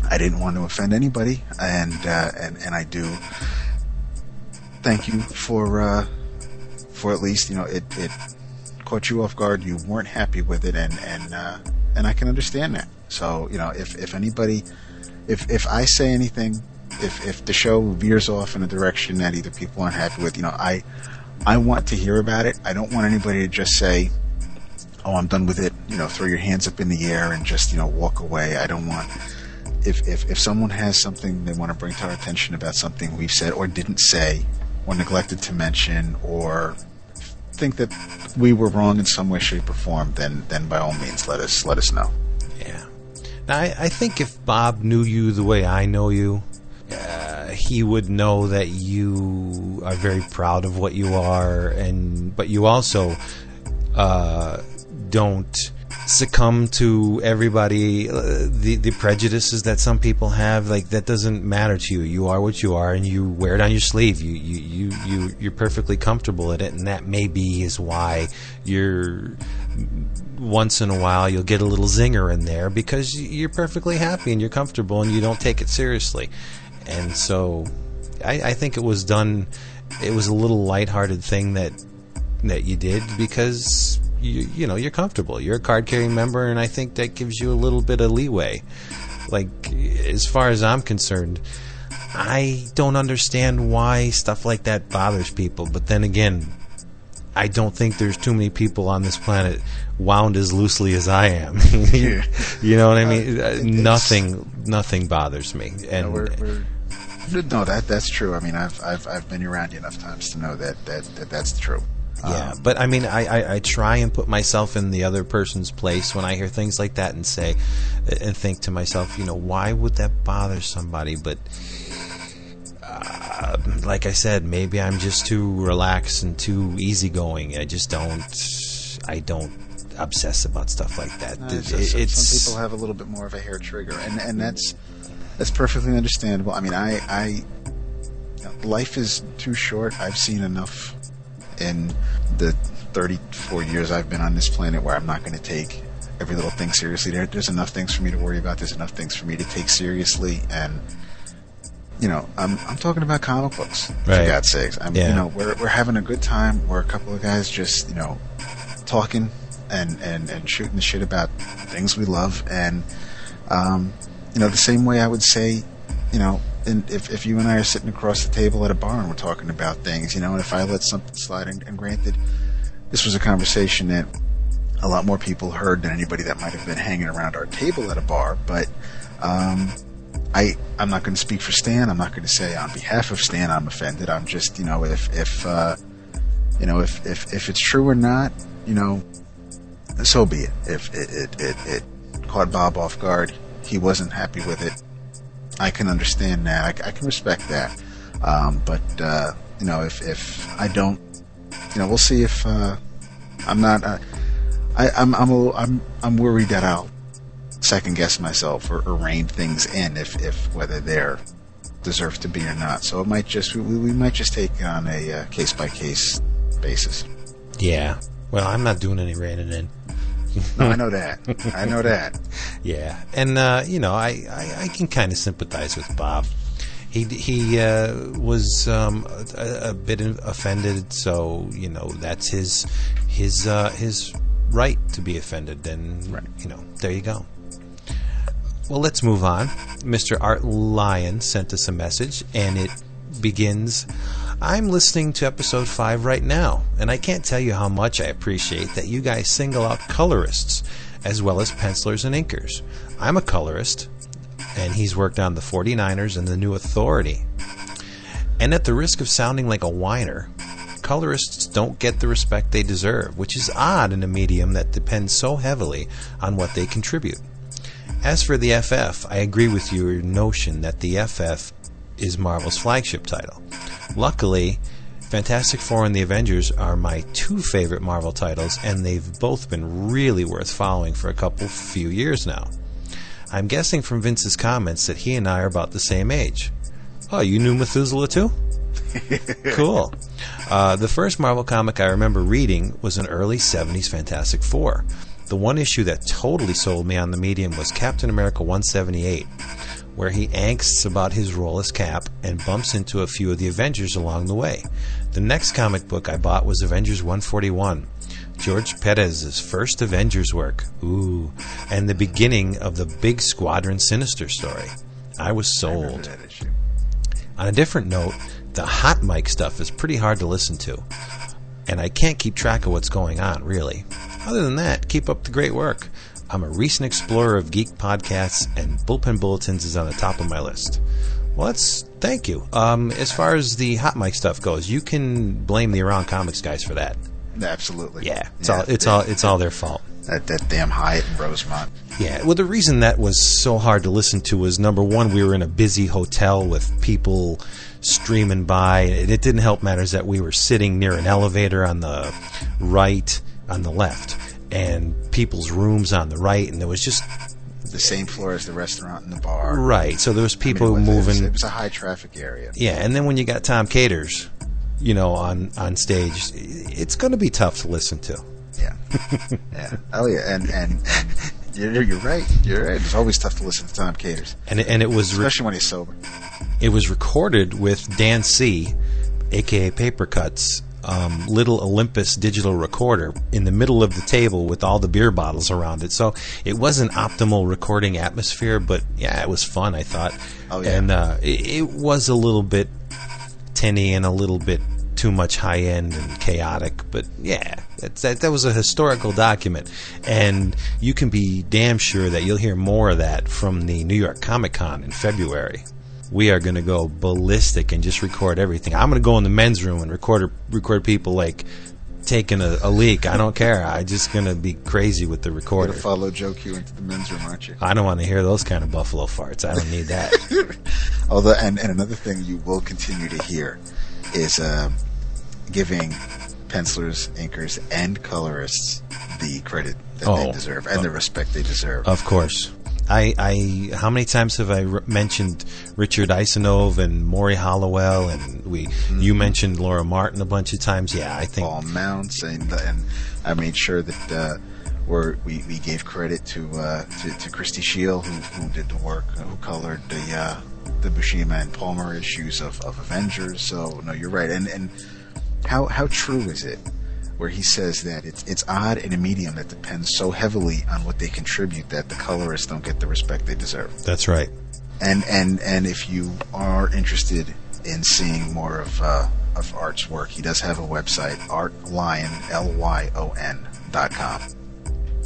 I didn't want to offend anybody, and uh, and and I do thank you for uh, for at least you know it it caught you off guard. and You weren't happy with it, and and uh, and I can understand that. So you know if if anybody if if I say anything, if if the show veers off in a direction that either people aren't happy with, you know I I want to hear about it. I don't want anybody to just say. Oh, I'm done with it. You know, throw your hands up in the air and just, you know, walk away. I don't want, if, if, if someone has something they want to bring to our attention about something we've said or didn't say or neglected to mention or think that we were wrong in some way, shape, or form, then then by all means let us let us know. Yeah. Now, I, I think if Bob knew you the way I know you, uh, he would know that you are very proud of what you are, and but you also uh, don't succumb to everybody uh, the the prejudices that some people have like that doesn't matter to you. You are what you are and you wear it on your sleeve. You you you, you you're perfectly comfortable at it and that maybe is why you're once in a while you'll get a little zinger in there because you're perfectly happy and you're comfortable and you don't take it seriously. And so I, I think it was done it was a little lighthearted thing that that you did because you you know you're comfortable. You're a card carrying member, and I think that gives you a little bit of leeway. Like as far as I'm concerned, I don't understand why stuff like that bothers people. But then again, I don't think there's too many people on this planet wound as loosely as I am. <laughs> you, you know what I mean? Uh, nothing nothing bothers me. And No, we're, we're, no, that that's true. I mean, I've I've I've been around you enough times to know that that, that that's true. Yeah, Um, but I mean, I, I, I try and put myself in the other person's place when I hear things like that and say, and think to myself, you know, why would that bother somebody? But, uh, like I said, maybe I'm just too relaxed and too easygoing. I just don't, I don't obsess about stuff like that. Uh, It- so- it- some, it's, some people have a little bit more of a hair trigger, and and that's that's perfectly understandable. I mean, I I life is too short. I've seen enough in the 34 years I've been on this planet where I'm not going to take every little thing seriously. There, there's enough things for me to worry about. There's enough things for me to take seriously, and you know, I'm I'm talking about comic books Right. for God's sakes. I'm, Yeah. You know, we're we're having a good time. We're a couple of guys just you know talking and and and shooting the shit about things we love, and um, you know, the same way I would say, you know, and if if you and I are sitting across the table at a bar and we're talking about things, you know, and if I let something slide, and, and granted, this was a conversation that a lot more people heard than anybody that might have been hanging around our table at a bar. But um, I I'm not going to speak for Stan. I'm not going to say on behalf of Stan I'm offended. I'm just you know if if uh, you know if, if if it's true or not, you know, so be it. If it it, it, it caught Bob off guard, he wasn't happy with it. I can understand that. I, I can respect that. Um, but uh, you know, if if I don't, you know, we'll see if uh, I'm not. Uh, I, I'm I'm a, I'm I'm worried that I'll second guess myself or, or rein things in if if whether they're deserve to be or not. So it might just we, we might just take on a case by case basis. Yeah. Well, I'm not doing any reining in. No, I know that. I know that. <laughs> Yeah, and uh, you know, I, I, I can kind of sympathize with Bob. He he uh, was um, a, a, bit offended, so you know that's his his uh, his right to be offended. And right. you know, there you go. Well, let's move on. Mr. Art Lyon sent us a message, and it begins. I'm listening to episode 5 right now, and I can't tell you how much I appreciate that you guys single out colorists as well as pencilers and inkers. I'm a colorist, and he's worked on the 49ers and the New Authority. And at the risk of sounding like a whiner, colorists don't get the respect they deserve, which is odd in a medium that depends so heavily on what they contribute. As for the FF, I agree with your notion that the FF is Marvel's flagship title. Luckily, Fantastic Four and the Avengers are my two favorite Marvel titles, and they've both been really worth following for a couple few years now. I'm guessing from Vince's comments that he and I are about the same age. Oh, you knew Methuselah too? <laughs> cool. Uh, the first Marvel comic I remember reading was an early 70s Fantastic Four. The one issue that totally sold me on the medium was Captain America 178 where he angsts about his role as Cap and bumps into a few of the Avengers along the way. The next comic book I bought was Avengers 141. George Perez's first Avengers work. Ooh. And the beginning of the big Squadron Sinister story. I was sold. I On a different note, the hot mic stuff is pretty hard to listen to. And I can't keep track of what's going on, really. Other than that, keep up the great work. I'm a recent explorer of geek podcasts, and Bullpen Bulletins is on the top of my list. Well, that's thank you. Um, as far as the hot mic stuff goes, you can blame the Around Comics guys for that. Absolutely. Yeah, it's yeah, all it's all it's all their fault. That that damn Hyatt in Rosemont. Yeah. Well, the reason that was so hard to listen to was number one, we were in a busy hotel with people streaming by. and It didn't help matters that we were sitting near an elevator on the right, on the left and people's rooms on the right, and there was just the same floor as the restaurant and the bar. Right. So there was people I mean, it was, moving. It was, a high traffic area. Yeah, and then when you got Tom Katers, you know, on on stage, it's going to be tough to listen to. Yeah. <laughs> yeah. Oh yeah, and and. <laughs> you're, you're right. You're right. It's always tough to listen to Tom Katers, and and it was especially re- when he's sober. It was recorded with Dan C, aka Paper Cuts, um, little Olympus digital recorder in the middle of the table with all the beer bottles around it. So it was an optimal recording atmosphere, but yeah, it was fun. I thought, oh, yeah. and uh, it, it, was a little bit tinny and a little bit too much high end and chaotic. But yeah, that, that was a historical document, and you can be damn sure that you'll hear more of that from the New York Comic Con in February we are going to go ballistic and just record everything. I'm going to go in the men's room and record record people like taking a, a leak. I don't care. I'm just going to be crazy with the recorder. You're follow Joe Q into the men's room, aren't you? I don't want to hear those kind of buffalo farts. I don't need that. <laughs> Although, and, and another thing you will continue to hear is um, giving pencilers, inkers, and colorists the credit that oh, they deserve and the respect they deserve. Of course. I, I, how many times have I mentioned Richard Isanove and Morry Hollowell, and we, mm-hmm. you mentioned Laura Martin a bunch of times. Yeah, I think Paul Mounts, and and I made sure that uh, we we gave credit to uh, to, to Christie Scheele, who, who did the work, who colored the uh, the Buscema and Palmer issues of, of Avengers. So no, you're right, and and how how true is it? Where he says that it's it's odd in a medium that depends so heavily on what they contribute that the colorists don't get the respect they deserve. That's right. And and and if you are interested in seeing more of uh, of Art's work, he does have a website, artlyon l y o n dot com.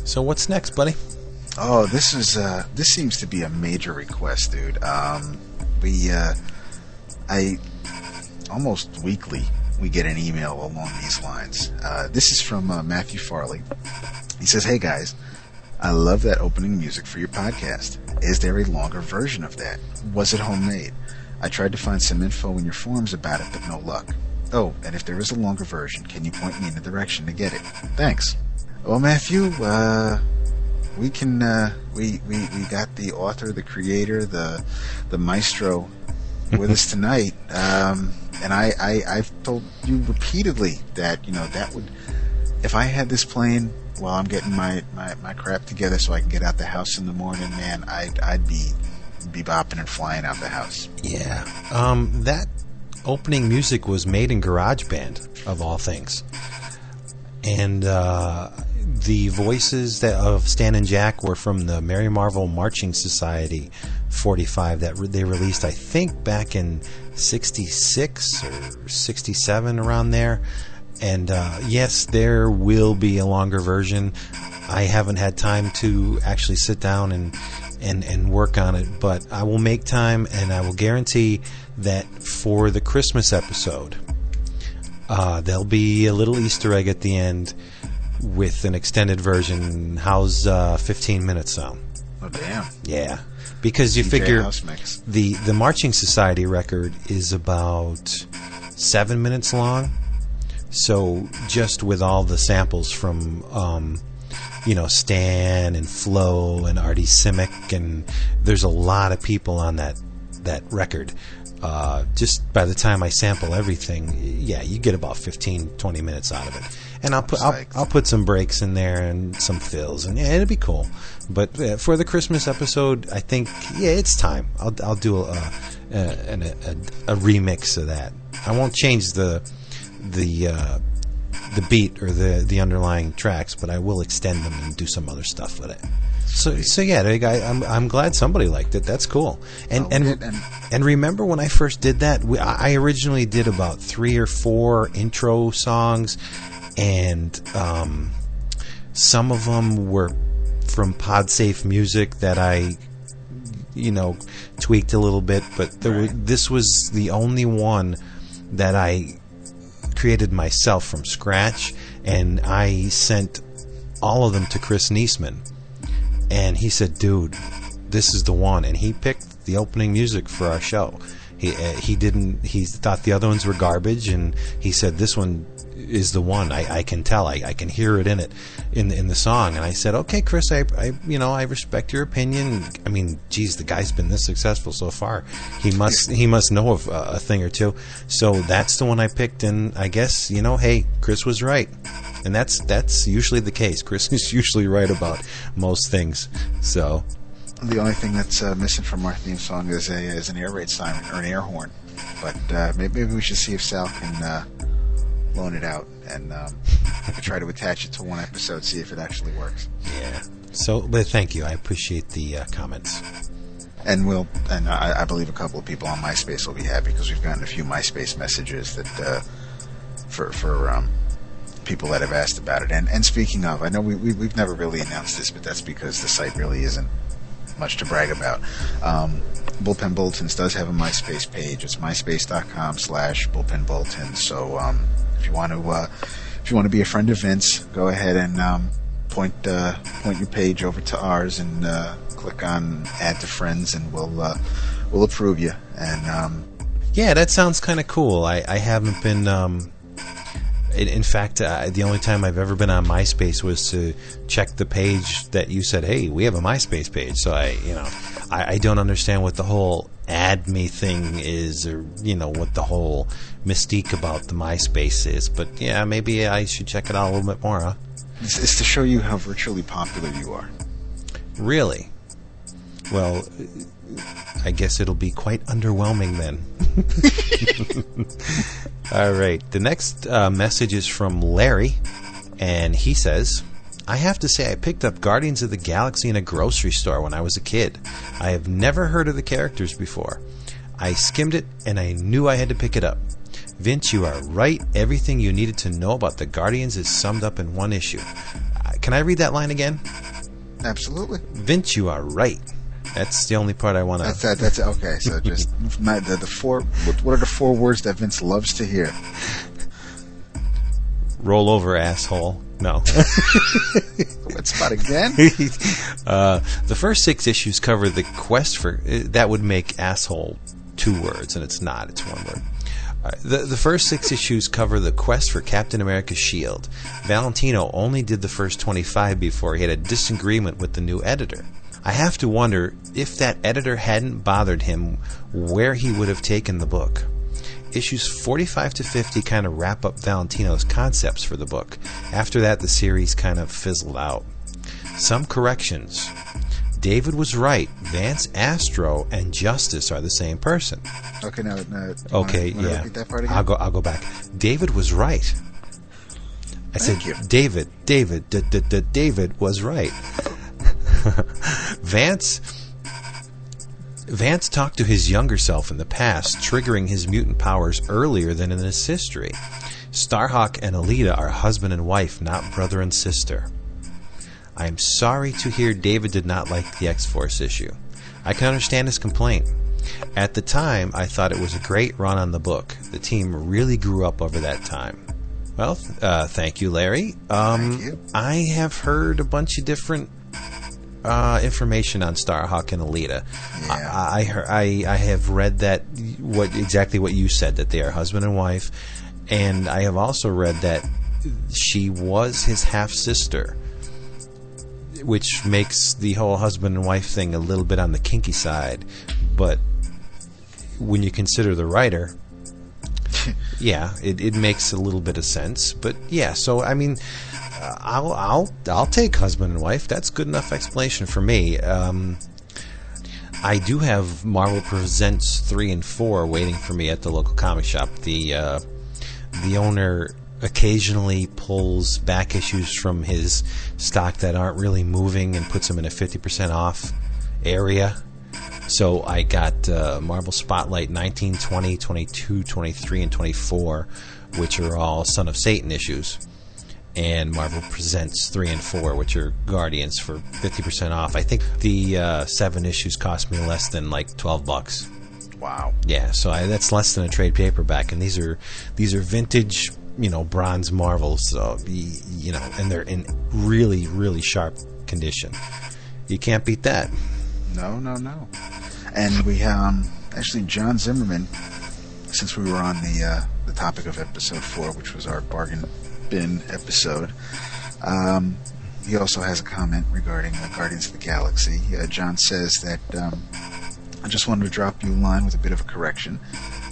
So what's next, buddy? Oh, this is uh, this seems to be a major request, dude. Um, we, uh, I, almost weekly we get an email along these lines. Uh, this is from uh, Matthew Farley. He says, "Hey guys, I love that opening music for your podcast. Is there a longer version of that? Was it homemade? I tried to find some info in your forums about it, but no luck. Oh, and if there is a longer version, can you point me in a direction to get it? Thanks." Well, Matthew, uh, we can uh, we, we we got the author, the creator, the the maestro with us tonight. Um, and I, I I've told you repeatedly that you know that would if I had this plane while I'm getting my, my, my crap together so I can get out the house in the morning, man, I'd I'd be be bopping and flying out the house. Yeah. Um, that opening music was made in GarageBand, of all things. And uh, the voices that of Stan and Jack were from the Merry Marvel Marching Society 45 that re- they released, I think, back in 66 or 67, around there. And uh, yes, there will be a longer version. I haven't had time to actually sit down and, and, and work on it, but I will make time and I will guarantee that for the Christmas episode, uh, there'll be a little Easter egg at the end with an extended version. How's uh, 15 minutes sound? Oh damn! Yeah, because you DJ figure the the Marching Society record is about seven minutes long. So just with all the samples from um, you know Stan and Flo and Artie Simek and there's a lot of people on that that record. Uh, just by the time I sample everything, yeah, you get about 15, 20 minutes out of it. And I'll put I'll. I'll put some breaks in there and some fills, and yeah, it'll be cool. But uh, for the Christmas episode, I think yeah, it's time. I'll I'll do a a, a, a, a remix of that. I won't change the the uh, the beat or the the underlying tracks, but I will extend them and do some other stuff with it. So so yeah, I, I'm I'm glad somebody liked it. That's cool. And Oh, and and- and- remember when I first did that? We, I I originally did about three or four intro songs, and um, some of them were from PodSafe Music that I, you know, tweaked a little bit. But there was, this was the only one that I created myself from scratch, and I sent all of them to Chris Neseman, and he said, "Dude, this is the one." And he picked the opening music for our show. He uh, he didn't. He thought the other ones were garbage, and he said this one is the one. I, I can tell. I, I can hear it in it in the, in the song. And I said, "Okay, Chris, I, I you know I respect your opinion. I mean, geez, the guy's been this successful so far. He must he must know of uh, a thing or two. So that's the one I picked. And I guess you know, hey, Chris was right." And that's that's usually the case. Chris <laughs> is usually right about most things. So The only thing that's uh, missing from our theme song is a is an air raid siren or an air horn. But uh, maybe, maybe we should see if Sal can uh, loan it out and um, try to attach it to one episode, see if it actually works. yeah. So, but thank you. I appreciate the uh, comments. And we'll and I, I believe a couple of people on MySpace will be happy because we've gotten a few MySpace messages that uh, for for um, people that have asked about it. And and speaking of, I know we, we we've never really announced this, but that's because the site really isn't much to brag about. Um, Bullpen Bulletins does have a MySpace page. It's myspace.com slash bullpen bulletins. So um, if you want to uh, if you want to be a friend of Vince, go ahead and um, point uh, point your page over to ours and uh, click on add to friends, and we'll uh, we'll approve you. And um, Yeah, that sounds kind of cool. I, I haven't been. Um, in, fact, uh, the only time I've ever been on MySpace was to check the page that you said, "Hey, we have a MySpace page." So I, you know, I, I don't understand what the whole "add me" thing is, or you know, what the whole mystique about the MySpace is. But yeah, maybe I should check it out a little bit more. Huh? it's, it's to show you how virtually popular you are. Really? Well, I guess it'll be quite underwhelming then. <laughs> <laughs> All right. The next uh, message is from Larry, and he says, I have to say, I picked up Guardians of the Galaxy in a grocery store when I was a kid. I have never heard of the characters before. I skimmed it, and I knew I had to pick it up. Vince, you are right. Everything you needed to know about the Guardians is summed up in one issue. Uh, can I read that line again? Absolutely. Vince, you are right. That's the only part I want That's to. that. That's okay. So <laughs> just the, the four. What are the four words that Vince loves to hear? Roll over, asshole. No. <laughs> What spot again? <laughs> uh, the first six issues cover the quest for. uh, That would make asshole two words, and it's not. It's one word. Uh, the the first six issues cover the quest for Captain America's shield. Valentino only did the first twenty five before he had a disagreement with the new editor. I have to wonder if that editor hadn't bothered him, where he would have taken the book. Issues 45 to 50 kind of wrap up Valentino's concepts for the book. After that, the series kind of fizzled out. Some corrections. David was right. Vance Astro and Justice are the same person. Okay, now. now Okay, wanna, wanna yeah. Repeat that part again. I'll go. I'll go back. David was right. I Thank said you. David. David. D- d- d- David was right. <laughs> Vance. Vance talked to his younger self in the past, triggering his mutant powers earlier than in his history. Starhawk and Aleta are husband and wife, not brother and sister. I am sorry to hear David did not like the X Force issue. I can understand his complaint. At the time, I thought it was a great run on the book. The team really grew up over that time. Well, uh, thank you, Larry. Um, Thank you. I have heard a bunch of different uh, information on Starhawk and Aleta. Yeah. I, I, I I have read that what exactly what you said that they are husband and wife, and I have also read that she was his half sister, which makes the whole husband and wife thing a little bit on the kinky side. But when you consider the writer, <laughs> yeah, it, it makes a little bit of sense. But yeah, so I mean, I'll I'll I'll take husband and wife. That's good enough explanation for me. Um, I do have Marvel Presents three and four waiting for me at the local comic shop. The uh, the owner occasionally pulls back issues from his stock that aren't really moving and puts them in a fifty percent off area. So I got uh, Marvel Spotlight 19, 20, 22, 23, and 24, which are all Son of Satan issues. And Marvel Presents 3 and 4, which are Guardians for 50% off. I think the uh, seven issues cost me less than like 12 bucks. wow. Yeah, so I, that's less than a trade paperback, and these are these are vintage, you know, bronze Marvels, so you know, and they're in really really sharp condition. You can't beat that. No, no, no. And we um actually John Zimmerman, since we were on the uh, the topic of episode four, which was our bargain bin episode. Um, he also has a comment regarding uh, Guardians of the Galaxy. Uh, John says that um, I just wanted to drop you a line with a bit of a correction.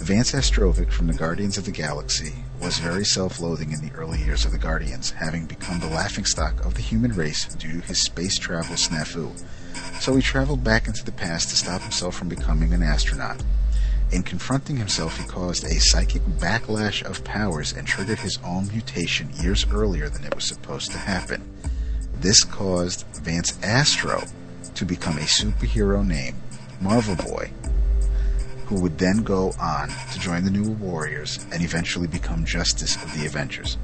Vance Astrovic from the Guardians of the Galaxy was very self-loathing in the early years of the Guardians, having become the laughingstock of the human race due to his space travel snafu. So he traveled back into the past to stop himself from becoming an astronaut. In confronting himself, he caused a psychic backlash of powers and triggered his own mutation years earlier than it was supposed to happen. This caused Vance Astro to become a superhero named Marvel Boy, who would then go on to join the New Warriors and eventually become Justice of the Avengers.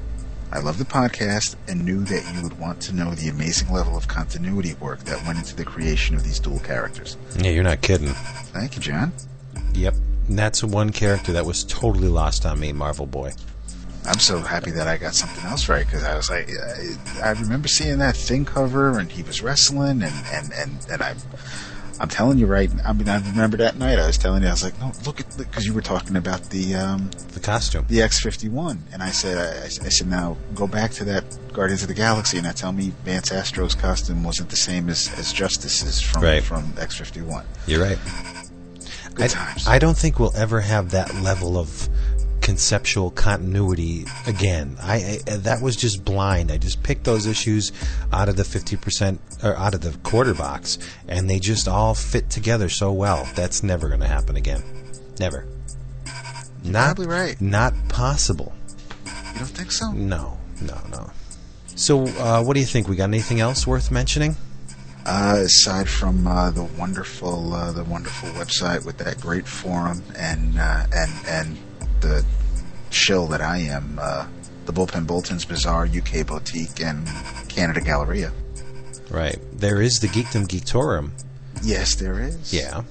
I love the podcast and knew that you would want to know the amazing level of continuity work that went into the creation of these dual characters. Yeah, you're not kidding. Thank you, John. Yep, and that's one character that was totally lost on me, Marvel Boy. I'm so happy that I got something else right because I was like, I, I remember seeing that thing cover and he was wrestling and and and, and I'm, I'm telling you right. I mean, I remember that night. I was telling you, I was like, "No, look at," because you were talking about the um, The costume. the X51, and I said, I, I said, now go back to that Guardians of the Galaxy, and now tell me Vance Astro's costume wasn't the same as as Justice's from Right. from X51. You're right. Good I, times. I don't think we'll ever have that level of conceptual continuity again. I, I that was just blind. I just picked those issues out of the fifty percent or out of the quarter box, and they just all fit together so well. That's never going to happen again. Never. Not probably right. Not possible. You don't think so? No, no, no. So, uh, what do you think? We got anything else worth mentioning? Uh, aside from uh, the wonderful, uh, the wonderful website with that great forum and uh, and and the shill that I am uh, the Bullpen Bulletins Bazaar, UK Boutique, and Canada Galleria. Right. There is the Geekdom Geektorum. Yes, there is. Yeah.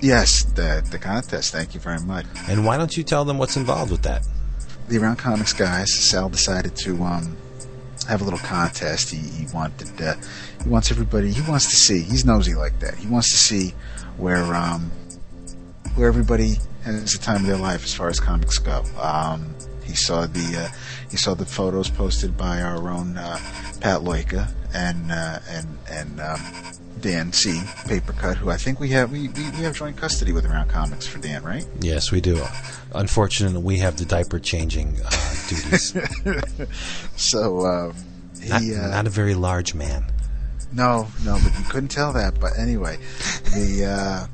Yes, the the contest. Thank you very much. And why don't you tell them what's involved with that? The Around Comics guys, Sal decided to um, have a little contest. He, he wanted uh, he wants everybody. He wants to see. He's nosy like that. He wants to see where um, where everybody has the time of their life as far as comics go. Um, he saw the uh, he saw the photos posted by our own uh, Pat Loika and uh, and and um, Dan C. Papercut, who I think we have we, we, we have joint custody with Around Comics for Dan, right? Yes, we do. Unfortunately, we have the diaper changing uh, duties. <laughs> So um, he Not, uh, not a very large man. No, no, but you couldn't tell that. But anyway, the uh,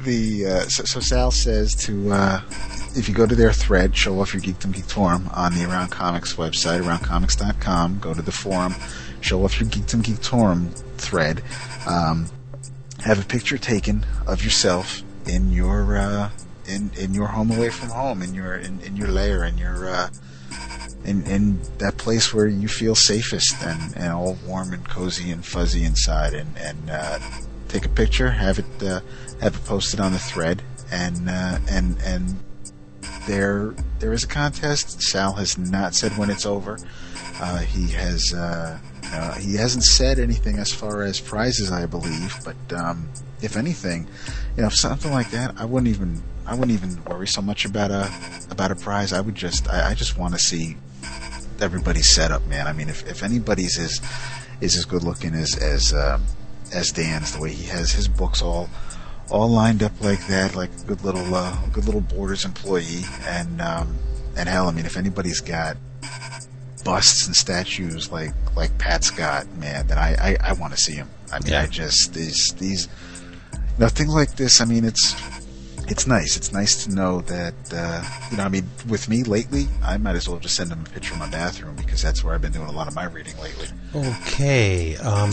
the uh, so, so Sal says to uh, if you go to their thread, show off your Geekdom Geektorum on the Around Comics website, aroundcomics.com. Go to the forum, show off your Geekdom Geektorum thread. Um, have a picture taken of yourself in your uh, in in your home away from home, in your in, in your lair, in your uh, in, in that place where you feel safest and, and all warm and cozy and fuzzy inside. And, and uh, take a picture have it uh, have it posted on the thread. And uh, and and there there is a contest. Sal has not said when it's over uh, he has uh, uh, he hasn't said anything as far as prizes I believe but um, if anything you know something like that I wouldn't even I wouldn't even worry so much about a about a prize I would just I, I just want to see everybody's setup, man. I mean, if, if anybody's is is as good looking as as um, as Dan's, the way he has his books all all lined up like that, like a good little uh, good little Borders employee, and um, and hell, I mean, if anybody's got busts and statues like like Pat's got, man, then I I, I want to see him. I mean, Yeah. I just these these nothing like this. I mean, it's it's nice. It's nice to know that uh, you know. I mean, with me lately, I might as well just send him a picture of my bathroom because that's where I've been doing a lot of my reading lately. Okay. Um,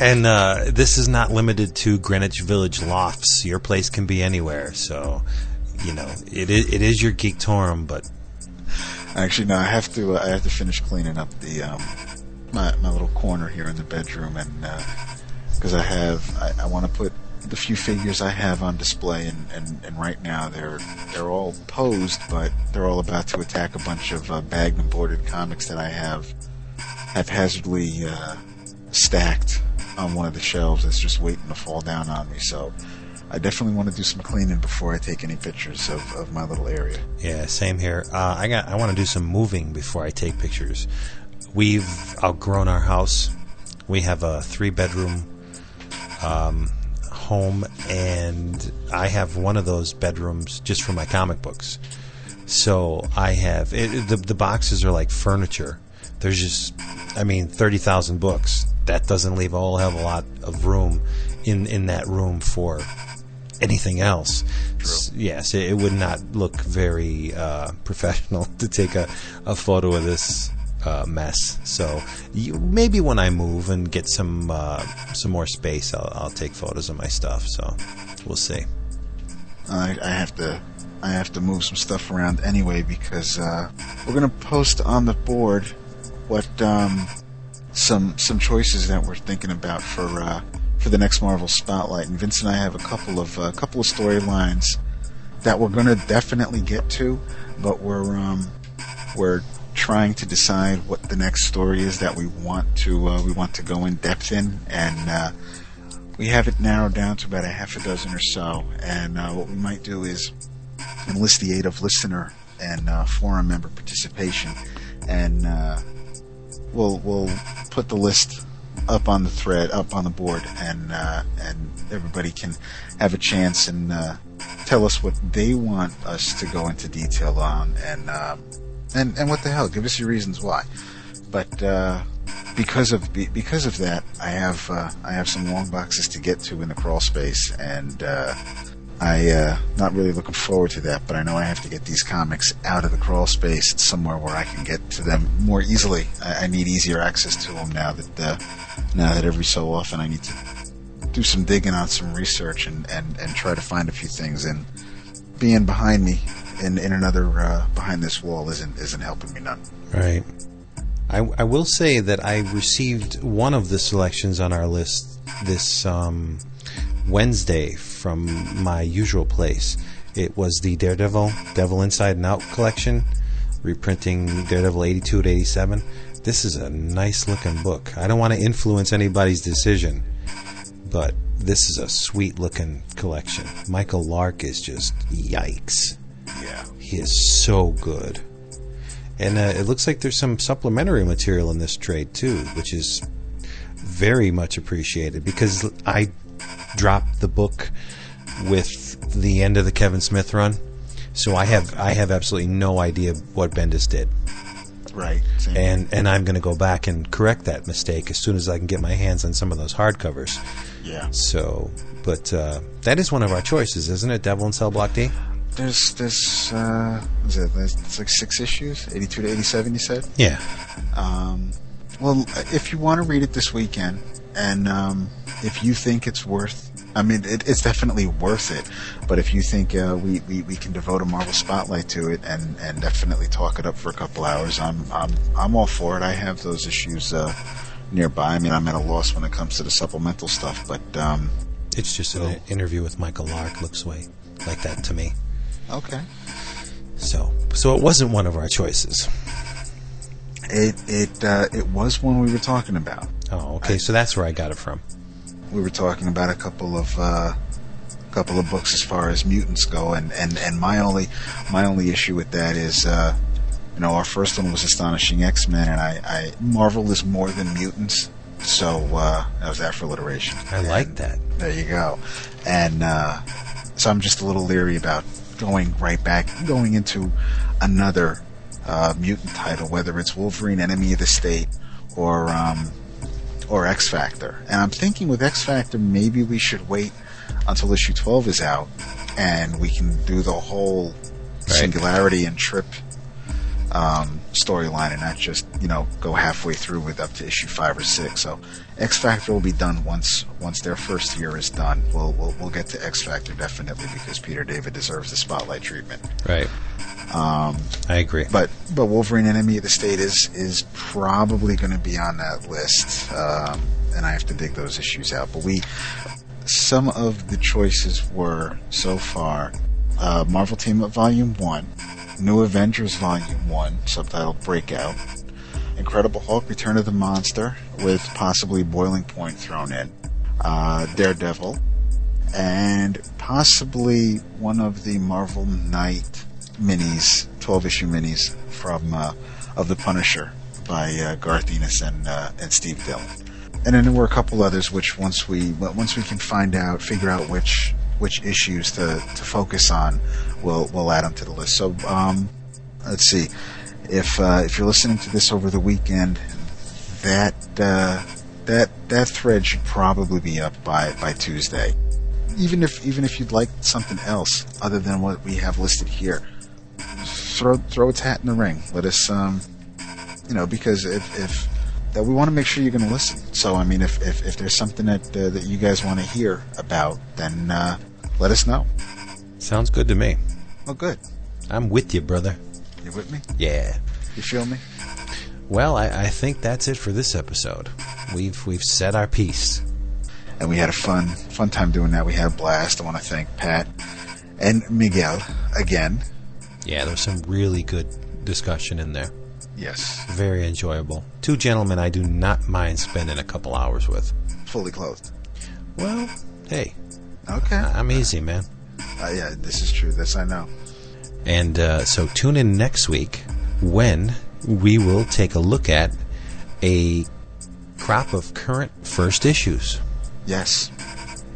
and uh, this is not limited to Greenwich Village lofts. Your place can be anywhere. So, you know, it is, it is your Geektorum, but Actually, no, I have to. Uh, I have to finish cleaning up the um, my my little corner here in the bedroom, and because I have, I, I want to put the few figures I have on display, and, and, and right now they're they're all posed, but they're all about to attack a bunch of uh, bagged and boarded comics that I have haphazardly uh, stacked on one of the shelves that's just waiting to fall down on me. So. I definitely want to do some cleaning before I take any pictures of, of my little area. yeah, same here. Uh, I got. I want to do some moving before I take pictures. We've outgrown our house. We have a three bedroom um, home, and I have one of those bedrooms just for my comic books. So I have it, the the boxes are like furniture. There's just, I mean, thirty thousand books. That doesn't leave a whole hell of a lot of room in in that room for anything else. S- Yes, it, it would not look very uh, professional <laughs> to take a, a photo of this uh, mess. So you, maybe when I move and get some uh, some more space, I'll, I'll take photos of my stuff. So we'll see. I, I have to I have to move some stuff around anyway because uh, we're gonna post on the board what um, some some choices that we're thinking about for uh, for the next Marvel Spotlight. And Vince and I have a couple of a couple of storylines that we're gonna definitely get to, but we're um, we're trying to decide what the next story is that we want to uh, we want to go in depth in and. Uh, we have it narrowed down to about a half a dozen or so. And uh, what we might do is enlist the aid of listener and uh, forum member participation, and uh, we'll we'll put the list up on the thread, up on the board, and uh, and everybody can have a chance and uh, tell us what they want us to go into detail on, and uh, and and what the hell, give us your reasons why. But uh, because of be- because of that, I have uh, I have some long boxes to get to in the crawl space, and uh, I uh, not really looking forward to that. But I know I have to get these comics out of the crawl space somewhere where I can get to them more easily. I, I need easier access to them now that uh, now that every so often I need to do some digging on some research and, and, and try to find a few things. And being behind me in, in another uh, behind this wall isn't isn't helping me none. Right. I, I will say that I received one of the selections on our list this um, Wednesday from my usual place. It was the Daredevil Devil Inside and Out collection, reprinting Daredevil 82 to 87. This is a nice looking book. I don't want to influence anybody's decision, but this is a sweet looking collection. Michael Lark is just yikes. Yeah. He is so good. And uh, it looks like there's some supplementary material in this trade too, which is very much appreciated because I dropped the book with the end of the Kevin Smith run, so I have I have absolutely no idea what Bendis did, Right. Same. and and I'm going to go back and correct that mistake as soon as I can get my hands on some of those hardcovers. yeah. So, but uh, that is one of our choices, isn't it? Devil and Cell Block D. There's this uh, is it? It's like six issues, 82 to 87. You said. Yeah, Um, well, if you want to read it this weekend, and um, if you think it's worth, I mean, it, it's definitely worth it. But if you think uh, we, we we can devote a Marvel spotlight to it and, and definitely talk it up for a couple hours, I'm I'm I'm all for it. I have those issues uh, nearby. I mean, I'm at a loss when it comes to the supplemental stuff, but um, it's just an interview with Michael Lark looks way like that to me. okay. So, so it wasn't one of our choices. It it uh, it was one we were talking about. Oh, okay. So that's where I got it from. we were talking about a couple of uh, couple of books as far as mutants go, and, and, and my only my only issue with that is, uh, you know, our first one was Astonishing X Men, and I, I Marvel is more than mutants, so uh, that was that for alliteration. I like that. There you go, and uh, so I'm just a little leery about going right back, going into another uh, mutant title, whether it's Wolverine, Enemy of the State, or um, or X Factor. And I'm thinking with X Factor, maybe we should wait until issue 12 is out, and we can do the whole Singularity and Trip um, storyline, and not just you know go halfway through with up to issue five or six. So X Factor will be done once once their first year is done. We'll we'll, we'll get to X Factor definitely because Peter David deserves the spotlight treatment. Right. Um, I agree. but but Wolverine Enemy of the State is is probably going to be on that list, um, and I have to dig those issues out. But we some of the choices were so far uh, Marvel Team Up Volume One, New Avengers Volume One, subtitled Breakout, Incredible Hulk: Return of the Monster, with possibly Boiling Point thrown in, uh, Daredevil, and possibly one of the Marvel Knight minis, 12 issue minis from uh, of the Punisher by uh, Garth Ennis and uh, and Steve Dillon. And then there were a couple others which once we once we can find out, figure out which which issues to, to focus on, we'll we'll add them to the list. So um, let's see, if uh, if you're listening to this over the weekend, that uh, that that thread should probably be up by by Tuesday. Even if even if you'd like something else other than what we have listed here, throw throw its hat in the ring. Let us, um, you know, because if, if that we want to make sure you're going to listen. So I mean, if if, if there's something that uh, that you guys want to hear about, then uh, let us know. Sounds good to me. Oh, good. I'm with you, brother. You with me? Yeah. You feel me? Well, I, I think that's it for this episode. We've we've said our piece. And we had a fun fun time doing that. We had a blast. I want to thank Pat and Miguel again. Yeah, there was some really good discussion in there. Yes, Very enjoyable. Two gentlemen I do not mind spending a couple hours with. fully clothed. Well, hey, Okay. I- I'm easy, man. Uh, yeah, this is true. This I know. And uh, so tune in next week when we will take a look at a crop of current first issues. Yes.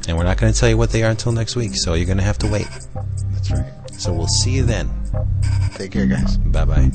And we're not going to tell you what they are until next week, so you're going to have to wait. That's right. So we'll see you then. Take care, guys. Bye bye.